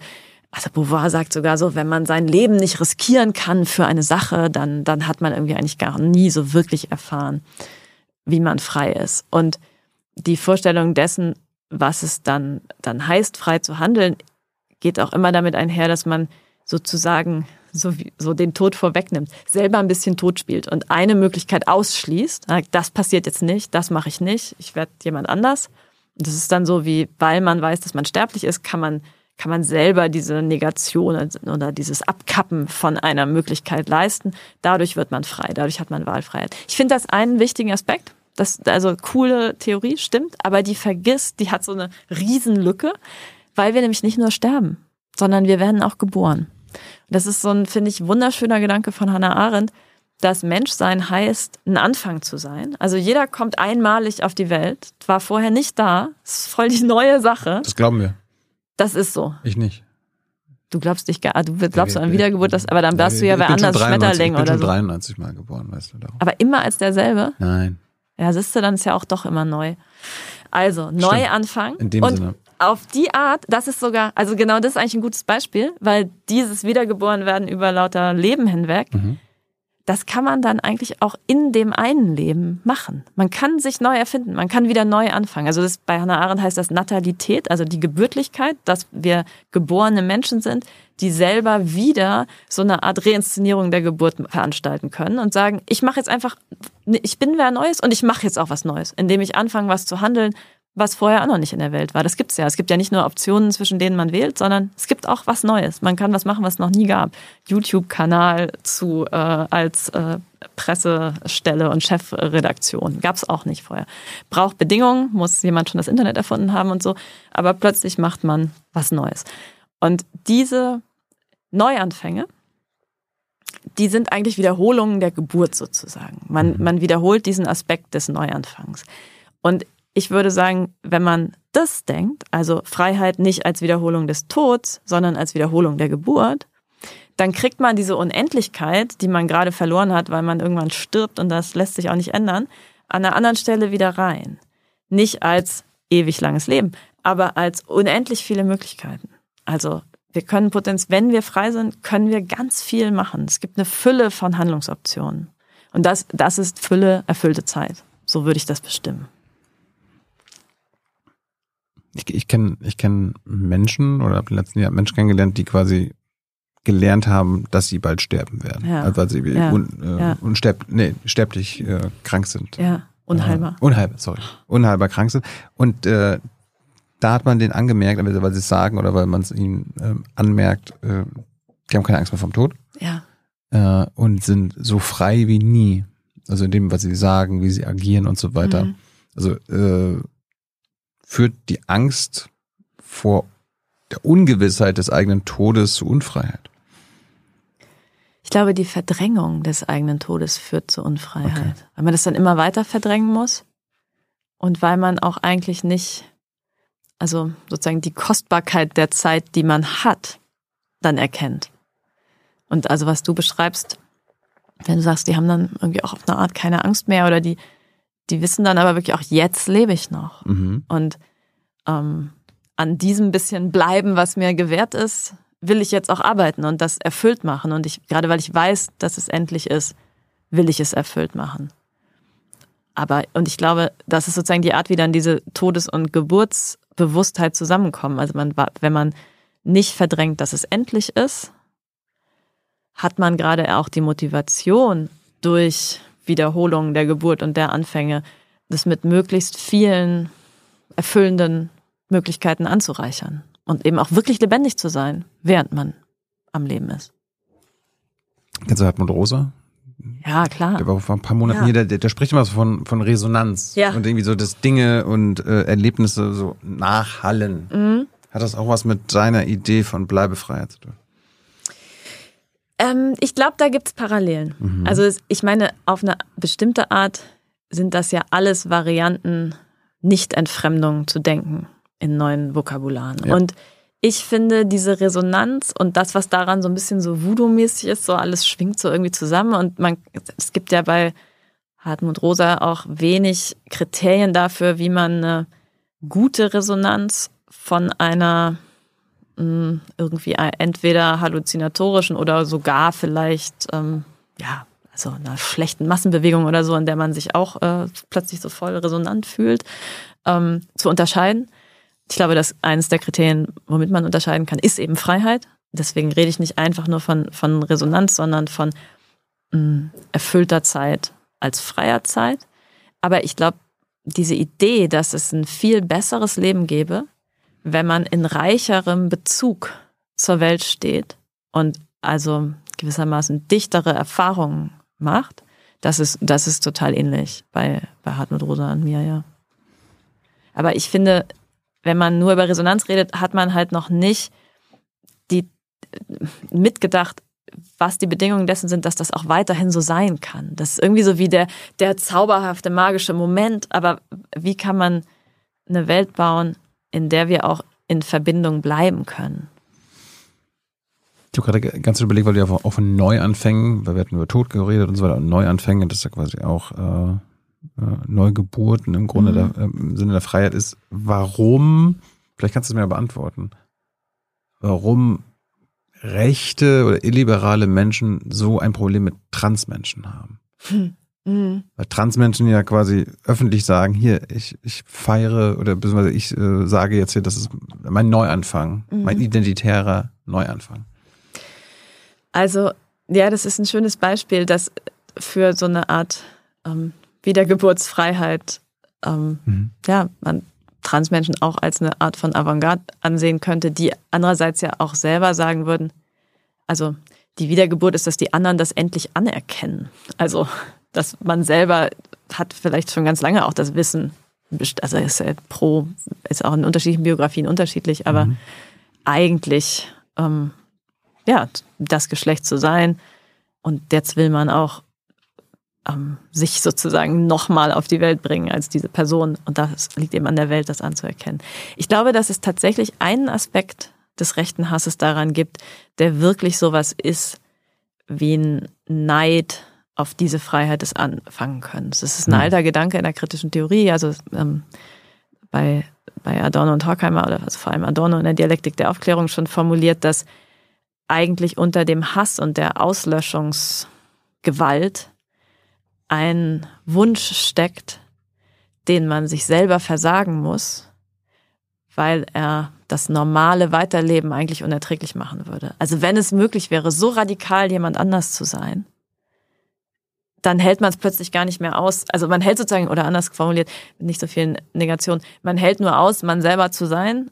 also Beauvoir sagt sogar so, wenn man sein Leben nicht riskieren kann für eine Sache, dann, dann hat man irgendwie eigentlich gar nie so wirklich erfahren, wie man frei ist. Und die Vorstellung dessen, was es dann, dann heißt, frei zu handeln, geht auch immer damit einher, dass man sozusagen so, wie, so den Tod vorwegnimmt, selber ein bisschen tot spielt und eine Möglichkeit ausschließt. Das passiert jetzt nicht, das mache ich nicht, ich werde jemand anders. Und das ist dann so wie, weil man weiß, dass man sterblich ist, kann man, kann man selber diese Negation oder dieses Abkappen von einer Möglichkeit leisten. Dadurch wird man frei, dadurch hat man Wahlfreiheit. Ich finde das einen wichtigen Aspekt. Das, also coole Theorie, stimmt, aber die vergisst, die hat so eine Riesenlücke, weil wir nämlich nicht nur sterben, sondern wir werden auch geboren. Das ist so ein, finde ich, wunderschöner Gedanke von Hannah Arendt, dass Menschsein heißt, ein Anfang zu sein. Also jeder kommt einmalig auf die Welt, war vorher nicht da, ist voll die neue Sache. Das glauben wir. Das ist so. Ich nicht. Du glaubst dich gar, du glaubst an Wiedergeburt, das, aber dann warst du ja wer anders, Schmetterling oder so. Ich bin 93 mal geboren, weißt du darum. Aber immer als derselbe? Nein. Ja, siehst du, dann ist ja auch doch immer neu. Also, Neuanfang. In dem und Sinne. Auf die Art, das ist sogar, also genau das ist eigentlich ein gutes Beispiel, weil dieses Wiedergeborenwerden über lauter Leben hinweg, Mhm. das kann man dann eigentlich auch in dem einen Leben machen. Man kann sich neu erfinden, man kann wieder neu anfangen. Also das, bei Hannah Arendt heißt das Natalität, also die Gebürtlichkeit, dass wir geborene Menschen sind, die selber wieder so eine Art Reinszenierung der Geburt veranstalten können und sagen, ich mache jetzt einfach, ich bin wer Neues und ich mache jetzt auch was Neues, indem ich anfange, was zu handeln, was vorher auch noch nicht in der Welt war. Das gibt's ja. Es gibt ja nicht nur Optionen, zwischen denen man wählt, sondern es gibt auch was Neues. Man kann was machen, was es noch nie gab. YouTube-Kanal zu äh, als äh, Pressestelle und Chefredaktion gab's auch nicht vorher. Braucht Bedingungen, muss jemand schon das Internet erfunden haben und so. Aber plötzlich macht man was Neues. Und diese Neuanfänge, die sind eigentlich Wiederholungen der Geburt sozusagen. Man, man wiederholt diesen Aspekt des Neuanfangs. Und ich würde sagen, wenn man das denkt, also Freiheit nicht als Wiederholung des Todes, sondern als Wiederholung der Geburt, dann kriegt man diese Unendlichkeit, die man gerade verloren hat, weil man irgendwann stirbt und das lässt sich auch nicht ändern, an einer anderen Stelle wieder rein. Nicht als ewig langes Leben, aber als unendlich viele Möglichkeiten. Also wir können potenziell, wenn wir frei sind, können wir ganz viel machen. Es gibt eine Fülle von Handlungsoptionen. Und das, das ist Fülle, erfüllte Zeit. So würde ich das bestimmen. Ich, ich kenne ich kenn Menschen oder habe letzten Jahr Menschen kennengelernt, die quasi gelernt haben, dass sie bald sterben werden. Ja. Also weil sie Ja. un, äh, Ja. unsterb, nee, sterblich äh, krank sind. Ja, unheilbar. Äh, unheilbar, sorry. Unheilbar krank sind. Und äh, da hat man den angemerkt, entweder weil sie es sagen oder weil man es ihnen ähm, anmerkt, äh, die haben keine Angst mehr vom Tod Ja, äh, und sind so frei wie nie. Also in dem, was sie sagen, wie sie agieren und so weiter. Mhm. Also äh, führt die Angst vor der Ungewissheit des eigenen Todes zu Unfreiheit. Ich glaube, die Verdrängung des eigenen Todes führt zur Unfreiheit. Weil man das dann immer weiter verdrängen muss und weil man auch eigentlich nicht, also sozusagen die Kostbarkeit der Zeit, die man hat, dann erkennt. Und also was du beschreibst, wenn du sagst, die haben dann irgendwie auch auf eine Art keine Angst mehr oder die, die wissen dann aber wirklich auch, jetzt lebe ich noch. Mhm. Und ähm, an diesem bisschen bleiben, was mir gewährt ist, will ich jetzt auch arbeiten und das erfüllt machen. Und ich, gerade weil ich weiß, dass es endlich ist, will ich es erfüllt machen. Aber, und ich glaube, das ist sozusagen die Art, wie dann diese Todes- und Geburtsbewusstheit zusammenkommen. Also man, wenn man nicht verdrängt, dass es endlich ist, hat man gerade auch die Motivation durch Wiederholung der Geburt und der Anfänge, das mit möglichst vielen erfüllenden Möglichkeiten anzureichern und eben auch wirklich lebendig zu sein, während man am Leben ist. Kennst du Hartmut Rosa? Ja, klar. Der war vor ein paar Monaten Ja. hier, der, der, spricht immer so von, von Resonanz. Ja. Und irgendwie so, dass Dinge und äh, Erlebnisse so nachhallen. Mhm. Hat das auch was mit seiner Idee von Bleibefreiheit zu tun? Ähm, ich glaube, da gibt's Parallelen. Also es, ich meine, auf eine bestimmte Art sind das ja alles Varianten, Nicht-Entfremdung zu denken in neuen Vokabularen. Ja. Und ich finde diese Resonanz und das, was daran so ein bisschen so Voodoo-mäßig ist, so alles schwingt so irgendwie zusammen. Und man, es gibt ja bei Hartmut Rosa auch wenig Kriterien dafür, wie man eine gute Resonanz von einer mh, irgendwie entweder halluzinatorischen oder sogar vielleicht, ähm, ja, also einer schlechten Massenbewegung oder so, in der man sich auch äh, plötzlich so voll resonant fühlt, ähm, zu unterscheiden. Ich glaube, dass eines der Kriterien, womit man unterscheiden kann, ist eben Freiheit. Deswegen rede ich nicht einfach nur von, von Resonanz, sondern von mh, erfüllter Zeit als freier Zeit. Aber ich glaube, diese Idee, dass es ein viel besseres Leben gäbe, wenn man in reicherem Bezug zur Welt steht und also gewissermaßen dichtere Erfahrungen macht, das ist, das ist total ähnlich bei, bei Hartmut Rosa und mir, ja. Aber ich finde, wenn man nur über Resonanz redet, hat man halt noch nicht die mitgedacht, was die Bedingungen dessen sind, dass das auch weiterhin so sein kann. Das ist irgendwie so wie der, der zauberhafte, magische Moment. Aber wie kann man eine Welt bauen, in der wir auch in Verbindung bleiben können? Ich habe gerade ganz überlegt, weil du ja auch von Neuanfängen, weil wir hatten über Tod geredet und so weiter, und Neuanfänge, das ist ja quasi auch äh, äh Neugeburten im Grunde mhm. der, im Sinne der Freiheit ist. Warum, vielleicht kannst du es mir beantworten, warum rechte oder illiberale Menschen so ein Problem mit Transmenschen haben. Hm. Mhm. Weil Transmenschen ja quasi öffentlich sagen, hier, ich, ich feiere oder beziehungsweise ich äh, sage jetzt hier, das ist mein Neuanfang, mhm. mein identitärer Neuanfang. Also, ja, das ist ein schönes Beispiel, dass für so eine Art ähm, Wiedergeburtsfreiheit, ähm, mhm. ja, man Transmenschen auch als eine Art von Avantgarde ansehen könnte, die andererseits ja auch selber sagen würden, also die Wiedergeburt ist, dass die anderen das endlich anerkennen. Also, dass man selber hat vielleicht schon ganz lange auch das Wissen, also ist ja pro, ist auch in unterschiedlichen Biografien unterschiedlich, aber mhm. eigentlich, ähm, ja, das Geschlecht zu sein. Und jetzt will man auch ähm, sich sozusagen nochmal auf die Welt bringen als diese Person. Und das liegt eben an der Welt, das anzuerkennen. Ich glaube, dass es tatsächlich einen Aspekt des rechten Hasses daran gibt, der wirklich sowas ist wie ein Neid auf diese Freiheit des Anfangenkönnens. Das ist ein hm. alter Gedanke in der kritischen Theorie, also ähm, bei, bei Adorno und Horkheimer oder also vor allem Adorno in der Dialektik der Aufklärung schon formuliert, dass eigentlich unter dem Hass und der Auslöschungsgewalt ein Wunsch steckt, den man sich selber versagen muss, weil er das normale Weiterleben eigentlich unerträglich machen würde. Also wenn es möglich wäre, so radikal jemand anders zu sein, dann hält man es plötzlich gar nicht mehr aus. Also man hält sozusagen, oder anders formuliert, mit nicht so vielen Negationen, man hält nur aus, man selber zu sein,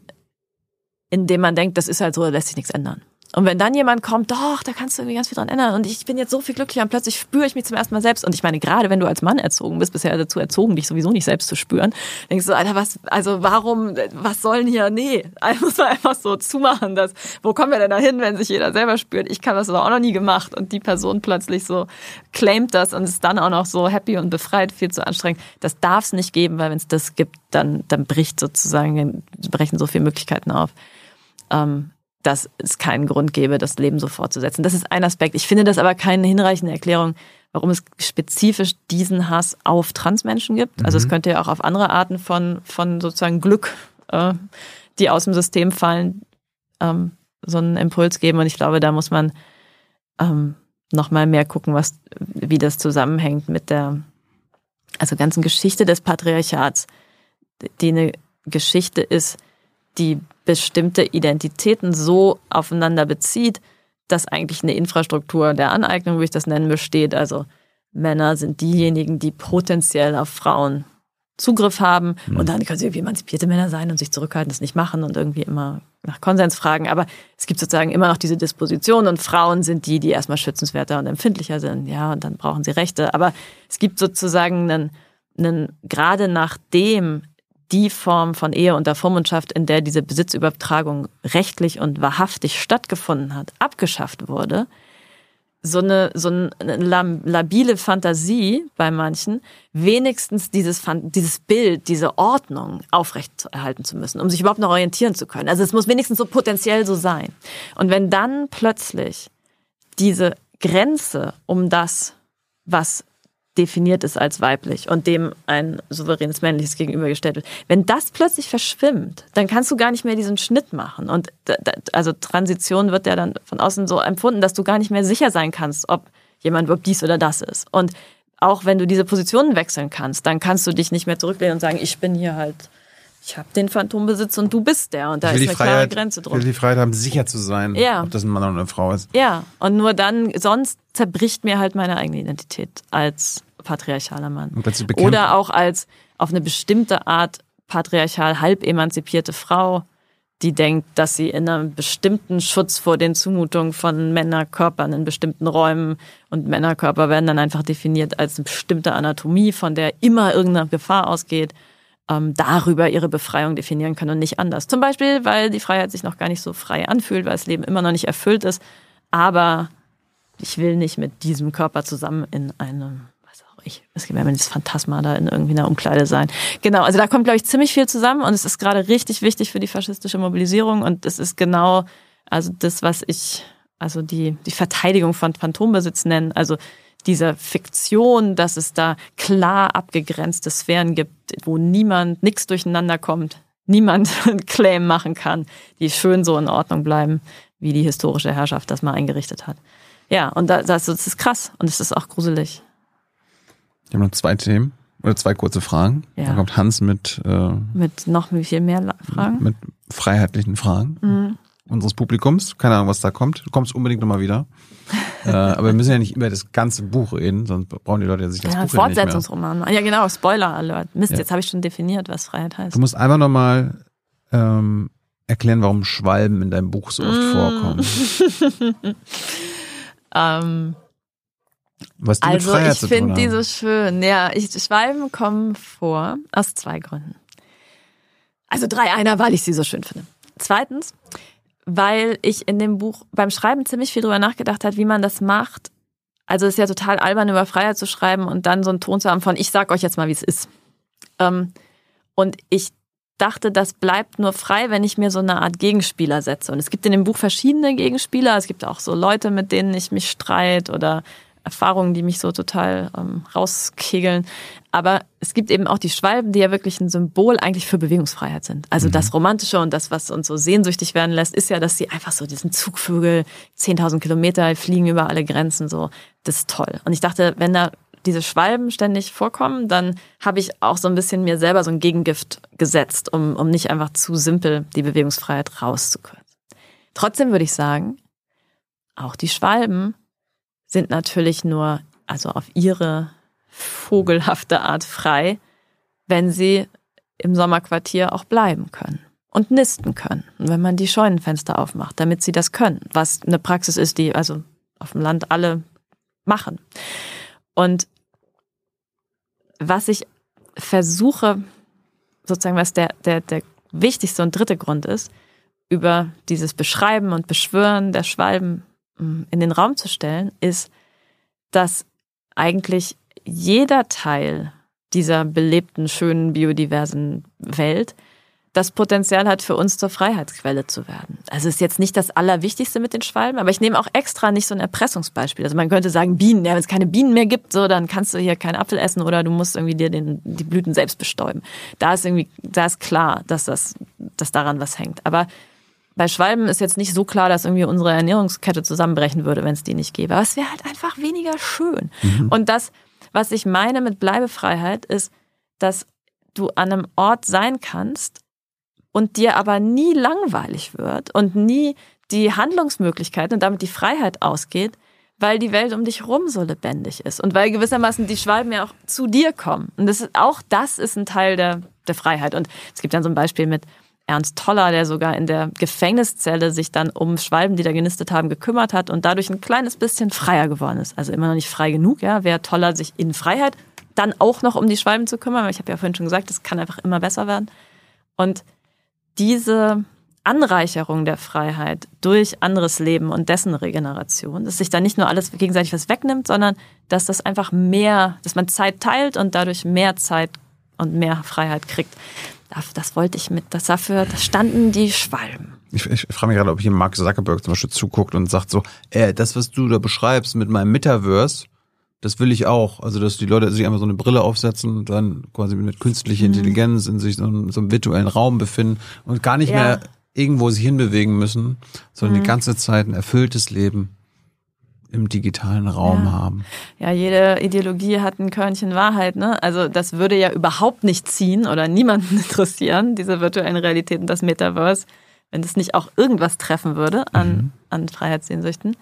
indem man denkt, das ist halt so, da lässt sich nichts ändern. Und wenn dann jemand kommt, doch, da kannst du irgendwie ganz viel dran ändern und ich bin jetzt so viel glücklicher und plötzlich spüre ich mich zum ersten Mal selbst. Und ich meine, gerade wenn du als Mann erzogen bist, bisher dazu erzogen, dich sowieso nicht selbst zu spüren, denkst du, Alter, was, also warum, was sollen hier, nee, muss man einfach so zumachen, dass, wo kommen wir denn da hin, wenn sich jeder selber spürt? Ich kann das aber auch noch nie gemacht und die Person plötzlich so claimt das und ist dann auch noch so happy und befreit, viel zu anstrengend. Das darf es nicht geben, weil wenn es das gibt, dann, dann bricht sozusagen, brechen so viele Möglichkeiten auf. Ähm, dass es keinen Grund gäbe, das Leben so fortzusetzen. Das ist ein Aspekt. Ich finde das aber keine hinreichende Erklärung, warum es spezifisch diesen Hass auf Transmenschen gibt. Mhm. Also es mhm. könnte ja auch auf andere Arten von, von sozusagen Glück, äh, die aus dem System fallen, ähm, so einen Impuls geben. Und ich glaube, da muss man ähm, noch mal mehr gucken, was, wie das zusammenhängt mit der also ganzen Geschichte des Patriarchats, die eine Geschichte ist, die bestimmte Identitäten so aufeinander bezieht, dass eigentlich eine Infrastruktur der Aneignung, wie ich das nennen, besteht. Also Männer sind diejenigen, die potenziell auf Frauen Zugriff haben mhm. und dann können sie irgendwie emanzipierte Männer sein und sich zurückhalten, das nicht machen und irgendwie immer nach Konsens fragen. Aber es gibt sozusagen immer noch diese Disposition und Frauen sind die, die erstmal schützenswerter und empfindlicher sind. Ja, und dann brauchen sie Rechte. Aber es gibt sozusagen einen, einen gerade nachdem die Form von Ehe unter Vormundschaft, in der diese Besitzübertragung rechtlich und wahrhaftig stattgefunden hat, abgeschafft wurde, so eine, so eine labile Fantasie bei manchen, wenigstens dieses, dieses Bild, diese Ordnung aufrechterhalten zu müssen, um sich überhaupt noch orientieren zu können. Also es muss wenigstens so potenziell so sein. Und wenn dann plötzlich diese Grenze um das, was definiert ist als weiblich und dem ein souveränes männliches gegenübergestellt wird. Wenn das plötzlich verschwimmt, dann kannst du gar nicht mehr diesen Schnitt machen. Und also Transition wird ja dann von außen so empfunden, dass du gar nicht mehr sicher sein kannst, ob jemand überhaupt dies oder das ist. Und auch wenn du diese Positionen wechseln kannst, dann kannst du dich nicht mehr zurücklehnen und sagen, ich bin hier halt ich habe den Phantombesitz und du bist der. Und da ist eine Freiheit, klare Grenze drum. Ich will die Freiheit haben, sicher zu sein, ja. ob das ein Mann oder eine Frau ist. Ja, und nur dann, sonst zerbricht mir halt meine eigene Identität als patriarchaler Mann. Oder auch als auf eine bestimmte Art patriarchal halb emanzipierte Frau, die denkt, dass sie in einem bestimmten Schutz vor den Zumutungen von Männerkörpern in bestimmten Räumen und Männerkörper werden dann einfach definiert als eine bestimmte Anatomie, von der immer irgendeine Gefahr ausgeht ähm, darüber ihre Befreiung definieren können und nicht anders. Zum Beispiel, weil die Freiheit sich noch gar nicht so frei anfühlt, weil das Leben immer noch nicht erfüllt ist. Aber ich will nicht mit diesem Körper zusammen in einem, was auch ich, es gibt ja immer dieses Phantasma da in irgendwie einer Umkleide sein. Genau, also da kommt, glaube ich, ziemlich viel zusammen und es ist gerade richtig wichtig für die faschistische Mobilisierung und es ist genau, also das, was ich, also die, die Verteidigung von Phantombesitz nennen, also dieser Fiktion, dass es da klar abgegrenzte Sphären gibt, wo niemand, nichts durcheinander kommt, niemand einen Claim machen kann, die schön so in Ordnung bleiben, wie die historische Herrschaft das mal eingerichtet hat. Ja, und das, das ist krass und es ist auch gruselig. Wir haben noch zwei Themen oder zwei kurze Fragen. Ja. Da kommt Hans mit, äh, Mit noch viel mehr Fragen. mit freiheitlichen Fragen Mhm. unseres Publikums. Keine Ahnung, was da kommt. Du kommst unbedingt nochmal wieder. Äh, aber wir müssen ja nicht über das ganze Buch reden, sonst brauchen die Leute ja sich das Ja, Buch ja nicht mehr. Fortsetzungsroman. Ja, genau, Spoiler Alert. Mist, Ja. jetzt habe ich schon definiert, was Freiheit heißt. Du musst einfach nochmal ähm, erklären, warum Schwalben in deinem Buch so oft Mm. vorkommen. Ähm, Was mit also Freiheit ich finde die so schön. Ja, ich, Schwalben kommen vor aus zwei Gründen. Also drei. Einer, weil ich sie so schön finde. Zweitens, weil ich in dem Buch beim Schreiben ziemlich viel drüber nachgedacht habe, wie man das macht. Also es ist ja total albern, über Freiheit zu schreiben und dann so einen Ton zu haben von, ich sag euch jetzt mal, wie es ist. Ähm, und ich dachte, das bleibt nur frei, wenn ich mir so eine Art Gegenspieler setze. Und es gibt in dem Buch verschiedene Gegenspieler. Es gibt auch so Leute, mit denen ich mich streite oder Erfahrungen, die mich so total ähm, rauskegeln. Aber es gibt eben auch die Schwalben, die ja wirklich ein Symbol eigentlich für Bewegungsfreiheit sind. Also das Romantische und das, was uns so sehnsüchtig werden lässt, ist ja, dass sie einfach so diesen Zugvögel, 10.000 Kilometer, fliegen über alle Grenzen, so. Das ist toll. Und ich dachte, wenn da diese Schwalben ständig vorkommen, dann habe ich auch so ein bisschen mir selber so ein Gegengift gesetzt, um, um nicht einfach zu simpel die Bewegungsfreiheit rauszukürzen. Trotzdem würde ich sagen, auch die Schwalben sind natürlich nur, also auf ihre vogelhafte Art frei, wenn sie im Sommerquartier auch bleiben können und nisten können. Und wenn man die Scheunenfenster aufmacht, damit sie das können, was eine Praxis ist, die also auf dem Land alle machen. Und was ich versuche, sozusagen, was der, der, der wichtigste und dritte Grund ist, über dieses Beschreiben und Beschwören der Schwalben in den Raum zu stellen, ist, dass eigentlich jeder Teil dieser belebten, schönen, biodiversen Welt das Potenzial hat, für uns zur Freiheitsquelle zu werden. Also ist jetzt nicht das Allerwichtigste mit den Schwalben, aber ich nehme auch extra nicht so ein Erpressungsbeispiel. Also man könnte sagen, Bienen, ja, wenn es keine Bienen mehr gibt, so, dann kannst du hier keinen Apfel essen oder du musst irgendwie dir den, die Blüten selbst bestäuben. Da ist irgendwie, da ist klar, dass das, dass daran was hängt. Aber bei Schwalben ist jetzt nicht so klar, dass irgendwie unsere Ernährungskette zusammenbrechen würde, wenn es die nicht gäbe. Aber es wäre halt einfach weniger schön. Und das, was ich meine mit Bleibefreiheit, ist, dass du an einem Ort sein kannst und dir aber nie langweilig wird und nie die Handlungsmöglichkeiten und damit die Freiheit ausgeht, weil die Welt um dich rum so lebendig ist und weil gewissermaßen die Schwalben ja auch zu dir kommen. Und das ist, auch das ist ein Teil der, der Freiheit. Und es gibt dann so ein Beispiel mit Ernst Toller, der sogar in der Gefängniszelle sich dann um Schwalben, die da genistet haben, gekümmert hat und dadurch ein kleines bisschen freier geworden ist. Also immer noch nicht frei genug, ja. Wäre Toller sich in Freiheit dann auch noch um die Schwalben zu kümmern, weil ich habe ja vorhin schon gesagt, das kann einfach immer besser werden. Und diese Anreicherung der Freiheit durch anderes Leben und dessen Regeneration, dass sich da nicht nur alles gegenseitig was wegnimmt, sondern dass das einfach mehr, dass man Zeit teilt und dadurch mehr Zeit und mehr Freiheit kriegt. Das, das wollte ich mit, das dafür, das standen die Schwalben. Ich, ich frage mich gerade, ob hier Mark Zuckerberg zum Beispiel zuguckt und sagt so, äh, das, was du da beschreibst mit meinem Metaverse, das will ich auch. Also, dass die Leute sich einfach so eine Brille aufsetzen und dann quasi mit künstlicher Mhm. Intelligenz in sich so, einem- so einem virtuellen Raum befinden und gar nicht Ja. mehr irgendwo sich hinbewegen müssen, sondern Mhm. die ganze Zeit ein erfülltes Leben im digitalen Raum Ja. haben. Ja, jede Ideologie hat ein Körnchen Wahrheit, ne? Also das würde ja überhaupt nicht ziehen oder niemanden interessieren, diese virtuellen Realitäten, das Metaverse, wenn das nicht auch irgendwas treffen würde an, an Freiheitssehnsüchten.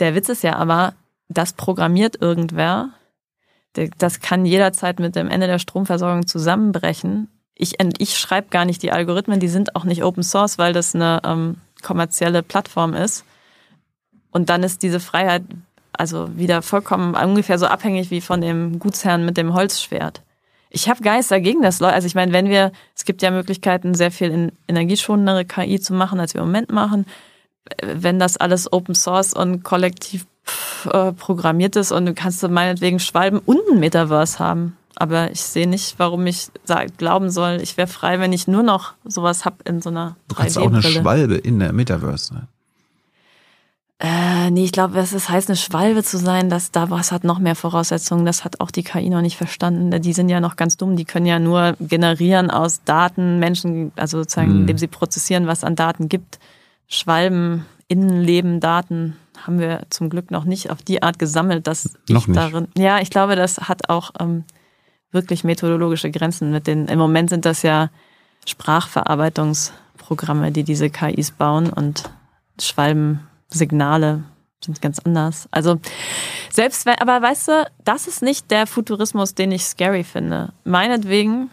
Der Witz ist ja aber, das programmiert irgendwer, das kann jederzeit mit dem Ende der Stromversorgung zusammenbrechen. Ich, ich schreibe gar nicht die Algorithmen, die sind auch nicht Open Source, weil das eine ähm, kommerzielle Plattform ist. Und dann ist diese Freiheit also wieder vollkommen ungefähr so abhängig wie von dem Gutsherrn mit dem Holzschwert. Ich habe nichts dagegen, dass Leute, also ich meine, wenn wir, es gibt ja Möglichkeiten, sehr viel in energieschonendere KI zu machen, als wir im Moment machen. Wenn das alles Open Source und kollektiv äh, programmiert ist und du kannst meinetwegen Schwalben und ein Metaverse haben. Aber ich sehe nicht, warum ich sag, glauben soll, ich wäre frei, wenn ich nur noch sowas hab in so einer 3D-Brille. Du kannst auch eine Schwalbe in der Metaverse sein. Äh, nee, ich glaube, es das heißt, eine Schwalbe zu sein, dass da was hat noch mehr Voraussetzungen. Das hat auch die KI noch nicht verstanden. Die sind ja noch ganz dumm. Die können ja nur generieren aus Daten, Menschen, also sozusagen, Mhm. indem sie prozessieren, was an Daten gibt. Schwalben, Innenleben, Daten haben wir zum Glück noch nicht auf die Art gesammelt, dass Noch ich nicht. darin. Ja, ich glaube, das hat auch ähm, wirklich methodologische Grenzen. Mit den, Im Moment sind das ja Sprachverarbeitungsprogramme, die diese KIs bauen und Schwalbensignale sind ganz anders. Also selbst wenn, aber weißt du, das ist nicht der Futurismus, den ich scary finde. Meinetwegen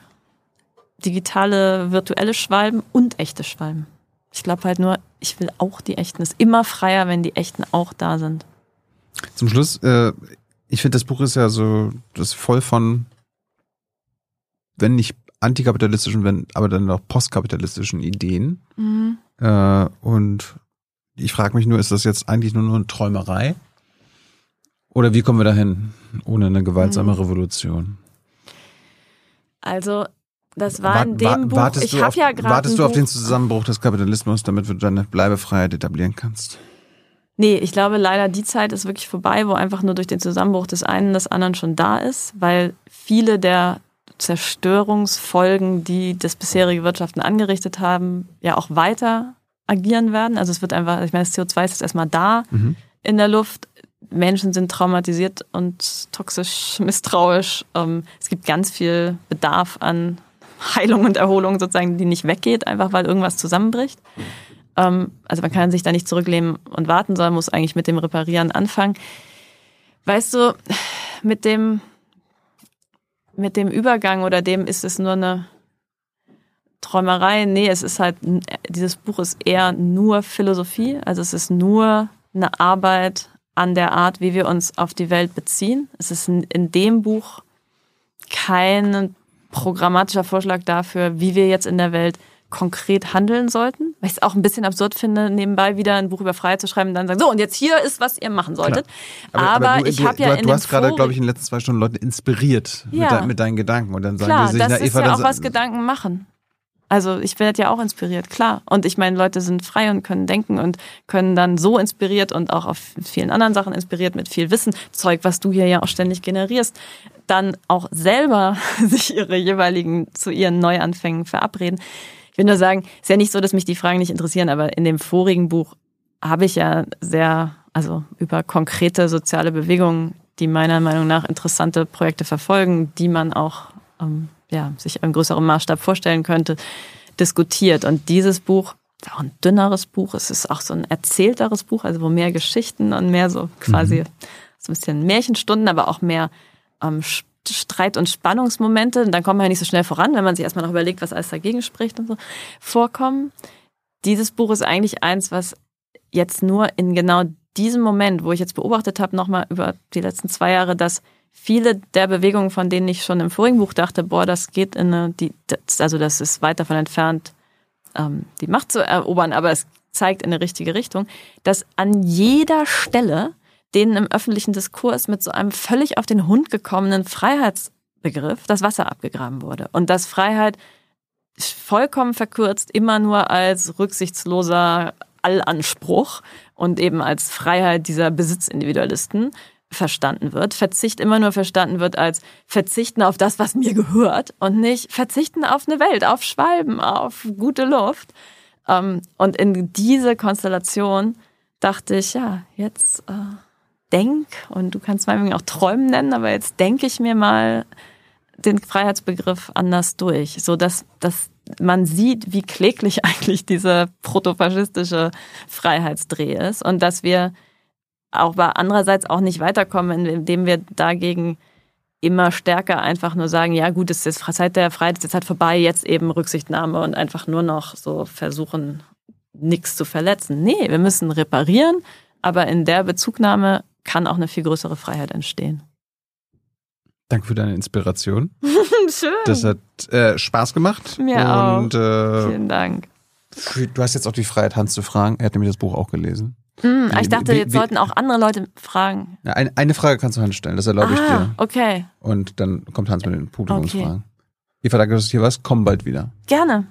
digitale, virtuelle Schwalben und echte Schwalben. Ich glaube halt nur, ich will auch die echten. Es ist immer freier, wenn die echten auch da sind. Zum Schluss, äh, ich finde, das Buch ist ja so, das ist voll von, wenn nicht antikapitalistischen, wenn, aber dann auch postkapitalistischen Ideen. Äh, und ich frage mich nur, ist das jetzt eigentlich nur, nur eine Träumerei? Oder wie kommen wir dahin ohne eine gewaltsame Mhm. Revolution? Also, das war Wart- in dem Buch. wartest Ich du habe auf, ja gerade. Wartest du auf Buch- den Zusammenbruch des Kapitalismus, damit du deine Bleibefreiheit etablieren kannst? Nee, ich glaube leider, die Zeit ist wirklich vorbei, wo einfach nur durch den Zusammenbruch des einen des anderen schon da ist, weil viele der Zerstörungsfolgen, die das bisherige Wirtschaften angerichtet haben, ja auch weiter agieren werden. Also es wird einfach, ich meine, das CO2 ist jetzt erstmal da Mhm. in der Luft. Menschen sind traumatisiert und toxisch, misstrauisch. Ähm, Es gibt ganz viel Bedarf an Heilung und Erholung sozusagen, die nicht weggeht, einfach weil irgendwas zusammenbricht. Ähm, Also man kann sich da nicht zurücklehnen und warten, sondern muss eigentlich mit dem Reparieren anfangen. Weißt du, mit dem, mit dem Übergang oder dem ist es nur eine Träumerei. Nee, es ist halt, dieses Buch ist eher nur Philosophie. Also es ist nur eine Arbeit an der Art, wie wir uns auf die Welt beziehen. Es ist in dem Buch kein programmatischer Vorschlag dafür, wie wir jetzt in der Welt konkret handeln sollten. Weil ich es auch ein bisschen absurd finde, nebenbei wieder ein Buch über Freiheit zu schreiben und dann sagen, so, und jetzt hier ist, was ihr machen solltet. Aber, du, ich du, habe ja du, in du hast gerade, glaube ich, in den letzten zwei Stunden Leute inspiriert mit, Ja. de, mit deinen Gedanken. Und dann sagen Klar, die sich, das na, ist Eva, ja dann auch was Gedanken machen. Also ich werde ja auch inspiriert, klar. Und ich meine, Leute sind frei und können denken und können dann so inspiriert und auch auf vielen anderen Sachen inspiriert mit viel Wissen, Zeug, was du hier ja auch ständig generierst, dann auch selber sich ihre jeweiligen zu ihren Neuanfängen verabreden. Ich will nur sagen, ist ja nicht so, dass mich die Fragen nicht interessieren, aber in dem vorigen Buch habe ich ja sehr, also über konkrete soziale Bewegungen, die meiner Meinung nach interessante Projekte verfolgen, die man auch ähm, ja, sich im größeren Maßstab vorstellen könnte, diskutiert. Und dieses Buch ist auch ein dünneres Buch, es ist auch so ein erzählteres Buch, also wo mehr Geschichten und mehr so quasi so ein bisschen Märchenstunden, aber auch mehr ähm, Streit- und Spannungsmomente. Und dann kommt man ja nicht so schnell voran, wenn man sich erstmal noch überlegt, was alles dagegen spricht und so, vorkommen. Dieses Buch ist eigentlich eins, was jetzt nur in genau diesem Moment, wo ich jetzt beobachtet habe, nochmal über die letzten zwei Jahre, dass viele der Bewegungen, von denen ich schon im vorigen Buch dachte, boah, das geht in eine, die, das, also das ist weit davon entfernt, ähm, die Macht zu erobern, aber es zeigt in eine richtige Richtung, dass an jeder Stelle denen im öffentlichen Diskurs mit so einem völlig auf den Hund gekommenen Freiheitsbegriff das Wasser abgegraben wurde. Und dass Freiheit vollkommen verkürzt immer nur als rücksichtsloser Allanspruch und eben als Freiheit dieser Besitzindividualisten verstanden wird. Verzicht immer nur verstanden wird als Verzichten auf das, was mir gehört und nicht Verzichten auf eine Welt, auf Schwalben, auf gute Luft. Ähm, Und in diese Konstellation dachte ich, ja, jetzt äh, denk, und du kannst meinetwegen auch Träumen nennen, aber jetzt denke ich mir mal den Freiheitsbegriff anders durch, so dass, dass man sieht, wie kläglich eigentlich dieser protofaschistische Freiheitsdreh ist und dass wir aber andererseits auch nicht weiterkommen, indem wir dagegen immer stärker einfach nur sagen, ja gut, es ist jetzt Zeit der Freiheit, ist jetzt halt vorbei, jetzt eben Rücksichtnahme und einfach nur noch so versuchen, nichts zu verletzen. Nee, wir müssen reparieren, aber in der Bezugnahme kann auch eine viel größere Freiheit entstehen. Danke für deine Inspiration. Schön. Das hat äh, Spaß gemacht. Mir und, Äh, Vielen Dank. du hast jetzt auch die Freiheit, Hans zu fragen. Er hat nämlich das Buch auch gelesen. Hm, Wie- ich dachte, wie- jetzt wie- sollten auch andere Leute fragen. Ja, ein, eine Frage kannst du Hans stellen, das erlaube ich ah, dir. okay. Und dann kommt Hans mit den Publikumsfragen. Eva, danke, dass du hier warst. Komm bald wieder. Gerne.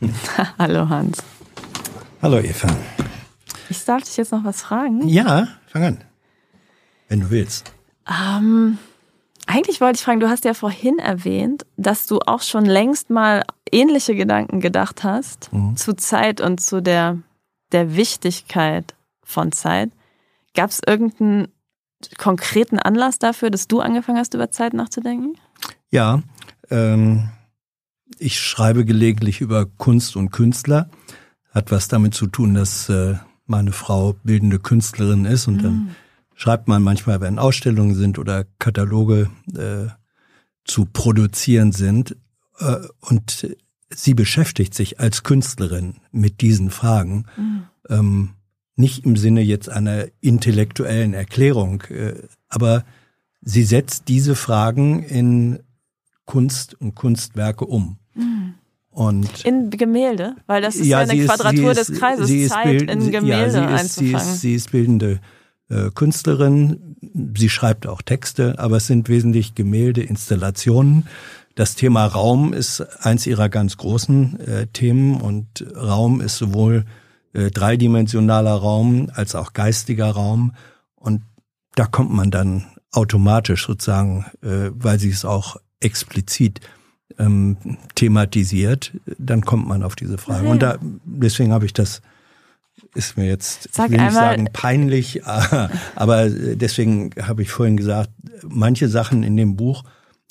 Hallo Hans. Hallo Eva. Ich darf dich jetzt noch was fragen. Ja, fang an. Wenn du willst. Ähm, eigentlich wollte ich fragen, du hast ja vorhin erwähnt, dass du auch schon längst mal ähnliche Gedanken gedacht hast zu Zeit und zu der, der Wichtigkeit von Zeit. Gab es irgendeinen konkreten Anlass dafür, dass du angefangen hast, über Zeit nachzudenken? Ja, ähm, ich schreibe gelegentlich über Kunst und Künstler. Hat was damit zu tun, dass äh, meine Frau bildende Künstlerin ist und dann schreibt man manchmal, wenn Ausstellungen sind oder Kataloge äh, zu produzieren sind. Äh, und sie beschäftigt sich als Künstlerin mit diesen Fragen. Ähm, nicht im Sinne jetzt einer intellektuellen Erklärung, äh, aber sie setzt diese Fragen in Kunst und Kunstwerke um. Und In Gemälde? Weil das ist ja, eine sie ist- Quadratur sie ist- des Kreises, sie Zeit bild- in sie- Gemälde ja, sie ist, sie einzufangen. ist, sie ist bildende äh, Künstlerin. Sie schreibt auch Texte, aber es sind wesentlich Gemälde, Installationen. Das Thema Raum ist eins ihrer ganz großen äh, Themen und Raum ist sowohl äh, dreidimensionaler Raum als auch geistiger Raum und da kommt man dann automatisch sozusagen, äh, weil sie es auch explizit ähm, thematisiert, dann kommt man auf diese Frage. Und da, deswegen habe ich das, ist mir jetzt, Sag ich will nicht einmal- sagen peinlich, aber deswegen habe ich vorhin gesagt, manche Sachen in dem Buch,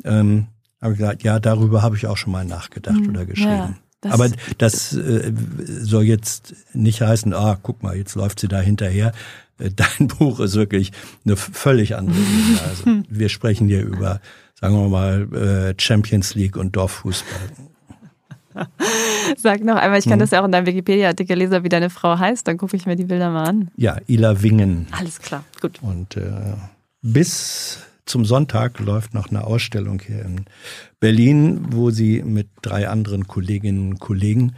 ähm, habe ich gesagt, ja, darüber habe ich auch schon mal nachgedacht oder geschrieben. Ja, das- aber das äh, soll jetzt nicht heißen, ah, guck mal, jetzt läuft sie da hinterher. Äh, Dein Buch ist wirklich eine völlig andere Liga. Also wir sprechen hier über, sagen wir mal, äh, Champions League und Dorffußball. Sag noch einmal, ich kann das ja auch in deinem Wikipedia-Artikel lesen, wie deine Frau heißt, dann gucke ich mir die Bilder mal an. Ja, Ila Wingen. Alles klar, gut. Und äh, bis zum Sonntag läuft noch eine Ausstellung hier in Berlin, wo sie mit drei anderen Kolleginnen und Kollegen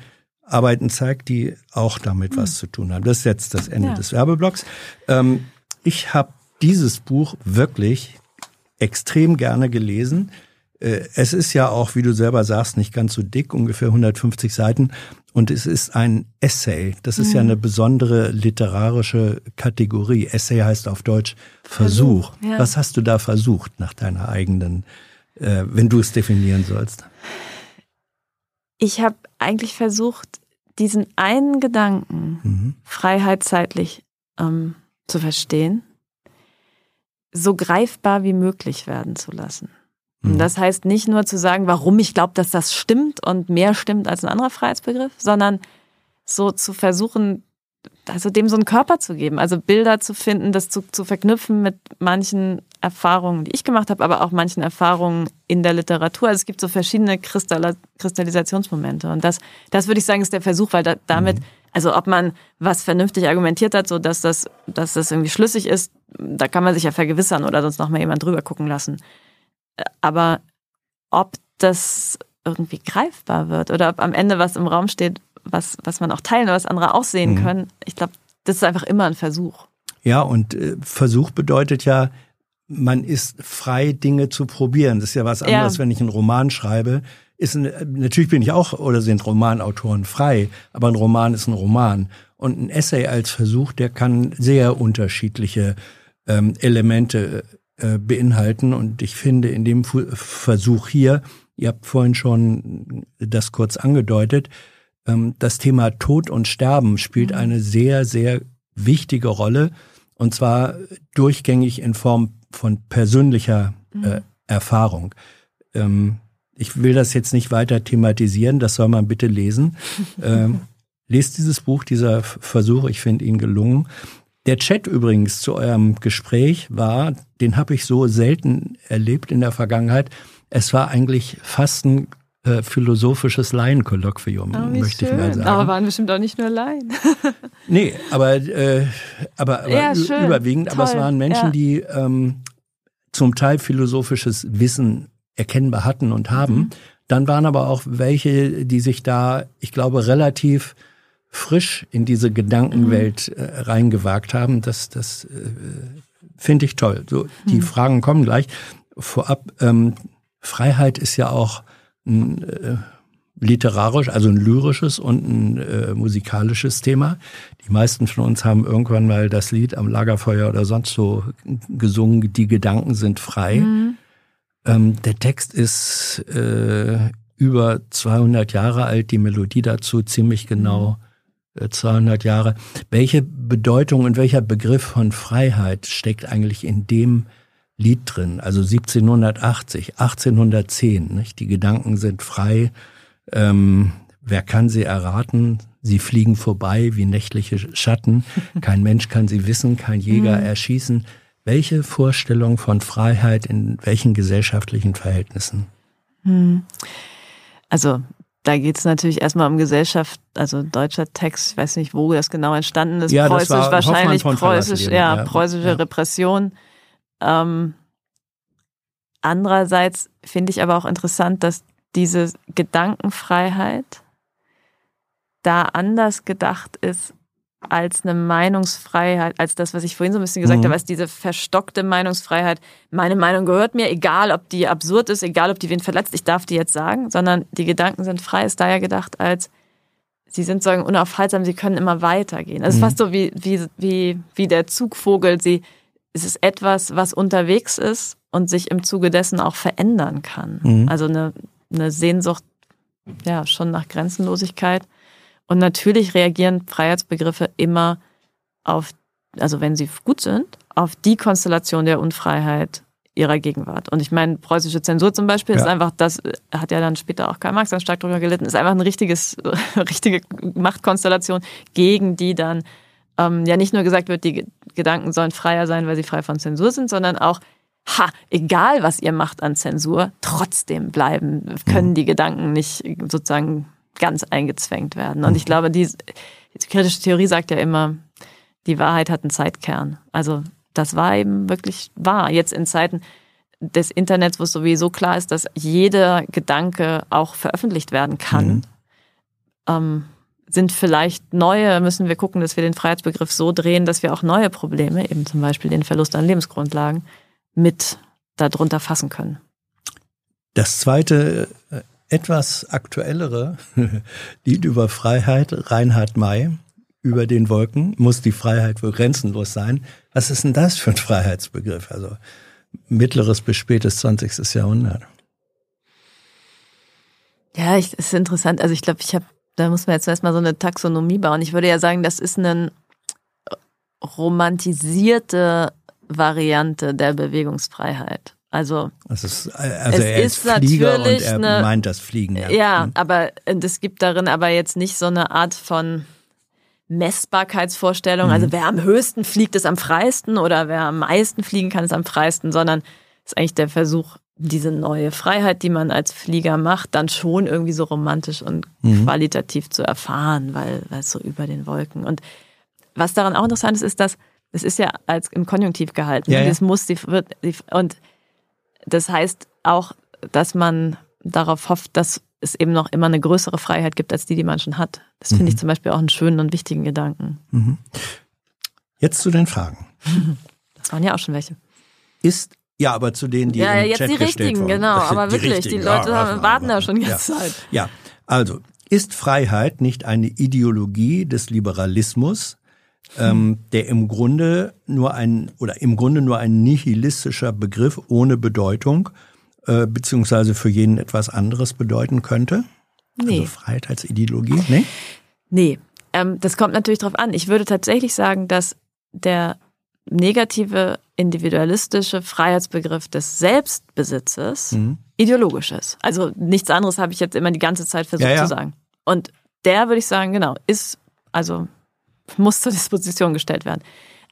Arbeiten zeigt, die auch damit was zu tun haben. Das ist jetzt das Ende Ja. des Werbeblocks. Ähm, ich habe dieses Buch wirklich extrem gerne gelesen. Äh, Es ist ja auch, wie du selber sagst, nicht ganz so dick, ungefähr 150 Seiten. Und es ist ein Essay. Das ist ja eine besondere literarische Kategorie. Essay heißt auf Deutsch Versuch. Versuch, ja. Was hast du da versucht nach deiner eigenen, äh, wenn du es definieren sollst? Ich habe eigentlich versucht, diesen einen Gedanken Mhm. freiheitszeitlich ähm, zu verstehen, so greifbar wie möglich werden zu lassen. Mhm. Und das heißt nicht nur zu sagen, warum ich glaube, dass das stimmt und mehr stimmt als ein anderer Freiheitsbegriff, sondern so zu versuchen, also dem so einen Körper zu geben, also Bilder zu finden, das zu, zu verknüpfen mit manchen Erfahrungen, die ich gemacht habe, aber auch manchen Erfahrungen in der Literatur. Also es gibt so verschiedene Kristall Kristallisationsmomente und das, das würde ich sagen, ist der Versuch, weil da, damit, also ob man was vernünftig argumentiert hat, so dass das, dass das irgendwie schlüssig ist, da kann man sich ja vergewissern oder sonst noch mal jemand drüber gucken lassen. Aber ob das irgendwie greifbar wird oder ob am Ende was im Raum steht, was, was man auch teilen oder was andere auch sehen können, ich glaube, das ist einfach immer ein Versuch. Ja, und äh, Versuch bedeutet ja, man ist frei, Dinge zu probieren. Das ist ja was Ja. anderes, wenn ich einen Roman schreibe. Ist ein, natürlich bin ich auch oder sind Romanautoren frei, aber ein Roman ist ein Roman. Und ein Essay als Versuch, der kann sehr unterschiedliche ähm, Elemente äh, beinhalten. Und ich finde, in dem Fu Versuch hier, ihr habt vorhin schon das kurz angedeutet, ähm, das Thema Tod und Sterben spielt eine sehr, sehr wichtige Rolle. Und zwar durchgängig in Form von persönlicher äh, Erfahrung. Ähm, ich will das jetzt nicht weiter thematisieren, das soll man bitte lesen. ähm, lest dieses Buch, dieser Versuch, ich finde ihn gelungen. Der Chat übrigens zu eurem Gespräch war, den habe ich so selten erlebt in der Vergangenheit. Es war eigentlich fast ein äh, philosophisches Laienkolloquium, Oh, möchte ich mal schön. sagen. Aber waren bestimmt auch nicht nur Laien. Nee, aber, äh, aber, aber Ja, schön. überwiegend. Aber es Toll. waren Menschen, Ja. die ähm, zum Teil philosophisches Wissen erkennbar hatten und haben. Mhm. Dann waren aber auch welche, die sich da, ich glaube, relativ frisch in diese Gedankenwelt Mhm. äh, reingewagt haben. Das, das äh, finde ich toll. So, die Mhm. Fragen kommen gleich. Vorab, ähm, Freiheit ist ja auch ein äh, literarisch, also ein lyrisches und ein äh, musikalisches Thema. Die meisten von uns haben irgendwann mal das Lied am Lagerfeuer oder sonst so gesungen, die Gedanken sind frei. Ähm, der Text ist äh, über 200 Jahre alt, die Melodie dazu ziemlich genau äh, 200 Jahre. Welche Bedeutung und welcher Begriff von Freiheit steckt eigentlich in dem Lied drin? Also 1780, 1810, nicht? Die Gedanken sind frei. Ähm, wer kann sie erraten? Sie fliegen vorbei wie nächtliche Schatten. Kein Mensch kann sie wissen, kein Jäger erschießen. Welche Vorstellung von Freiheit in welchen gesellschaftlichen Verhältnissen? Also da geht es natürlich erstmal um Gesellschaft, also deutscher Text, ich weiß nicht, wo das genau entstanden ist. Ja, das Preußisch war wahrscheinlich, preußisch, ja, ja. preußische Ja. Repression. Ähm, andererseits finde ich aber auch interessant, dass diese Gedankenfreiheit da anders gedacht ist als eine Meinungsfreiheit, als das, was ich vorhin so ein bisschen gesagt Mhm. habe, als diese verstockte Meinungsfreiheit. Meine Meinung gehört mir, egal ob die absurd ist, egal ob die wen verletzt, ich darf die jetzt sagen, sondern die Gedanken sind frei, ist daher gedacht als sie sind sagen unaufhaltsam, sie können immer weitergehen. Also es ist Mhm. fast so wie, wie, wie, wie der Zugvogel, sie, es ist etwas, was unterwegs ist und sich im Zuge dessen auch verändern kann. Mhm. Also eine, eine Sehnsucht, ja, schon nach Grenzenlosigkeit. Und natürlich reagieren Freiheitsbegriffe immer auf, also wenn sie gut sind, auf die Konstellation der Unfreiheit ihrer Gegenwart. Und ich meine, preußische Zensur zum Beispiel ist Ja. einfach, das hat ja dann später auch Karl Marx dann stark drüber gelitten, ist einfach eine richtiges, richtige Machtkonstellation, gegen die dann ähm, ja nicht nur gesagt wird, die Ge- Gedanken sollen freier sein, weil sie frei von Zensur sind, sondern auch, ha, egal was ihr macht an Zensur, trotzdem bleiben, können die Gedanken nicht sozusagen ganz eingezwängt werden. Und ich glaube, die, die kritische Theorie sagt ja immer, die Wahrheit hat einen Zeitkern. Also das war eben wirklich wahr. Jetzt in Zeiten des Internets, wo es sowieso klar ist, dass jeder Gedanke auch veröffentlicht werden kann, ähm, sind vielleicht neue, müssen wir gucken, dass wir den Freiheitsbegriff so drehen, dass wir auch neue Probleme, eben zum Beispiel den Verlust an Lebensgrundlagen, mit darunter fassen können. Das zweite, äh, etwas aktuellere Lied über Freiheit, Reinhard May, über den Wolken, muss die Freiheit wohl grenzenlos sein. Was ist denn das für ein Freiheitsbegriff? Also mittleres bis spätes 20. Jahrhundert. Ja, ich, ist interessant. Also ich glaube, ich habe, da muss man jetzt erstmal so eine Taxonomie bauen. Ich würde ja sagen, das ist eine romantisierte Variante der Bewegungsfreiheit. Also ist, äh, also Es er ist, ist Flieger und er eine- meint das Fliegen. Ja, Ja, Mhm. aber es gibt darin aber jetzt nicht so eine Art von Messbarkeitsvorstellung. Mhm. Also wer am höchsten fliegt, ist am freisten oder wer am meisten fliegen kann, ist am freisten, sondern es ist eigentlich der Versuch, diese neue Freiheit, die man als Flieger macht, dann schon irgendwie so romantisch und Mhm. qualitativ zu erfahren, weil, weil es so über den Wolken. Und was daran auch interessant ist, ist, dass es ist ja als im Konjunktiv gehalten. Ja, ja. Das muss die, wird, die, und das heißt auch, dass man darauf hofft, dass es eben noch immer eine größere Freiheit gibt, als die, die man schon hat. Das finde Mhm. ich zum Beispiel auch einen schönen und wichtigen Gedanken. Jetzt zu den Fragen. Das waren ja auch schon welche. Ist ja, aber zu denen, die ja, im ja, jetzt Chat die richtigen, wurden. genau. Aber wirklich, die richtigen, Leute ja, haben, warten da schon die ja. Zeit. Ja, also ist Freiheit nicht eine Ideologie des Liberalismus, ähm, der im Grunde nur ein oder im Grunde nur ein nihilistischer Begriff ohne Bedeutung äh, beziehungsweise für jeden etwas anderes bedeuten könnte? Nee. Also Freiheit als Ideologie? Nee? Nee, ähm, das kommt natürlich drauf an. Ich würde tatsächlich sagen, dass der negative individualistische Freiheitsbegriff des Selbstbesitzes Mhm. ideologisch ist. Also nichts anderes habe ich jetzt immer die ganze Zeit versucht Ja, ja. zu sagen. Und der würde ich sagen, genau, ist, also muss zur Disposition gestellt werden.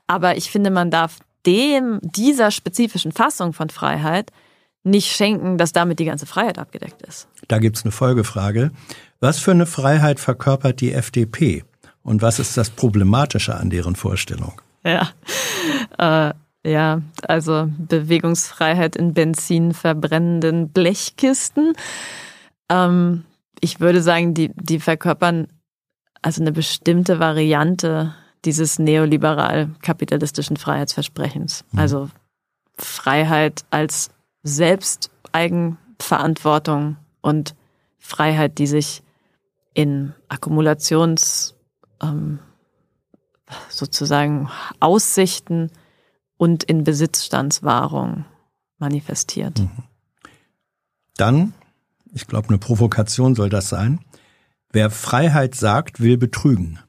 Aber ich finde, man darf dem, dieser spezifischen Fassung von Freiheit nicht schenken, dass damit die ganze Freiheit abgedeckt ist. Da gibt's eine Folgefrage. Was für eine Freiheit verkörpert die FDP? Und was ist das Problematische an deren Vorstellung? Ja. Äh, ja, also Bewegungsfreiheit in Benzin verbrennenden Blechkisten. Ähm, ich würde sagen, die, die verkörpern also eine bestimmte Variante dieses neoliberal-kapitalistischen Freiheitsversprechens. Mhm. Also Freiheit als Selbsteigenverantwortung und Freiheit, die sich in Akkumulations ähm, sozusagen Aussichten und in Besitzstandswahrung manifestiert. Mhm. Dann, ich glaube, eine Provokation soll das sein. Wer Freiheit sagt, will betrügen.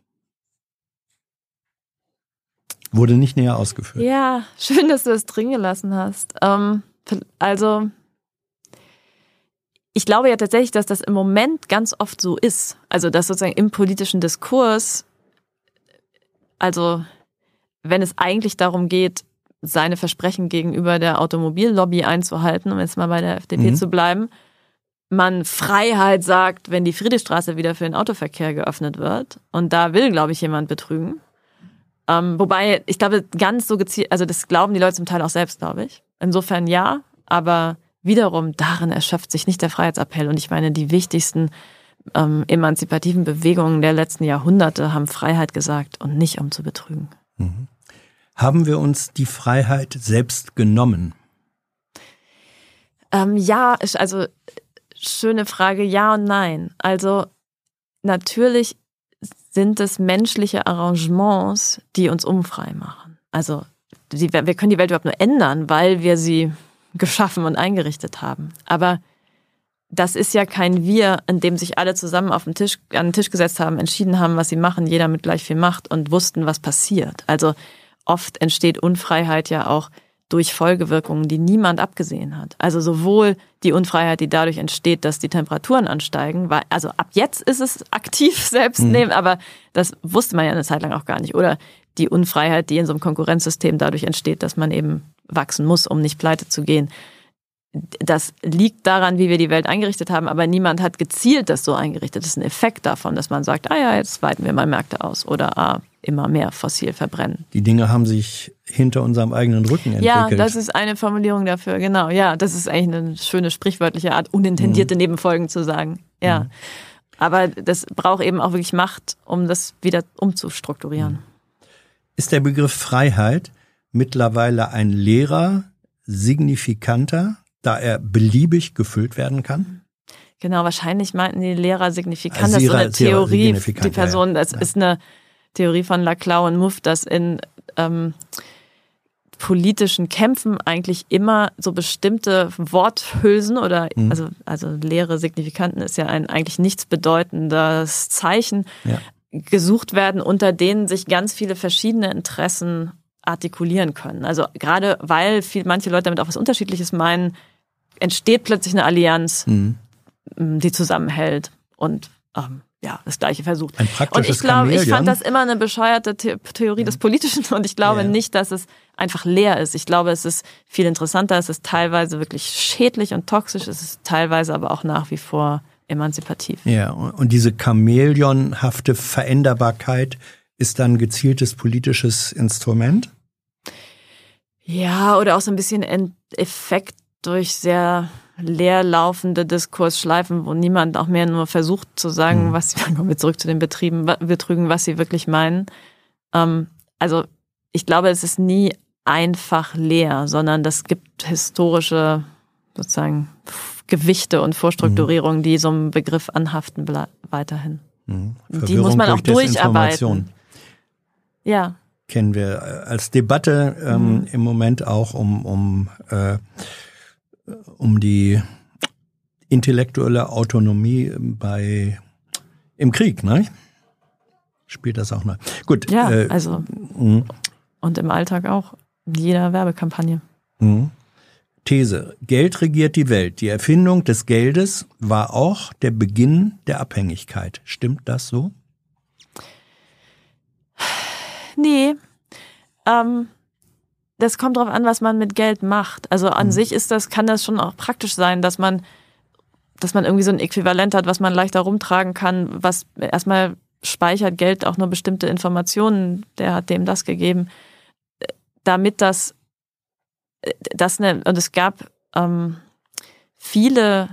Wurde nicht näher ausgeführt. Ja, schön, dass du es drin gelassen hast. Ähm, also, ich glaube ja tatsächlich, dass das im Moment ganz oft so ist. Also, dass sozusagen im politischen Diskurs, also, wenn es eigentlich darum geht, seine Versprechen gegenüber der Automobillobby einzuhalten, um jetzt mal bei der FDP mhm. zu bleiben, man Freiheit sagt, wenn die Friedrichstraße wieder für den Autoverkehr geöffnet wird. Und da will, glaube ich, jemand betrügen. Ähm, wobei, ich glaube, ganz so gezielt, also das glauben die Leute zum Teil auch selbst, glaube ich. Insofern ja, aber wiederum darin erschöpft sich nicht der Freiheitsappell. Und ich meine, die wichtigsten ähm, emanzipativen Bewegungen der letzten Jahrhunderte haben Freiheit gesagt und nicht um zu betrügen. Mhm. Haben wir uns die Freiheit selbst genommen? Ähm, ja, also schöne Frage, ja und nein. Also natürlich sind es menschliche Arrangements, die uns unfrei machen. Also die, wir können die Welt überhaupt nur ändern, weil wir sie geschaffen und eingerichtet haben. Aber das ist ja kein Wir, in dem sich alle zusammen auf den Tisch, an den Tisch gesetzt haben, entschieden haben, was sie machen, jeder mit gleich viel Macht und wussten, was passiert. Also oft entsteht Unfreiheit ja auch durch Folgewirkungen, die niemand abgesehen hat. Also sowohl die Unfreiheit, die dadurch entsteht, dass die Temperaturen ansteigen, weil, also ab jetzt ist es aktiv selbst mhm. nehmen, aber das wusste man ja eine Zeit lang auch gar nicht. Oder die Unfreiheit, die in so einem Konkurrenzsystem dadurch entsteht, dass man eben wachsen muss, um nicht pleite zu gehen. Das liegt daran, wie wir die Welt eingerichtet haben, aber niemand hat gezielt das so eingerichtet. Das ist ein Effekt davon, dass man sagt, ah ja, jetzt weiten wir mal Märkte aus oder ah, immer mehr fossil verbrennen. Die Dinge haben sich hinter unserem eigenen Rücken entwickelt. Ja, das ist eine Formulierung dafür, genau. Ja, das ist eigentlich eine schöne sprichwörtliche Art, unintendierte mhm. Nebenfolgen zu sagen. Ja. Mhm. Aber das braucht eben auch wirklich Macht, um das wieder umzustrukturieren. Mhm. Ist der Begriff Freiheit mittlerweile ein leerer, signifikanter, da er beliebig gefüllt werden kann? Genau, wahrscheinlich meinten die Lehrer signifikant. Das ist so eine Theorie. Die Person, das ja. ist eine Theorie von Laclau und Muff, dass in ähm, politischen Kämpfen eigentlich immer so bestimmte Worthülsen oder mhm. also also leere Signifikanten ist ja ein eigentlich nichts bedeutendes Zeichen ja. gesucht werden, unter denen sich ganz viele verschiedene Interessen artikulieren können. Also gerade weil viel, manche Leute damit auch was Unterschiedliches meinen, entsteht plötzlich eine Allianz, mhm. die zusammenhält und ähm, ja, das gleiche versucht. Ein und ich glaube, ich fand das immer eine bescheuerte The Theorie ja. des Politischen und ich glaube ja. nicht, dass es einfach leer ist. Ich glaube, es ist viel interessanter, es ist teilweise wirklich schädlich und toxisch, es ist teilweise aber auch nach wie vor emanzipativ. Ja, und diese Chamäleonhafte Veränderbarkeit ist dann gezieltes politisches Instrument? Ja, oder auch so ein bisschen Effekt durch sehr leerlaufende Diskursschleifen, wo niemand auch mehr nur versucht zu sagen, mhm. was sie, kommen wir zurück zu den Betrieben, Betrügen, was sie wirklich meinen. Ähm, also ich glaube, es ist nie einfach leer, sondern das gibt historische sozusagen Gewichte und Vorstrukturierungen, mhm. die so einem Begriff anhaften weiterhin. Mhm. Die muss man auch durcharbeiten. Ja. Kennen wir als Debatte ähm, mhm. im Moment auch um, um äh, um die intellektuelle Autonomie bei im Krieg, ne? Spielt das auch noch? Gut. Ja, äh, also mh. und im Alltag auch in jeder Werbekampagne. Mh. These: Geld regiert die Welt. Die Erfindung des Geldes war auch der Beginn der Abhängigkeit. Stimmt das so? Nee. Ähm, das kommt drauf an, was man mit Geld macht. Also an sich ist das, kann das schon auch praktisch sein, dass man, dass man irgendwie so ein Äquivalent hat, was man leichter rumtragen kann, was erstmal speichert Geld auch nur bestimmte Informationen, der hat dem das gegeben, damit das, das ne, und es gab ähm, viele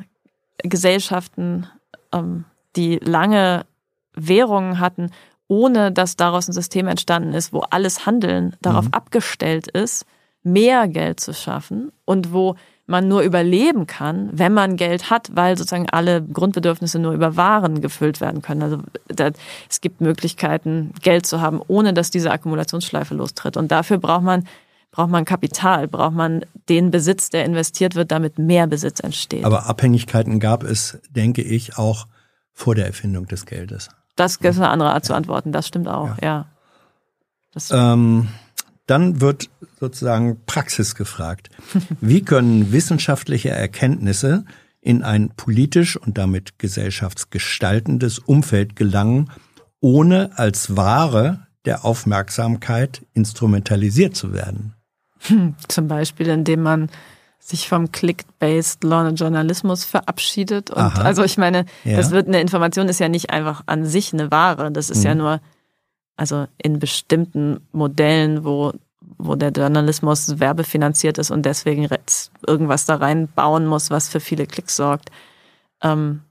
Gesellschaften, ähm, die lange Währungen hatten, ohne dass daraus ein System entstanden ist, wo alles Handeln darauf mhm. abgestellt ist, mehr Geld zu schaffen und wo man nur überleben kann, wenn man Geld hat, weil sozusagen alle Grundbedürfnisse nur über Waren gefüllt werden können. Also da, es gibt Möglichkeiten, Geld zu haben, ohne dass diese Akkumulationsschleife lostritt. Und dafür braucht man braucht man Kapital, braucht man den Besitz, der investiert wird, damit mehr Besitz entsteht. Aber Abhängigkeiten gab es, denke ich, auch vor der Erfindung des Geldes. Das ist eine andere Art zu antworten, das stimmt auch, ja. ja. Ähm, dann wird sozusagen Praxis gefragt. Wie können wissenschaftliche Erkenntnisse in ein politisch und damit gesellschaftsgestaltendes Umfeld gelangen, ohne als Ware der Aufmerksamkeit instrumentalisiert zu werden? Hm, zum Beispiel, indem man sich vom Click-based Journalismus verabschiedet. Und Aha. also ich meine, ja. das wird eine Information ist ja nicht einfach an sich eine Ware. Das ist mhm. ja nur, also in bestimmten Modellen, wo, wo der Journalismus werbefinanziert ist und deswegen irgendwas da reinbauen muss, was für viele Klicks sorgt. Ähm,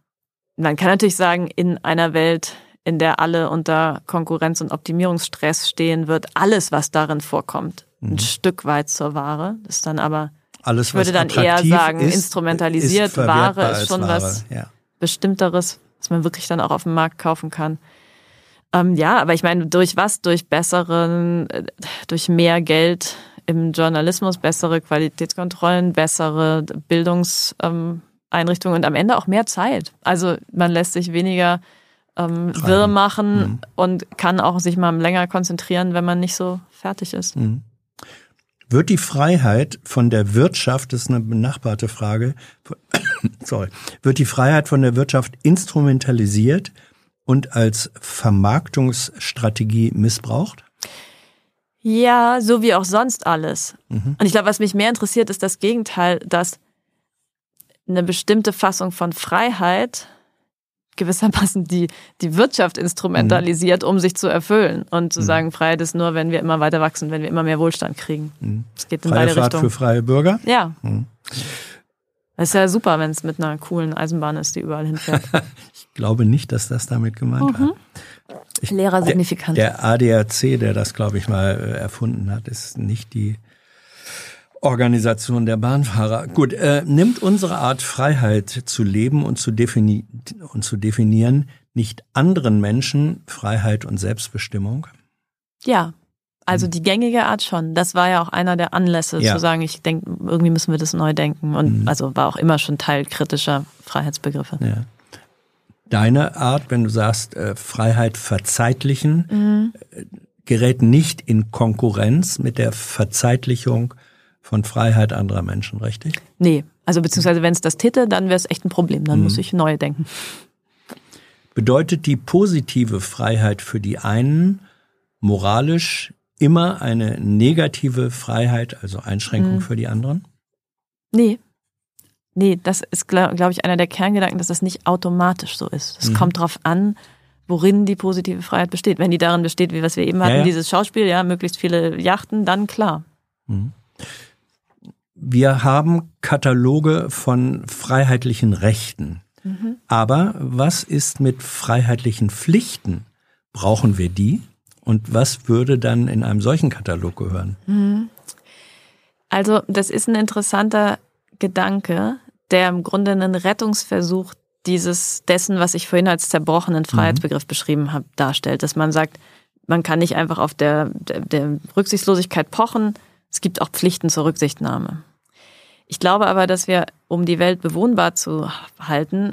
man kann natürlich sagen, in einer Welt, in der alle unter Konkurrenz- und Optimierungsstress stehen, wird alles, was darin vorkommt, ein mhm. Stück weit zur Ware. Das ist dann aber alles, ich würde dann eher sagen, ist, instrumentalisiert. Ist Ware ist schon Ware. was ja. Bestimmteres, was man wirklich dann auch auf dem Markt kaufen kann. Ähm, ja, aber ich meine, durch was? Durch besseren, äh, durch mehr Geld im Journalismus, bessere Qualitätskontrollen, bessere Bildungseinrichtungen ähm, und am Ende auch mehr Zeit. Also man lässt sich weniger ähm, wirr machen mhm. und kann auch sich mal länger konzentrieren, wenn man nicht so fertig ist. Mhm. Wird die Freiheit von der Wirtschaft, das ist eine benachbarte Frage, sorry, wird die Freiheit von der Wirtschaft instrumentalisiert und als Vermarktungsstrategie missbraucht? Ja, so wie auch sonst alles. Mhm. Und ich glaube, was mich mehr interessiert, ist das Gegenteil, dass eine bestimmte Fassung von Freiheit gewissermaßen die, die Wirtschaft instrumentalisiert, um sich zu erfüllen. Und zu mhm. sagen, Freiheit ist nur, wenn wir immer weiter wachsen, wenn wir immer mehr Wohlstand kriegen. Mhm. Es geht in freie beide Fahrt Richtungen. für freie Bürger? Ja. Mhm. Das ist ja super, wenn es mit einer coolen Eisenbahn ist, die überall hinfährt. ich glaube nicht, dass das damit gemeint war. Mhm. Ich, Lehrer signifikant. Der, der ADAC, der das, glaube ich, mal äh, erfunden hat, ist nicht die Organisation der Bahnfahrer. Gut, äh, nimmt unsere Art Freiheit zu leben und zu, defini und zu definieren nicht anderen Menschen Freiheit und Selbstbestimmung? Ja, also die gängige Art schon. Das war ja auch einer der Anlässe ja. zu sagen, ich denke, irgendwie müssen wir das neu denken. Und mhm. also war auch immer schon Teil kritischer Freiheitsbegriffe. Ja. Deine Art, wenn du sagst, äh, Freiheit verzeitlichen, mhm. äh, gerät nicht in Konkurrenz mit der Verzeitlichung von Freiheit anderer Menschen, richtig? Nee, also beziehungsweise wenn es das täte, dann wäre es echt ein Problem. Dann mhm. muss ich neu denken. Bedeutet die positive Freiheit für die einen moralisch immer eine negative Freiheit, also Einschränkung mhm. für die anderen? Nee. Nee, das ist, glaube glaub ich, einer der Kerngedanken, dass das nicht automatisch so ist. Es mhm. kommt darauf an, worin die positive Freiheit besteht. Wenn die darin besteht, wie was wir eben hatten, ja, ja. dieses Schauspiel, ja, möglichst viele Yachten, dann klar. Mhm. Wir haben Kataloge von freiheitlichen Rechten. Mhm. Aber was ist mit freiheitlichen Pflichten? Brauchen wir die? Und was würde dann in einem solchen Katalog gehören? Mhm. Also, das ist ein interessanter Gedanke, der im Grunde einen Rettungsversuch dieses dessen, was ich vorhin als zerbrochenen Freiheitsbegriff mhm. beschrieben habe, darstellt. Dass man sagt, man kann nicht einfach auf der, der, der Rücksichtslosigkeit pochen. Es gibt auch Pflichten zur Rücksichtnahme. Ich glaube aber, dass wir, um die Welt bewohnbar zu halten,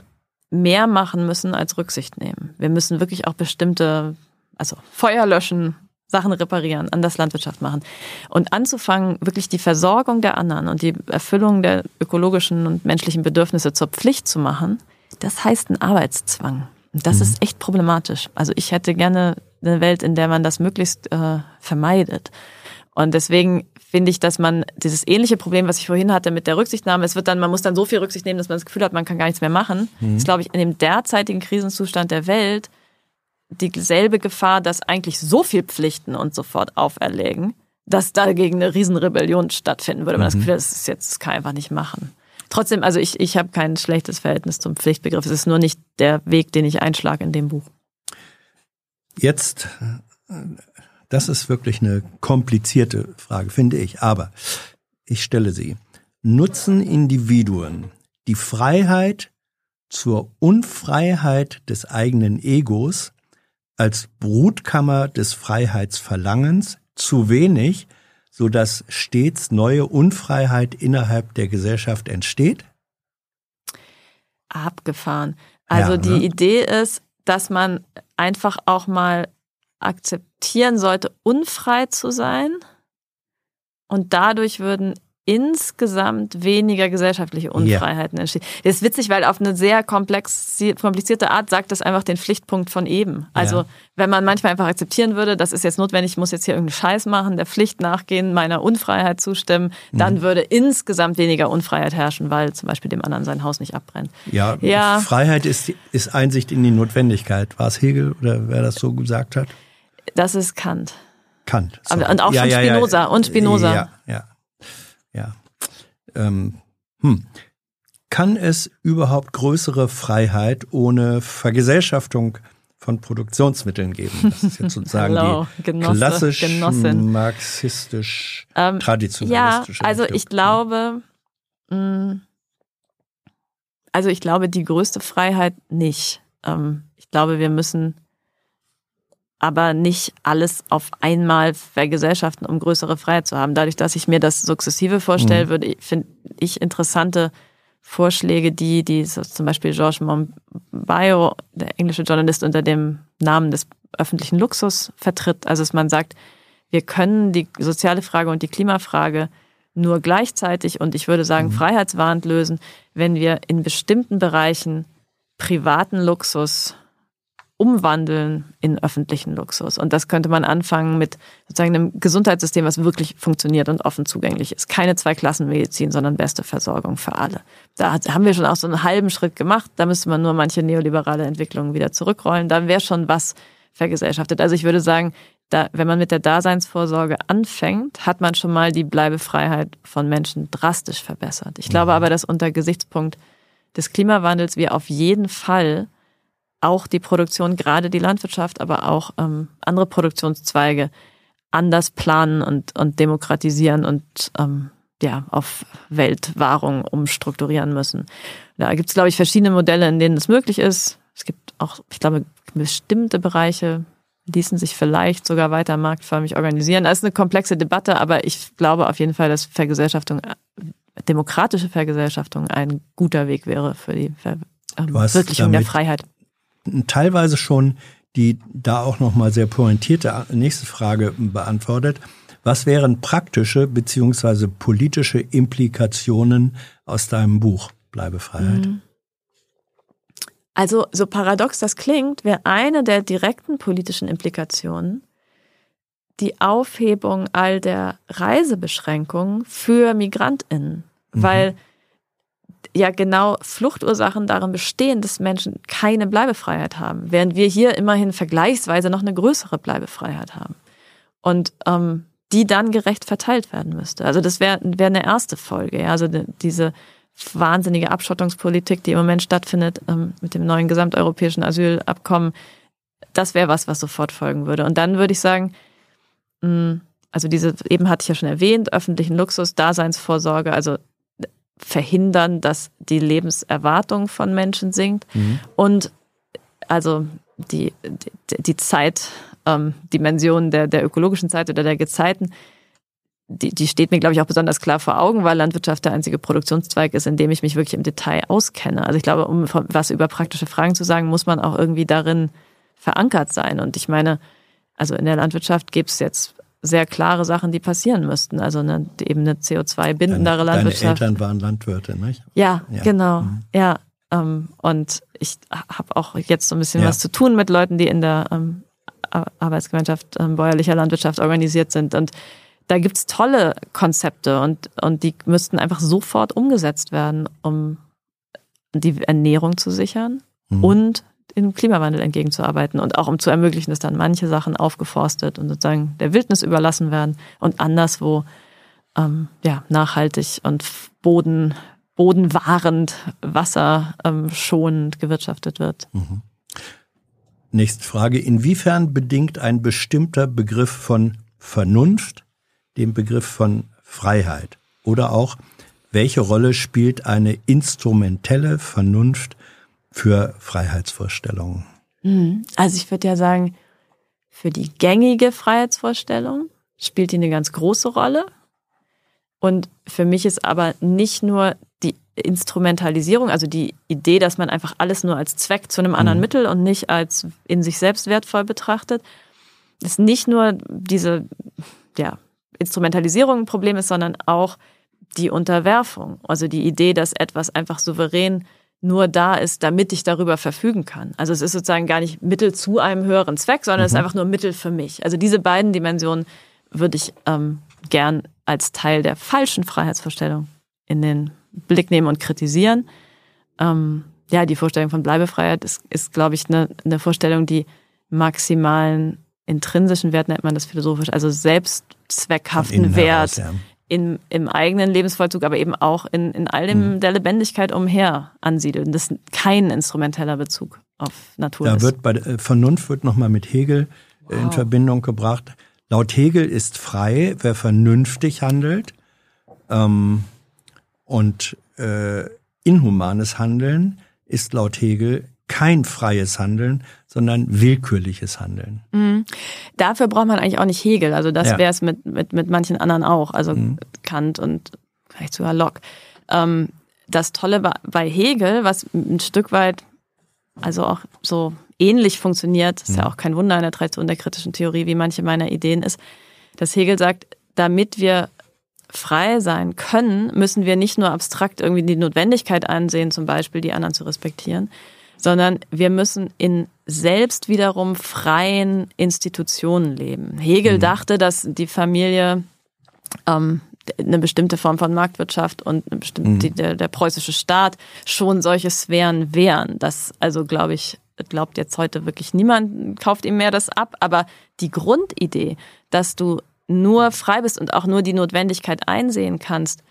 mehr machen müssen als Rücksicht nehmen. Wir müssen wirklich auch bestimmte, also Feuer löschen, Sachen reparieren, anders Landwirtschaft machen. Und anzufangen, wirklich die Versorgung der anderen und die Erfüllung der ökologischen und menschlichen Bedürfnisse zur Pflicht zu machen, das heißt ein Arbeitszwang. Und das mhm. ist echt problematisch. Also ich hätte gerne eine Welt, in der man das möglichst äh, vermeidet. Und deswegen finde ich, dass man dieses ähnliche Problem, was ich vorhin hatte mit der Rücksichtnahme, es wird dann, man muss dann so viel Rücksicht nehmen, dass man das Gefühl hat, man kann gar nichts mehr machen, mhm. ist, glaube ich, in dem derzeitigen Krisenzustand der Welt dieselbe Gefahr, dass eigentlich so viel Pflichten und sofort auferlegen, dass dagegen eine Riesenrebellion stattfinden würde. Man mhm. das Gefühl, das ist jetzt, das kann einfach nicht machen. Trotzdem, also ich, ich habe kein schlechtes Verhältnis zum Pflichtbegriff. Es ist nur nicht der Weg, den ich einschlage in dem Buch. Jetzt, das ist wirklich eine komplizierte Frage, finde ich. Aber ich stelle sie. Nutzen Individuen die Freiheit zur Unfreiheit des eigenen Egos als Brutkammer des Freiheitsverlangens zu wenig, so dass stets neue Unfreiheit innerhalb der Gesellschaft entsteht? Abgefahren. Also ja, ne? die Idee ist, dass man einfach auch mal akzeptieren sollte, unfrei zu sein. Und dadurch würden insgesamt weniger gesellschaftliche Unfreiheiten ja. entstehen. Das ist witzig, weil auf eine sehr komplizierte Art sagt das einfach den Pflichtpunkt von eben. Also ja. wenn man manchmal einfach akzeptieren würde, das ist jetzt notwendig, ich muss jetzt hier irgendeinen Scheiß machen, der Pflicht nachgehen, meiner Unfreiheit zustimmen, mhm. dann würde insgesamt weniger Unfreiheit herrschen, weil zum Beispiel dem anderen sein Haus nicht abbrennt. Ja, ja. Freiheit ist, ist Einsicht in die Notwendigkeit. War es Hegel oder wer das so gesagt hat? Das ist Kant. Kant. Sorry. Und auch ja, von Spinoza. Und Spinoza. Ja, ja. Ja. Ähm, hm. Kann es überhaupt größere Freiheit ohne Vergesellschaftung von Produktionsmitteln geben? Das ist jetzt sozusagen Hello, die Genosse, klassisch Genossin. marxistisch ähm, traditionalistische. Ja, also Richtung. ich glaube, mh, mm, also ich glaube die größte Freiheit nicht. Ähm, ich glaube, wir müssen aber nicht alles auf einmal vergesellschaften, um größere Freiheit zu haben. Dadurch, dass ich mir das sukzessive vorstelle, mhm. würde finde ich interessante Vorschläge, die, die so zum Beispiel Georges Monbiot, der englische Journalist, unter dem Namen des öffentlichen Luxus vertritt. Also dass man sagt, wir können die soziale Frage und die Klimafrage nur gleichzeitig und ich würde sagen mhm. freiheitswahrend lösen, wenn wir in bestimmten Bereichen privaten Luxus umwandeln in öffentlichen Luxus. Und das könnte man anfangen mit sozusagen einem Gesundheitssystem, was wirklich funktioniert und offen zugänglich ist. Keine Zweiklassenmedizin, sondern beste Versorgung für alle. Da haben wir schon auch so einen halben Schritt gemacht. Da müsste man nur manche neoliberale Entwicklungen wieder zurückrollen. Dann wäre schon was vergesellschaftet. Also ich würde sagen, da, wenn man mit der Daseinsvorsorge anfängt, hat man schon mal die Bleibefreiheit von Menschen drastisch verbessert. Ich glaube mhm. aber, dass unter Gesichtspunkt des Klimawandels wir auf jeden Fall auch die Produktion, gerade die Landwirtschaft, aber auch ähm, andere Produktionszweige anders planen und, und demokratisieren und ähm, ja, auf Weltwahrung umstrukturieren müssen. Da gibt es, glaube ich, verschiedene Modelle, in denen es möglich ist. Es gibt auch, ich glaube, bestimmte Bereiche ließen sich vielleicht sogar weiter marktförmig organisieren. Das ist eine komplexe Debatte, aber ich glaube auf jeden Fall, dass Vergesellschaftung, demokratische Vergesellschaftung ein guter Weg wäre für die Verwirklichung der Freiheit teilweise schon die da auch nochmal sehr pointierte nächste Frage beantwortet. Was wären praktische beziehungsweise politische Implikationen aus deinem Buch Bleibefreiheit? Mhm. Also so paradox das klingt, wäre eine der direkten politischen Implikationen die Aufhebung all der Reisebeschränkungen für Migrantinnen, mhm. weil ja genau Fluchtursachen darin bestehen, dass Menschen keine Bleibefreiheit haben, während wir hier immerhin vergleichsweise noch eine größere Bleibefreiheit haben. Und ähm, die dann gerecht verteilt werden müsste. Also das wäre wär eine erste Folge. Ja? Also diese wahnsinnige Abschottungspolitik, die im Moment stattfindet ähm, mit dem neuen gesamteuropäischen Asylabkommen, das wäre was, was sofort folgen würde. Und dann würde ich sagen, mh, mm, also diese, eben hatte ich ja schon erwähnt, öffentlichen Luxus, Daseinsvorsorge, also verhindern, dass die Lebenserwartung von Menschen sinkt mhm. und also die, die, die Zeit, ähm, Dimension der, der ökologischen Zeit oder der Gezeiten, die, die steht mir, glaube ich, auch besonders klar vor Augen, weil Landwirtschaft der einzige Produktionszweig ist, in dem ich mich wirklich im Detail auskenne. Also ich glaube, um was über praktische Fragen zu sagen, muss man auch irgendwie darin verankert sein. Und ich meine, also in der Landwirtschaft gibt es jetzt sehr klare Sachen, die passieren müssten. Also eine, eben eine CO2-bindendere Landwirtschaft. Deine Eltern waren Landwirte, nicht? Ja, ja. genau. Mhm. Ja. Ähm, und ich habe auch jetzt so ein bisschen ja. was zu tun mit Leuten, die in der ähm, Arbeitsgemeinschaft ähm, bäuerlicher Landwirtschaft organisiert sind. Und da gibt's tolle Konzepte und, und die müssten einfach sofort umgesetzt werden, um die Ernährung zu sichern Mhm. und dem Klimawandel entgegenzuarbeiten und auch um zu ermöglichen, dass dann manche Sachen aufgeforstet und sozusagen der Wildnis überlassen werden und anderswo ähm, ja, nachhaltig und Boden, bodenwahrend, wasserschonend gewirtschaftet wird. Nächste Frage. Inwiefern bedingt ein bestimmter Begriff von Vernunft den Begriff von Freiheit? Oder auch, welche Rolle spielt eine instrumentelle Vernunft für Freiheitsvorstellungen? Mhm. Also ich würde ja sagen, für die gängige Freiheitsvorstellung spielt die eine ganz große Rolle. Und für mich ist aber nicht nur die Instrumentalisierung, also die Idee, dass man einfach alles nur als Zweck zu einem anderen Mittel und nicht als in sich selbst wertvoll betrachtet, ist nicht nur diese ja, Instrumentalisierung ein Problem ist, sondern auch die Unterwerfung. Also die Idee, dass etwas einfach souverän nur da ist, damit ich darüber verfügen kann. Also es ist sozusagen gar nicht Mittel zu einem höheren Zweck, sondern es ist einfach nur Mittel für mich. Also diese beiden Dimensionen würde ich ähm, gern als Teil der falschen Freiheitsvorstellung in den Blick nehmen und kritisieren. Ähm, ja, die Vorstellung von Bleibefreiheit ist, ist glaube ich, eine, eine Vorstellung, die maximalen intrinsischen Wert nennt man das philosophisch, also selbstzweckhaften Wert heraus, ja. In, im eigenen Lebensvollzug, aber eben auch in, in all dem Mhm. der Lebendigkeit umher ansiedeln. Das ist kein instrumenteller Bezug auf Natur Da ist. wird bei äh, Vernunft wird nochmal mit Hegel äh, in Wow. Verbindung gebracht. Laut Hegel ist frei, wer vernünftig handelt. Ähm, und äh, inhumanes Handeln ist laut Hegel kein freies Handeln, sondern willkürliches Handeln. Mhm. Dafür braucht man eigentlich auch nicht Hegel. Also das Ja. Mhm. wäre es mit, mit, mit manchen anderen auch. Also Kant und vielleicht sogar Locke. Ähm, das Tolle bei- Hegel, was ein Stück weit also auch so ähnlich funktioniert, ist ja Mhm. auch kein Wunder in der Tradition der kritischen Theorie, wie manche meiner Ideen ist, dass Hegel sagt, damit wir frei sein können, müssen wir nicht nur abstrakt irgendwie die Notwendigkeit ansehen, zum Beispiel die anderen zu respektieren, sondern wir müssen in selbst wiederum freien Institutionen leben. Hegel dachte, dass die Familie ähm, eine bestimmte Form von Marktwirtschaft und eine bestimmte, der, der preußische Staat schon solche Sphären wären. Das also glaube ich glaubt jetzt heute wirklich niemand, kauft ihm mehr das ab. Aber die Grundidee, dass du nur frei bist und auch nur die Notwendigkeit einsehen kannst,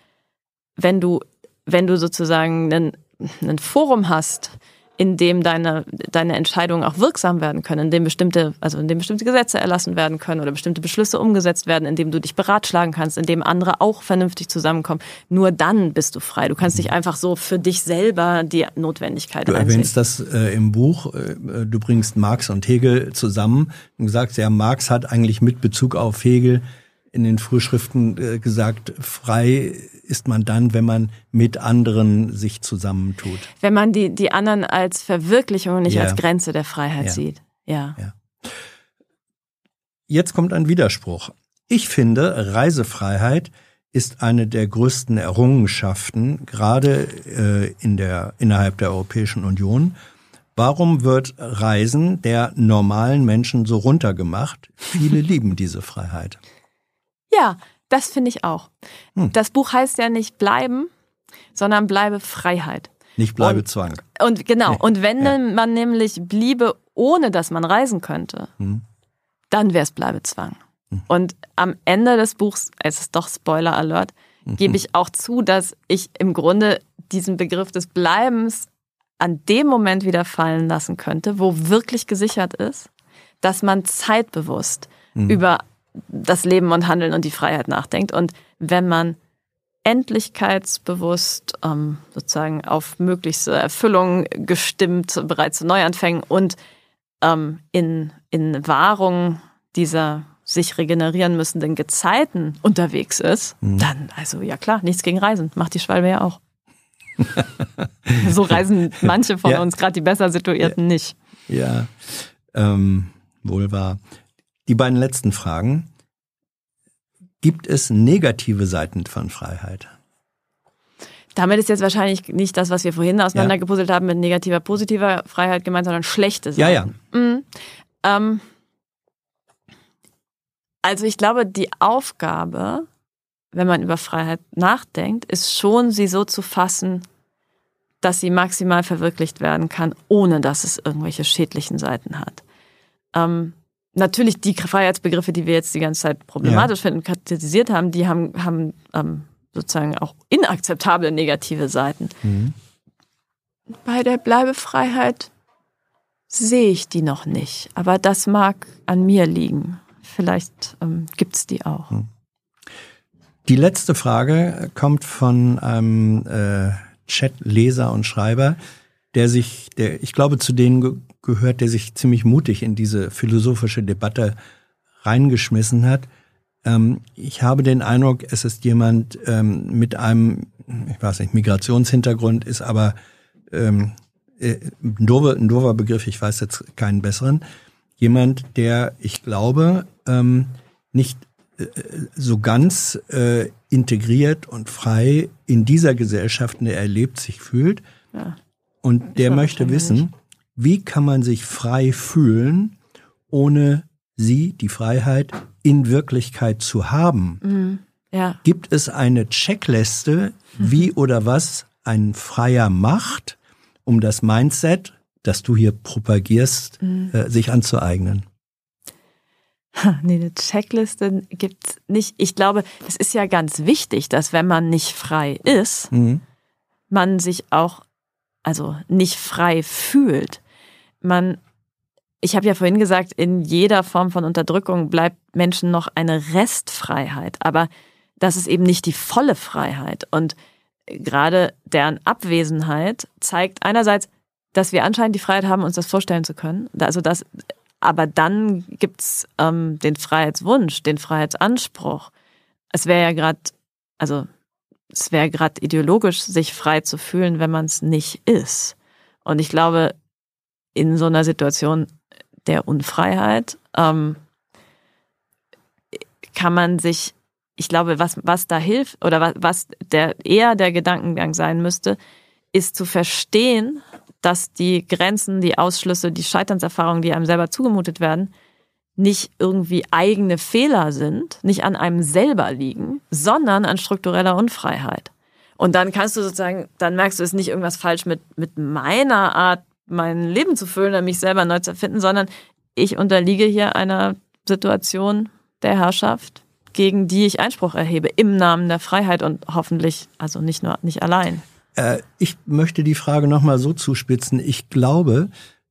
wenn du, wenn du sozusagen ein, ein Forum hast, in dem deine, deine Entscheidungen auch wirksam werden können, in dem bestimmte, also in dem bestimmte Gesetze erlassen werden können oder bestimmte Beschlüsse umgesetzt werden, in dem du dich beratschlagen kannst, in dem andere auch vernünftig zusammenkommen. Nur dann bist du frei. Du kannst nicht einfach so für dich selber die Notwendigkeit Du einsehen. erwähnst das äh, im Buch, äh, du bringst Marx und Hegel zusammen und sagst, ja, Marx hat eigentlich mit Bezug auf Hegel in den Frühschriften äh, gesagt, frei ist man dann, wenn man mit anderen sich zusammentut. Wenn man die, die anderen als Verwirklichung und nicht Ja. als Grenze der Freiheit Ja. sieht. Ja. Jetzt kommt ein Widerspruch. Ich finde, Reisefreiheit ist eine der größten Errungenschaften, gerade äh, in der, innerhalb der Europäischen Union. Warum wird Reisen der normalen Menschen so runtergemacht? Viele lieben diese Freiheit. Ja, das finde ich auch. Hm. Das Buch heißt ja nicht bleiben, sondern bleibe Freiheit. Nicht bleibe Und- Zwang. Und genau, und wenn Ja. man nämlich bliebe, ohne dass man reisen könnte, Hm. dann wäre es Bleibezwang. Und am Ende des Buchs, es ist doch Spoiler Alert, Mhm. gebe ich auch zu, dass ich im Grunde diesen Begriff des Bleibens an dem Moment wieder fallen lassen könnte, wo wirklich gesichert ist, dass man zeitbewusst Mhm. über das Leben und Handeln und die Freiheit nachdenkt. Und wenn man endlichkeitsbewusst ähm, sozusagen auf möglichste Erfüllung gestimmt, bereit zu Neuanfängen und ähm, in, in Wahrung dieser sich regenerieren müssenden Gezeiten unterwegs ist, dann, also ja klar, nichts gegen Reisen. Macht die Schwalbe ja auch. so reisen manche von Ja. uns, gerade die besser situierten, nicht. Ja, ähm, wohl wahr. Die beiden letzten Fragen. Gibt es negative Seiten von Freiheit? Damit ist jetzt wahrscheinlich nicht das, was wir vorhin auseinandergepuzzelt haben, mit negativer, positiver Freiheit gemeint, sondern schlechte Ja, Seiten. ja. Mhm. Ähm, Also ich glaube, die Aufgabe, wenn man über Freiheit nachdenkt, ist schon, sie so zu fassen, dass sie maximal verwirklicht werden kann, ohne dass es irgendwelche schädlichen Seiten hat. Ähm, natürlich die Freiheitsbegriffe, die wir jetzt die ganze Zeit problematisch ja. finden, kritisiert haben, die haben, haben ähm, sozusagen auch inakzeptable negative Seiten. Mhm. Bei der Bleibefreiheit sehe ich die noch nicht, aber das mag an mir liegen. Vielleicht ähm, gibt es die auch. Mhm. Die letzte Frage kommt von einem äh, Chat-Leser und Schreiber, der sich, der ich glaube zu denen gehört, der sich ziemlich mutig in diese philosophische Debatte reingeschmissen hat. Ähm, ich habe den Eindruck, es ist jemand ähm, mit einem, ich weiß nicht, Migrationshintergrund, ist aber ähm, äh, ein, doofer, ein doofer Begriff, ich weiß jetzt keinen besseren. Jemand, der, ich glaube, ähm, nicht äh, so ganz äh, integriert und frei in dieser Gesellschaft, in der er lebt, sich fühlt. Ja. Und der möchte wissen, wie kann man sich frei fühlen, ohne sie, die Freiheit, in Wirklichkeit zu haben? Mhm. Ja. Gibt es eine Checkliste, wie mhm. oder was ein Freier macht, um das Mindset, das du hier propagierst, mhm. äh, sich anzueignen? Nee, eine Checkliste gibt's nicht. Ich glaube, es ist ja ganz wichtig, dass wenn man nicht frei ist, mhm. man sich auch also nicht frei fühlt. Man ich habe ja vorhin gesagt, in jeder Form von Unterdrückung bleibt Menschen noch eine Restfreiheit, aber das ist eben nicht die volle Freiheit und gerade deren Abwesenheit zeigt einerseits, dass wir anscheinend die Freiheit haben, uns das vorstellen zu können. Also das aber dann gibt's ähm, den Freiheitswunsch, den Freiheitsanspruch. Es wäre ja gerade, also es wäre gerade ideologisch, sich frei zu fühlen, wenn man es nicht ist. Und ich glaube, in so einer Situation der Unfreiheit ähm, kann man sich, ich glaube, was, was da hilft oder was, was der eher der Gedankengang sein müsste, ist zu verstehen, dass die Grenzen, die Ausschlüsse, die Scheiternserfahrungen, die einem selber zugemutet werden, nicht irgendwie eigene Fehler sind, nicht an einem selber liegen, sondern an struktureller Unfreiheit. Und dann kannst du sozusagen, dann merkst du, es ist nicht irgendwas falsch mit, mit meiner Art, mein Leben zu füllen oder mich selber neu zu erfinden, sondern ich unterliege hier einer Situation der Herrschaft, gegen die ich Einspruch erhebe, im Namen der Freiheit und hoffentlich, also nicht nur, nicht allein. Äh, ich möchte die Frage nochmal so zuspitzen. Ich glaube,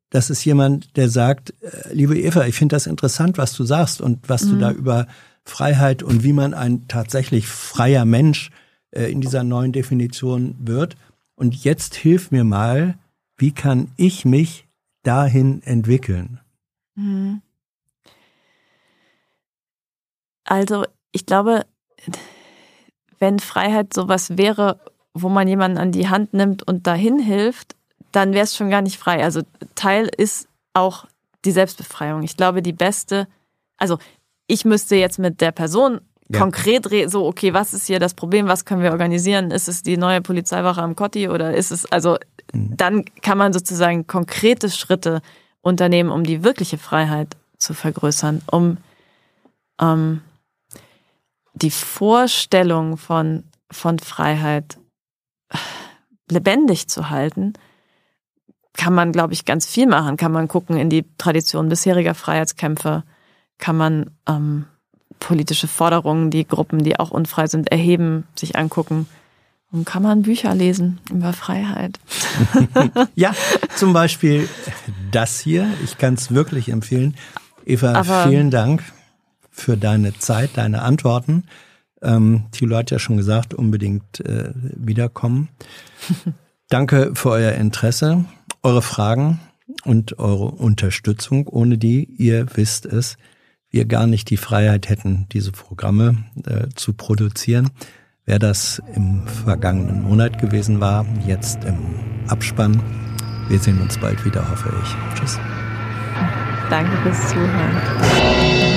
das ist jemand, der sagt, äh, liebe Eva, ich finde das interessant, was du sagst und was mhm. du da über Freiheit und wie man ein tatsächlich freier Mensch äh, in dieser neuen Definition wird. Und jetzt hilf mir mal, wie kann ich mich dahin entwickeln? Mhm. Also, ich glaube, wenn Freiheit sowas wäre, wo man jemanden an die Hand nimmt und dahin hilft, dann wäre es schon gar nicht frei. Also Teil ist auch die Selbstbefreiung. Ich glaube, die beste, also ich müsste jetzt mit der Person ja. konkret reden, so, okay, was ist hier das Problem, was können wir organisieren? Ist es die neue Polizeiwache am Kotti oder ist es, also. Dann kann man sozusagen konkrete Schritte unternehmen, um die wirkliche Freiheit zu vergrößern, um ähm, die Vorstellung von, von Freiheit lebendig zu halten, kann man, glaube ich, ganz viel machen. Kann man gucken in die Tradition bisheriger Freiheitskämpfe, kann man ähm, politische Forderungen, die Gruppen, die auch unfrei sind, erheben, sich angucken. Und kann man Bücher lesen über Freiheit. ja, zum Beispiel das hier. Ich kann es wirklich empfehlen. Eva, Aber vielen Dank für deine Zeit, deine Antworten. Ähm, Thilo hat ja schon gesagt, unbedingt äh, wiederkommen. Danke für euer Interesse, eure Fragen und eure Unterstützung, ohne die, ihr wisst es, wir gar nicht die Freiheit hätten, diese Programme äh, zu produzieren. Wer das im vergangenen Monat gewesen war, jetzt im Abspann. Wir sehen uns bald wieder, hoffe ich. Tschüss. Danke fürs Zuhören.